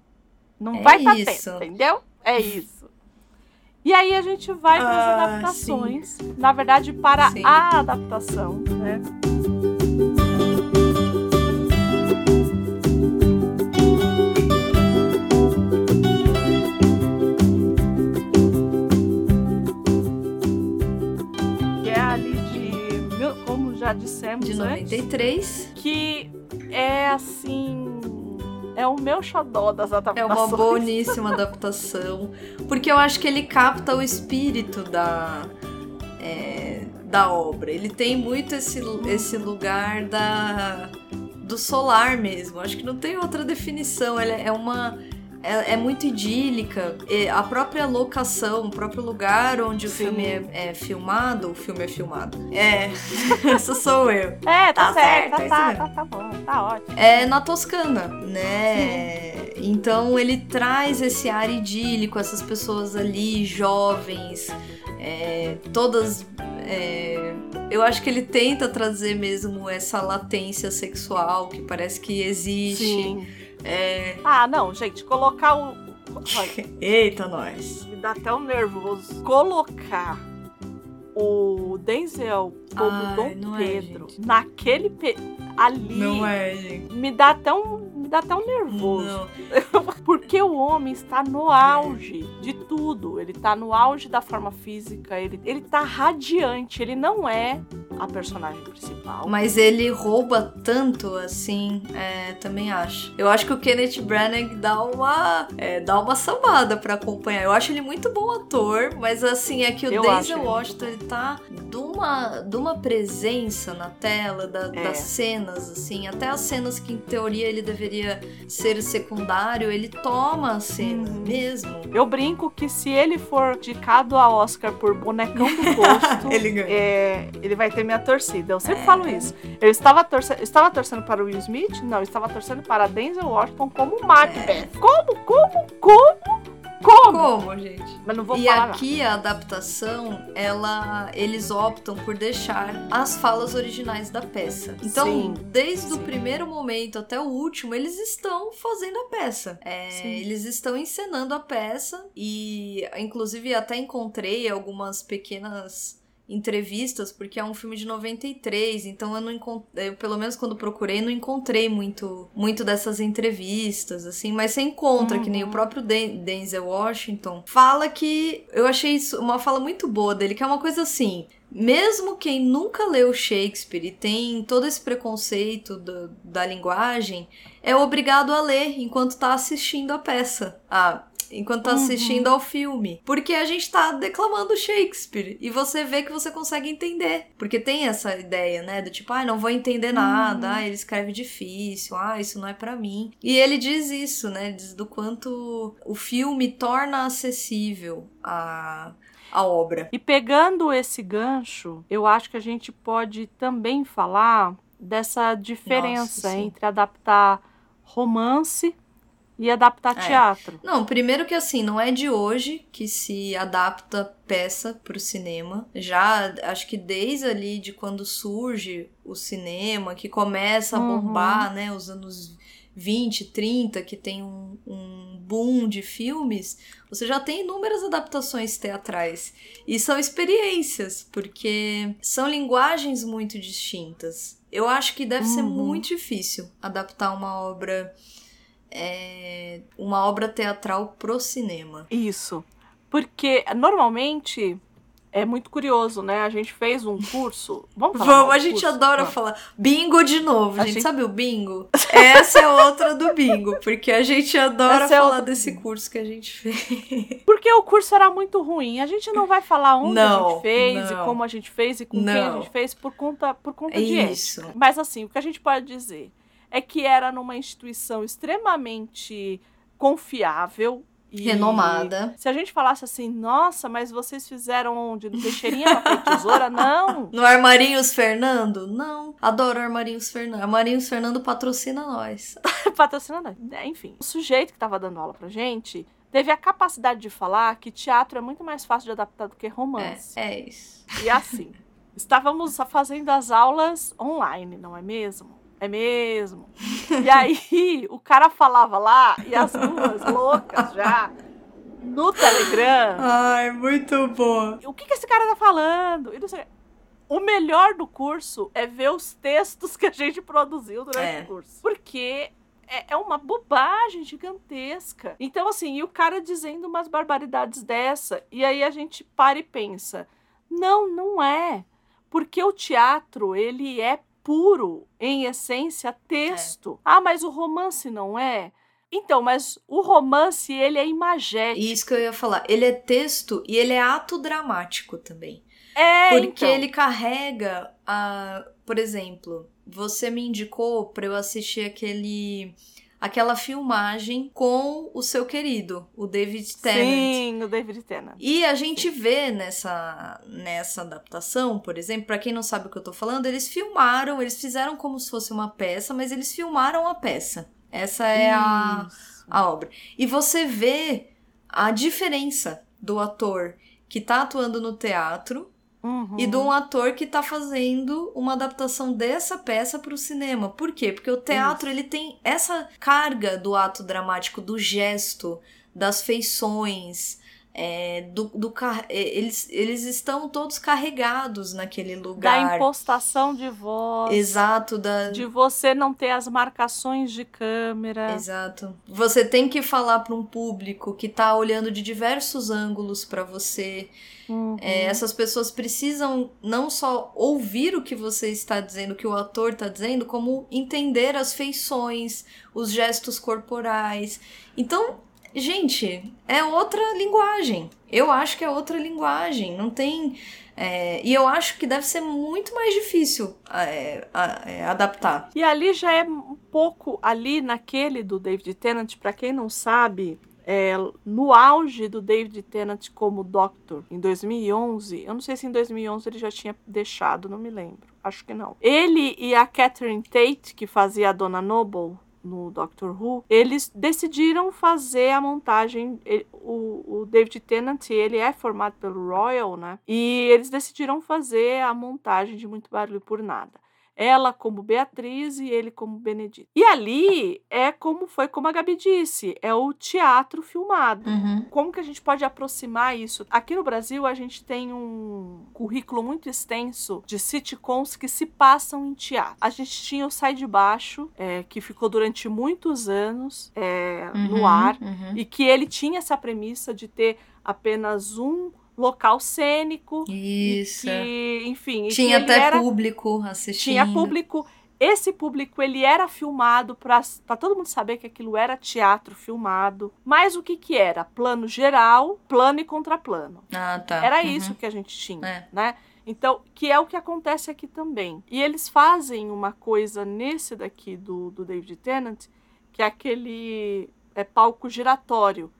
Não é vai estar tá tendo, entendeu? É isso. E aí a gente vai para as ah, adaptações, sim. na verdade para sim. a adaptação, né? Que é ali de, como já dissemos, de 93, antes, que é assim é o meu xodó das adaptações. É uma boníssima adaptação. Porque eu acho que ele capta o espírito da, é, da obra. Ele tem muito esse, esse lugar da, do solar mesmo. Acho que não tem outra definição. Ele é uma é, é, muito idílica. E a própria locação, o próprio lugar onde Sim. o filme é, é, filmado, o filme é filmado. É, essa sou eu. É, tá, tá certo, certo, tá, é tá, tá, bom, tá ótimo. É na Toscana, né? Sim. Então ele traz esse ar idílico, essas pessoas ali, jovens, é, todas. É, eu acho que ele tenta trazer mesmo essa latência sexual que parece que existe. Sim é... Ah, não, gente, colocar o. Eita, nós. Me dá até um nervoso. Colocar o Denzel como Ai, Dom é, Pedro é, naquele pe... ali. Não é, gente. Me dá até um dá até um nervoso. Porque o homem está no auge de tudo. Ele está no auge da forma física, ele, ele tá radiante. Ele não é a personagem principal. Mas ele rouba tanto assim, é, também acho. Eu acho que o Kenneth Branagh dá uma, é, dá uma sambada para acompanhar. Eu acho ele muito bom ator, mas assim, é que o eu Denzel Washington, ele tá de uma, de uma presença na tela, da- É. das cenas, assim, até as cenas que em teoria ele deveria ser secundário, ele toma a cena Uhum. mesmo. Eu brinco que se ele for indicado a Oscar por bonecão do posto, Ele ganha. é, ele vai ter minha torcida. Eu sempre É. falo isso. Eu estava, torce... eu estava torcendo para o Will Smith? Não, eu estava torcendo para Denzel Washington como Macbeth. Como, como, como, como? Como, gente? Mas não vou E falar aqui a adaptação, ela, eles optam por deixar as falas originais da peça. Então, Sim, desde o sim. primeiro momento até o último, eles estão fazendo a peça. É, Sim. eles estão encenando a peça e, inclusive, até encontrei algumas pequenas entrevistas, porque é um filme de 93, então eu não encontrei, eu, pelo menos quando procurei, não encontrei muito, muito dessas entrevistas, assim, mas você encontra, que nem o Uhum. próprio Den- Denzel Washington, fala que, eu achei isso uma fala muito boa dele, que é uma coisa assim, mesmo quem nunca leu Shakespeare e tem todo esse preconceito do- da linguagem, é obrigado a ler enquanto tá assistindo a peça. Ah, enquanto tá Uhum. assistindo ao filme. Porque a gente tá declamando Shakespeare. E você vê que você consegue entender. Porque tem essa ideia, né? Do tipo, ah, não vou entender nada. Uhum. Ah, ele escreve difícil. Ah, isso não é pra mim. E ele diz isso, né? Diz do quanto o filme torna acessível a, a obra. E pegando esse gancho, eu acho que a gente pode também falar dessa diferença sim. entre adaptar romance e adaptar É. teatro. Não, primeiro que assim, não é de hoje que se adapta peça pro cinema. Já acho que desde ali de quando surge o cinema, que começa a Uhum. bombar, né, os anos 20, 30, que tem um, um boom de filmes, você já tem inúmeras adaptações teatrais. E são experiências, porque são linguagens muito distintas. Eu acho que deve ser Uhum. muito difícil adaptar uma obra é, uma obra teatral pro cinema. Isso. Porque normalmente é muito curioso, né? A gente fez um curso. Vamos falar Vamos, a gente curso? adora Vamos. falar. Bingo de novo, A gente. gente- Sabe o bingo? Essa é outra do bingo, porque a gente adora Essa é falar do desse bingo. curso que a gente fez. Porque o curso era muito ruim. A gente não vai falar onde a Não, gente fez não. e como a gente fez e com quem a Não. gente fez por conta, por conta É de isso. ética. Mas assim, o que a gente pode dizer é que era numa instituição extremamente confiável. E Renomada. Se a gente falasse assim, nossa, mas vocês fizeram onde? No Teixeirinha e Tesoura? Não. No Armarinhos Fernando? Não. Adoro Armarinhos Fernando. Armarinhos Fernando patrocina nós. patrocinador. É, Enfim, o sujeito que estava dando aula pra gente teve a capacidade de falar que teatro é muito mais fácil de adaptar do que romance. É, é isso. E assim, estávamos fazendo as aulas online, não é mesmo? É mesmo. E aí, o cara falava lá e as duas loucas já no Telegram. Ai, muito boa. O que, que esse cara tá falando? O melhor do curso é ver os textos que a gente produziu durante É. o curso. Porque é, é uma bobagem gigantesca. Então, assim, e o cara dizendo umas barbaridades dessa. E aí a gente para e pensa: não, não é. Porque o teatro, ele é puro, em essência, texto. Ah, mas o romance não é? Então, mas o romance, ele é imagético. Isso que eu ia falar. Ele é texto e ele é ato dramático também. É, Porque então. ele carrega a. Por exemplo, você me indicou pra eu assistir aquele. Aquela filmagem com o seu querido, o David Tennant. Sim, o David Tennant. E a gente vê nessa, nessa adaptação, por exemplo, pra quem não sabe o que eu tô falando, eles filmaram, eles fizeram como se fosse uma peça, mas eles filmaram a peça. Essa é a, a obra. E você vê a diferença do ator que tá atuando no teatro Uhum. e de um ator que tá fazendo uma adaptação dessa peça pro cinema. Por quê? Porque o teatro ele tem essa carga do ato dramático, do gesto, das feições, é, do, do é, eles, eles estão todos carregados naquele Da lugar. impostação de voz. Exato, da, De você não ter as marcações de câmera. Exato. Você tem que falar para um público que tá olhando de diversos ângulos para você. Uhum. É, essas pessoas precisam não só ouvir o que você está dizendo, o que o ator está dizendo, como entender as feições, os gestos corporais. Então, gente, é outra linguagem. Eu acho que é outra linguagem. Não tem. É, e eu acho que deve ser muito mais difícil é, é, adaptar. E ali já é um pouco ali naquele do David Tennant, para quem não sabe, é, no auge do David Tennant como Doctor, em 2011, eu não sei se em 2011 ele já tinha deixado, não me lembro, acho que não. Ele e a Catherine Tate, que fazia a Dona Noble no Doctor Who, eles decidiram fazer a montagem. Ele, o, o David Tennant, ele é formado pelo Royal, né? E eles decidiram fazer a montagem de Muito Barulho por Nada ela como Beatriz e ele como Benedito. E ali é como foi como a Gabi disse, é o teatro filmado. Uhum. Como que a gente pode aproximar isso? Aqui no Brasil a gente tem um currículo muito extenso de sitcoms que se passam em teatro. A gente tinha o Sai de Baixo, é, que ficou durante muitos anos é, uhum, no ar, uhum. e que ele tinha essa premissa de ter apenas um local cênico. Isso. Que, enfim. Tinha até era, público assistindo. Tinha público. Esse público ele era filmado para todo mundo saber que aquilo era teatro filmado. Mas o que que era? Plano geral, plano e contraplano. Ah, tá. Era uhum. isso que a gente tinha, É. né? Então, que é o que acontece aqui também. E eles fazem uma coisa nesse daqui do, do David Tennant, que é aquele é palco giratório.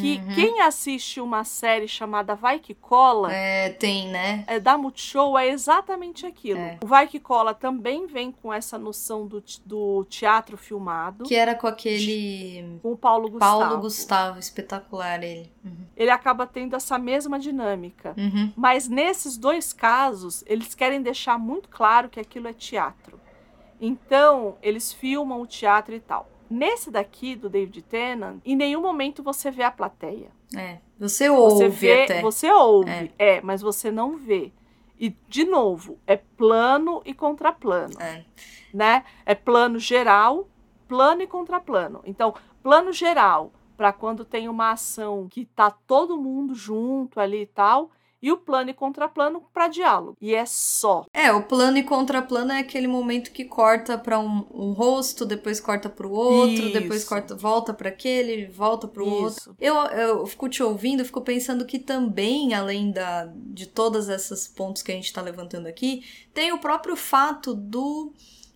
Que Uhum. quem assiste uma série chamada Vai Que Cola, É, tem, né? é, da Multishow é exatamente aquilo. É. O Vai Que Cola também vem com essa noção do, do teatro filmado, Que era com aquele com o Paulo Gustavo. Paulo Gustavo, espetacular ele. Uhum. Ele acaba tendo essa mesma dinâmica. Uhum. Mas nesses dois casos, eles querem deixar muito claro que aquilo é teatro. Então, eles filmam o teatro e tal. Nesse daqui, do David Tennant, em nenhum momento você vê a plateia. É. Você ouve Você vê, até. você ouve, É. é. mas você não vê. E, de novo, é plano e contraplano, É. né? É plano geral, plano e contraplano. Então, plano geral, para quando tem uma ação que tá todo mundo junto ali e tal, e o plano e contraplano para diálogo. E é só. É, o plano e contraplano é aquele momento que corta pra um, um rosto, depois corta pro outro, depois Isso. corta, volta pra aquele, volta pro outro. Isso. Eu, eu fico te ouvindo, fico pensando que também, além da, de todas essas pontos que a gente tá levantando aqui, tem o próprio fato do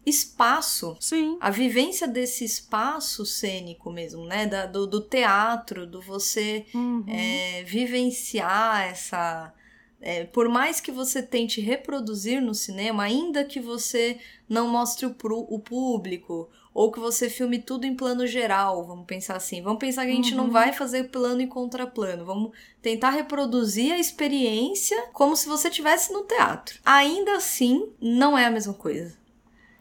espaço. Sim. A vivência desse espaço cênico mesmo, né? Da- do, do teatro, do você Uhum. é, vivenciar essa. É, por mais que você tente reproduzir no cinema, ainda que você não mostre o, pro- o público, ou que você filme tudo em plano geral, vamos pensar assim. Vamos pensar que a gente não Uhum. vai fazer plano e contraplano. Vamos tentar reproduzir a experiência como se você estivesse no teatro. Ainda assim, não é a mesma coisa.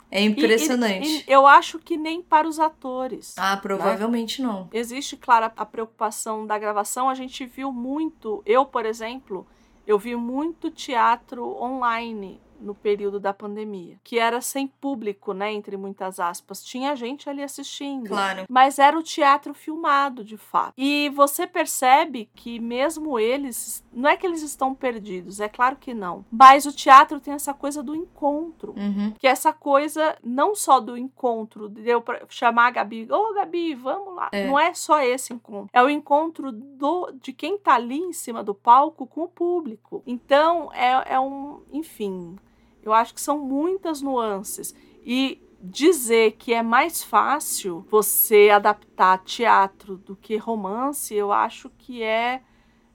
É E- impressionante. e- e eu acho que nem para os atores. Ah, provavelmente não. Existe, claro, a preocupação da gravação. A gente viu muito, eu, por exemplo, eu vi muito teatro online no período da pandemia, que era sem público, né, entre muitas aspas. Tinha gente ali assistindo. Claro. Mas era o teatro filmado, de fato. E você percebe que mesmo eles, não é que eles estão perdidos, é claro que não. Mas o teatro tem essa coisa do encontro Uhum. que essa coisa não só do encontro, de eu chamar a Gabi, ô Gabi, vamos lá. É. Não é só esse encontro, é o encontro do, de quem tá ali em cima do palco com o público. Então, é, é um, enfim, eu acho que são muitas nuances. E dizer que é mais fácil você adaptar teatro do que romance, eu acho que é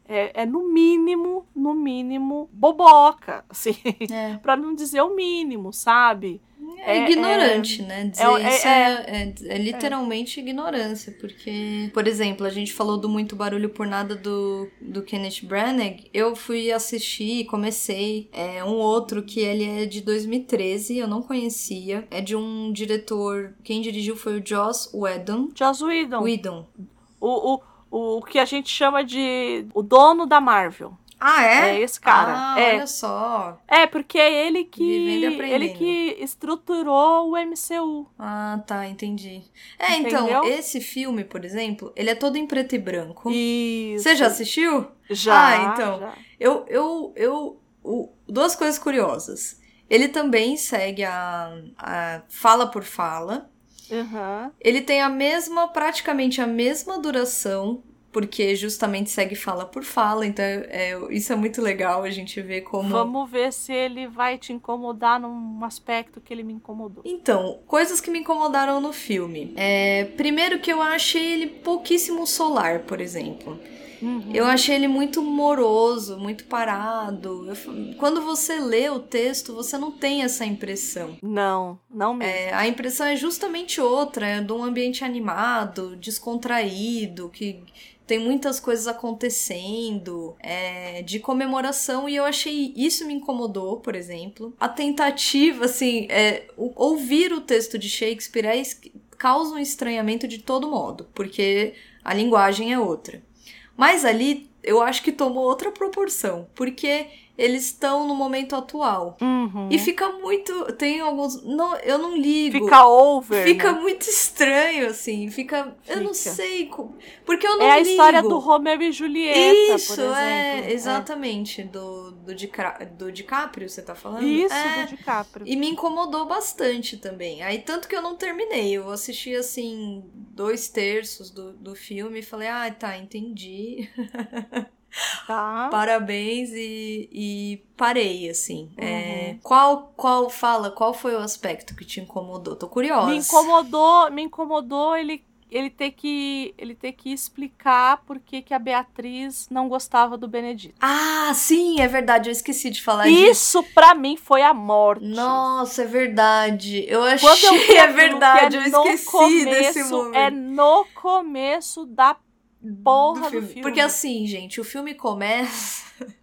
é, é no mínimo, no mínimo, boboca, assim, É. para não dizer o mínimo, sabe? É, É- ignorante, né? Dizer é- isso é, é- é literalmente ignorância, porque, por exemplo, a gente falou do Muito Barulho por Nada do, do Kenneth Branagh. Eu fui assistir, comecei é, um outro que ele é de 2013, eu não conhecia. É de um diretor, quem dirigiu foi o Joss Whedon. Joss Whedon, Whedon. o, o, o que a gente chama de o dono da Marvel. Ah, é? É esse cara, Ah, é. olha só. É, porque é ele que ele que estruturou o MCU. Ah, tá, entendi. É, então, Entendeu? esse filme, por exemplo, ele é todo em preto e branco. Isso. Você já assistiu? Já. Ah, então. já. Eu, eu, eu, o- duas coisas curiosas. Ele também segue a, a fala por fala. Uhum. Ele tem a mesma, praticamente a mesma duração, porque justamente segue fala por fala, então é, isso é muito legal a gente ver como. Vamos ver se ele vai te incomodar num aspecto que ele me incomodou. Então, coisas que me incomodaram no filme. É, primeiro que eu achei ele pouquíssimo solar, por exemplo. Uhum. Eu achei ele muito moroso, muito parado. Eu- quando você lê o texto, você não tem essa impressão. Não, não mesmo. É, a impressão é justamente outra, é de um ambiente animado, descontraído, que tem muitas coisas acontecendo, é, de comemoração, e eu achei isso me incomodou, por exemplo. A tentativa, assim, é, o- ouvir o texto de Shakespeare é causa um estranhamento de todo modo, porque a linguagem é outra. Mas ali eu acho que tomou outra proporção, porque eles estão no momento atual. Uhum. E fica muito. Tem alguns. Não, eu não ligo. Fica over. Fica né? muito estranho, assim. Fica. Eu não Fica. sei. Porque eu não É a ligo. história do Romeu e Julieta, Isso, exemplo. é. Exatamente. Do, do, Dicra- do DiCaprio, você tá falando? Isso, É. do DiCaprio. E me incomodou bastante também. Aí, tanto que eu não terminei. Eu assisti, assim, dois terços do, do filme e falei, ah, tá, entendi. Tá. Parabéns e, e parei, assim. Uhum. É, qual, qual fala, qual foi o aspecto que te incomodou? Tô curiosa. Me incomodou, me incomodou ele, ele ter que ele ter que explicar por que, que a Beatriz não gostava do Benedito. Ah, sim, é verdade, eu esqueci de falar disso. Isso pra mim foi a morte. Nossa, é verdade. Eu Quando eu achei, é aquilo, verdade, que eu esqueci começo, desse momento. É no começo da porra do filme. Porque assim, gente, o filme começa.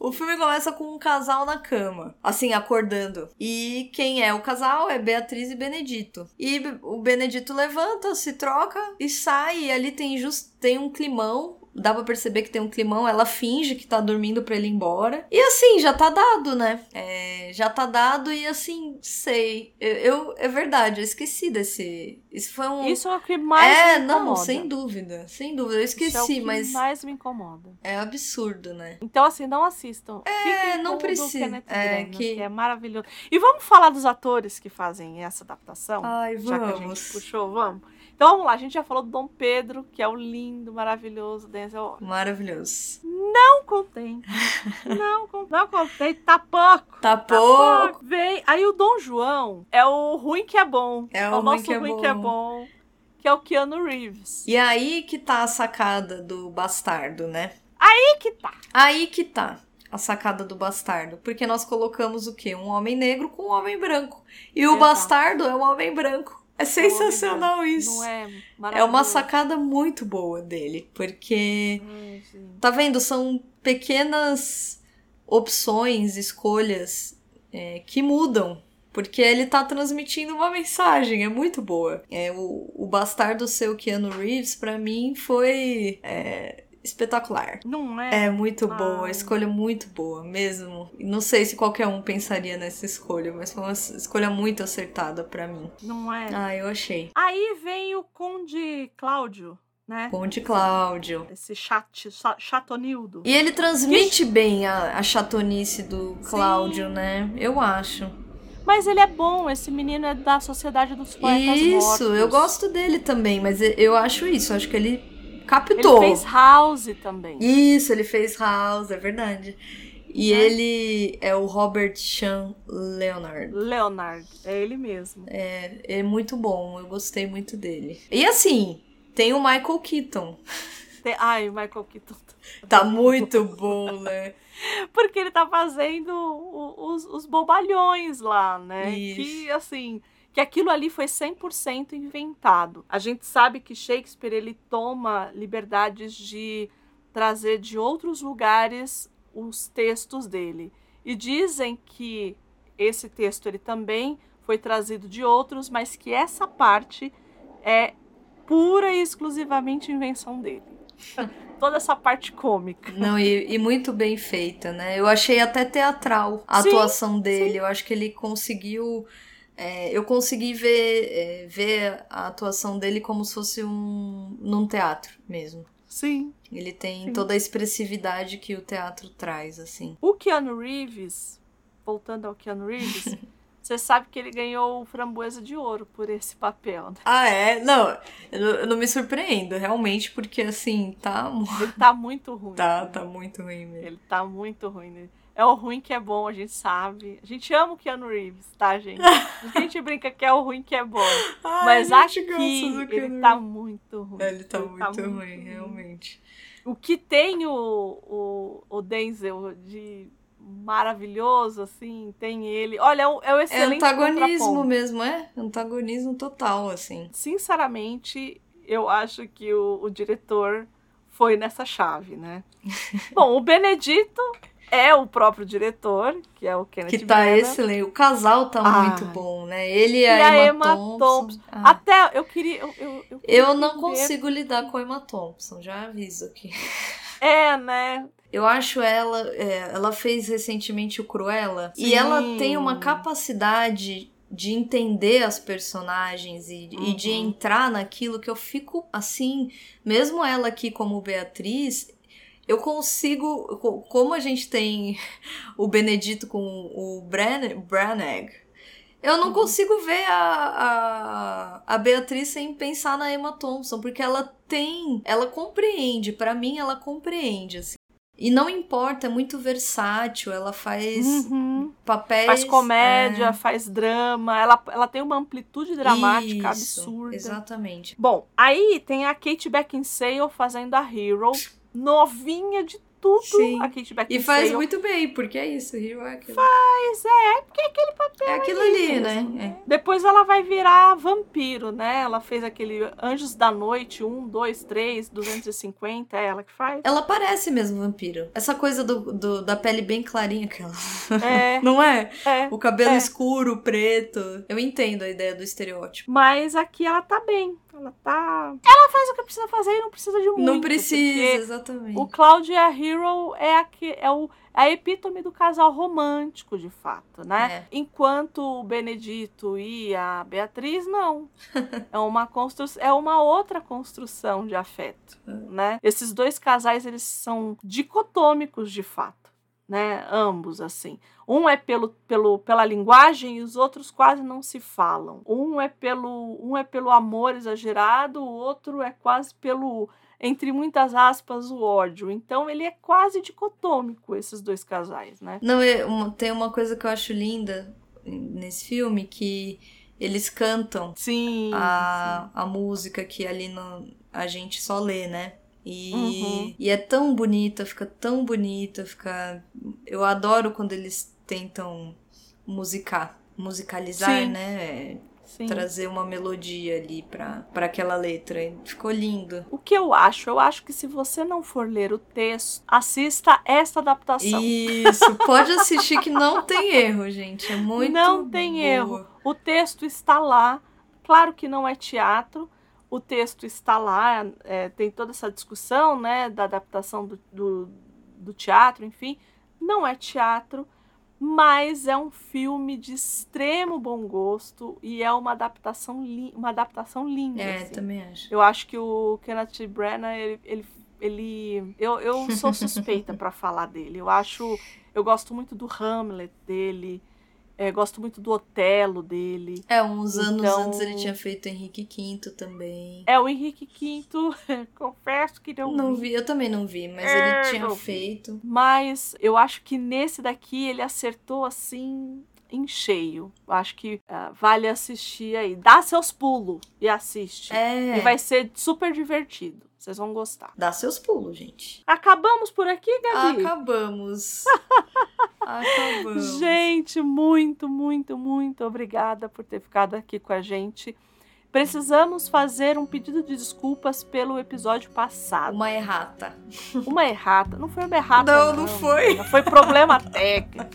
O filme começa com um casal na cama, assim, acordando. E quem é o casal é Beatriz e Benedito. E o Benedito levanta, se troca e sai. E ali tem, just, tem um climão. Dá pra perceber que tem um climão. Ela finge que tá dormindo pra ele ir embora. E assim, já tá dado, né? É, já tá dado e assim, sei. Eu, eu- É verdade, eu esqueci desse. Isso foi um. Isso é o que mais é, me não, incomoda. sem dúvida. Sem dúvida. Eu Isso é o esqueci, que mas mais me incomoda. é absurdo, né? Então, assim, não assistam. É, não precisa. É, que- que é maravilhoso. E vamos falar dos atores que fazem essa adaptação? Ai, já que a gente vamos. puxou, vamos? Então vamos lá, a gente já falou do Dom Pedro, que é o lindo, maravilhoso Denzel Washington. Maravilhoso. Não contém. Não, não contém, tá pouco. Tá Tá pouco. Vem. Aí o Dom João é o ruim que é bom. É o famoso ruim que é ruim que é bom. bom. Que é o Keanu Reeves. E aí que tá a sacada do bastardo, né? Aí que tá. Aí que tá a sacada do bastardo. Porque nós colocamos o quê? Um homem negro com um homem branco. E o bastardo é um homem branco. É sensacional Não isso. é É uma sacada muito boa dele. Porque. Tá vendo? São pequenas opções, escolhas é, que mudam. Porque ele tá transmitindo uma mensagem, é muito boa. É, o, o bastardo seu Keanu Reeves, pra mim, foi é, espetacular. Não é? É muito boa, escolha muito boa mesmo. Não sei se qualquer um pensaria nessa escolha, mas foi uma escolha muito acertada pra mim. Não é? Ah, eu achei. Aí vem o Conde Cláudio, né? Conde Cláudio. Esse chat, cha- chatonildo. E ele transmite bem a, a chatonice do Cláudio, Sim. né? Eu acho. Mas ele é bom, esse menino é da Sociedade dos Poetas Isso, Mortos. eu gosto dele também, mas eu- acho isso, acho que ele Ele captou. fez House também. Isso, ele fez House, é verdade. E Né? ele é o Robert Sean Leonard. Leonard, é ele mesmo. É, é muito bom, eu gostei muito dele. E assim, tem o Michael Keaton. Tem- Ai, o Michael Keaton. Tá muito bom, né? Porque ele tá fazendo os, os bobalhões lá, né? Isso. Que, assim, que aquilo ali foi 100% inventado. A gente sabe que Shakespeare, ele toma liberdades de trazer de outros lugares os textos dele. E dizem que esse texto, ele também foi trazido de outros, mas que essa parte é pura e exclusivamente invenção dele. Toda essa parte cômica. Não, e, e muito bem feita, né? Eu achei até teatral a Sim, atuação dele. Eu acho que ele conseguiu. É, eu consegui ver, é, ver a atuação dele como se fosse um num teatro mesmo. Sim. Ele tem Sim. toda a expressividade que o teatro traz, assim. O Keanu Reeves, voltando ao Keanu Reeves, Você sabe que ele ganhou o Framboesa de Ouro por esse papel, né? Ah, é? Não, eu não, me surpreendo, realmente, porque assim, tá. Ele tá muito ruim. Tá, né? tá muito ruim mesmo. Ele tá muito ruim. Né? É o ruim que é bom, a gente sabe. A gente ama o Keanu Reeves, tá, gente? A gente brinca que é o ruim que é bom. Ai, Mas a gente aqui gosta do ele tá muito ruim. É, Ele tá Ele muito ruim, realmente. O que tem o, o, o Denzel de maravilhoso, assim, tem ele. Olha, é o, é É excelente antagonismo contraponto. mesmo, é? Antagonismo total, assim. Sinceramente, eu acho que o, o diretor foi nessa chave, né? Bom, o Benedito é o próprio diretor, que é o Kenneth Que tá Branagh. excelente. O casal tá Ai. muito bom, né? Ele e E a, a Emma, Emma Thompson. Thompson. Ah, Até eu queria. Eu, eu, eu queria eu não consigo lidar com a Emma Thompson, já aviso aqui. É, né? Eu acho ela. é, ela fez recentemente o Cruella. E Sim. ela tem uma capacidade de entender as personagens e, e de Uhum. entrar naquilo que eu fico assim. Mesmo ela aqui como Beatriz. Eu consigo. co- Como a gente tem o Benedito com o Bran- Branagh, eu não Uhum. consigo ver a, a, a Beatriz sem pensar na Emma Thompson, porque ela tem, ela compreende, pra mim ela compreende, assim. E não importa, é muito versátil, ela faz Uhum. papéis... Faz comédia, é, faz drama, ela, ela tem uma amplitude dramática isso, absurda. Exatamente. Bom, aí tem a Kate Beckinsale fazendo a Hero, novinha de tudo. Sim. A Kate E Beckinsale. faz muito bem, porque é isso, Hero é aquilo. Mas é, porque é aquele papel É aquilo ali ali, mesmo, né? É. Depois ela vai virar vampiro, né? Ela fez aquele Anjos da Noite, 1, 2, 3, 250, é ela que faz. Ela parece mesmo vampiro. Essa coisa do, do- da pele bem clarinha que ela... É, Não é? é. O cabelo É. escuro, preto. Eu entendo a ideia do estereótipo. Mas aqui ela tá bem. Ela tá. Ela faz o que precisa fazer e não precisa de muito. não precisa, exatamente. O Cláudio e a Hero é a, que, é, o, é a epítome do casal romântico, de fato, né? É. Enquanto o Benedito e a Beatriz, não. é, uma constru... é uma outra construção de afeto, É. né? Esses dois casais, eles são dicotômicos, de fato, né? Ambos, assim. Um é pelo, pelo, pela linguagem e os outros quase não se falam. Um é pelo, um é pelo amor exagerado, o outro é quase pelo entre muitas aspas, o ódio. Então ele é quase dicotômico, esses dois casais, né? Não, é tem uma coisa que eu acho linda nesse filme, que eles cantam Sim. a, a música que ali no, a gente só lê, né? E, Uhum. e é tão bonita, fica tão bonita, fica... Eu adoro quando eles tentam musicar, musicalizar, Sim. né? sim. Trazer uma melodia ali pra aquela letra. Ficou lindo. O que eu acho? Eu acho que se você não for ler o texto, assista esta adaptação. Isso, pode assistir que não tem erro, gente. É muito Não tem boa. erro. O texto está lá. Claro que não é teatro. O texto está lá. é, tem toda essa discussão, né? Da adaptação do, do, do teatro, enfim. Não é teatro. Mas é um filme de extremo bom gosto e é uma adaptação, li uma adaptação linda. É, assim. também acho. Eu acho que o Kenneth Branagh, ele, ele, ele- eu, eu sou suspeita pra falar dele. Eu acho, eu gosto muito do Hamlet dele, é, gosto muito do Otelo dele. É, uns anos Então- antes ele tinha feito Henrique V também. É o Henrique V, confesso que não, Não vi. vi, eu também não vi, mas É, ele tinha não vi. feito. Mas eu acho que nesse daqui ele acertou assim em cheio. Eu acho que ah, vale assistir aí. Dá seus pulos e assiste. É, E vai ser super divertido. Vocês vão gostar. dá seus pulos, gente. Acabamos por aqui, Gabi? Acabamos. Acabamos. Gente, muito, muito, muito obrigada por ter ficado aqui com a gente. Precisamos fazer um pedido de desculpas pelo episódio passado. Uma errata. Uma errata. Não foi uma errata. Não, não foi. Foi problema técnico.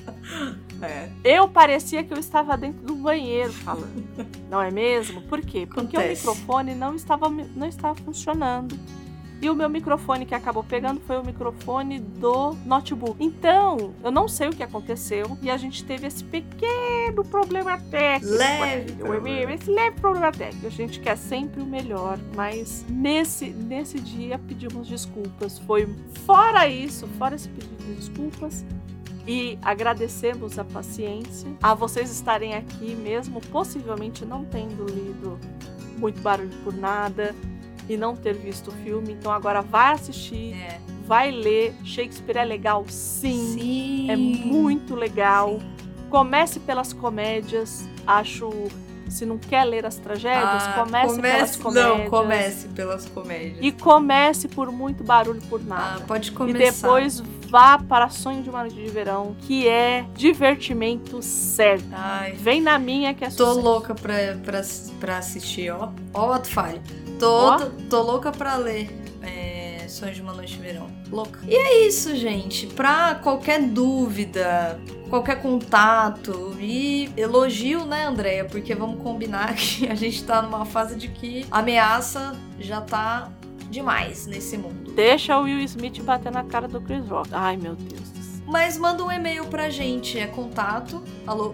É. Eu parecia que eu estava dentro do banheiro falando. Não é mesmo? Por quê? Porque Acontece. o microfone não estava, não estava funcionando. E o meu microfone que acabou pegando foi o microfone do notebook. Então, eu não sei o que aconteceu e a gente teve esse pequeno problema técnico. Leve aqui, problema. Esse leve problema técnico. A gente quer sempre o melhor, mas nesse, nesse dia pedimos desculpas. Foi fora isso, fora esse pedido de desculpas, e agradecemos a paciência, a vocês estarem aqui mesmo, possivelmente não tendo lido muito barulho por nada e não ter visto o filme. Então agora vai assistir, É. vai ler. Shakespeare é legal, sim. Sim. É muito legal. Comece pelas comédias. Acho. Se não quer ler as tragédias, Ah, comece, pelas comédias. Não, comece pelas comédias. E comece por muito barulho por ah, nada. pode e começar. depois vá para Sonho de uma Noite de Verão, que é divertimento certo. Ai, Vem na minha que é tô sucesso. louca pra, pra, pra assistir, ó. Ó, o ato falho. Tô, tô, tô louca pra ler é, Sonhos de uma Noite de Verão. Louca. E é isso, gente. Pra qualquer dúvida, qualquer contato e elogio, né, Andréia? Porque vamos combinar que a gente tá numa fase de que a ameaça já tá demais nesse mundo. Deixa o Will Smith bater na cara do Chris Rock. Ai, meu Deus do céu. Mas manda um e-mail pra gente, é contato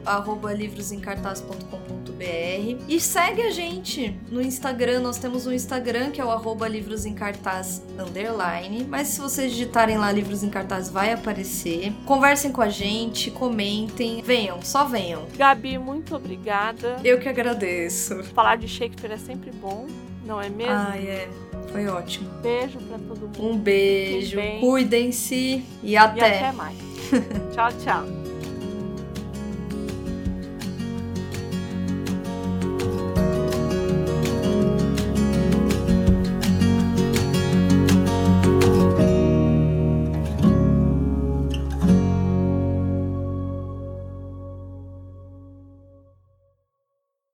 arroba livrosencartaz.com.br e segue a gente no Instagram, nós temos um Instagram que é o arroba livrosencartaz underline, mas se vocês digitarem lá livros em cartaz vai aparecer. Conversem com a gente, comentem, venham, só venham. Gabi, muito obrigada. Eu que agradeço. Falar de Shakespeare é sempre bom, não é mesmo? Ai, é, foi ótimo. Beijo pra todo mundo. Um beijo, cuidem-se e E até. até mais. tchau, tchau.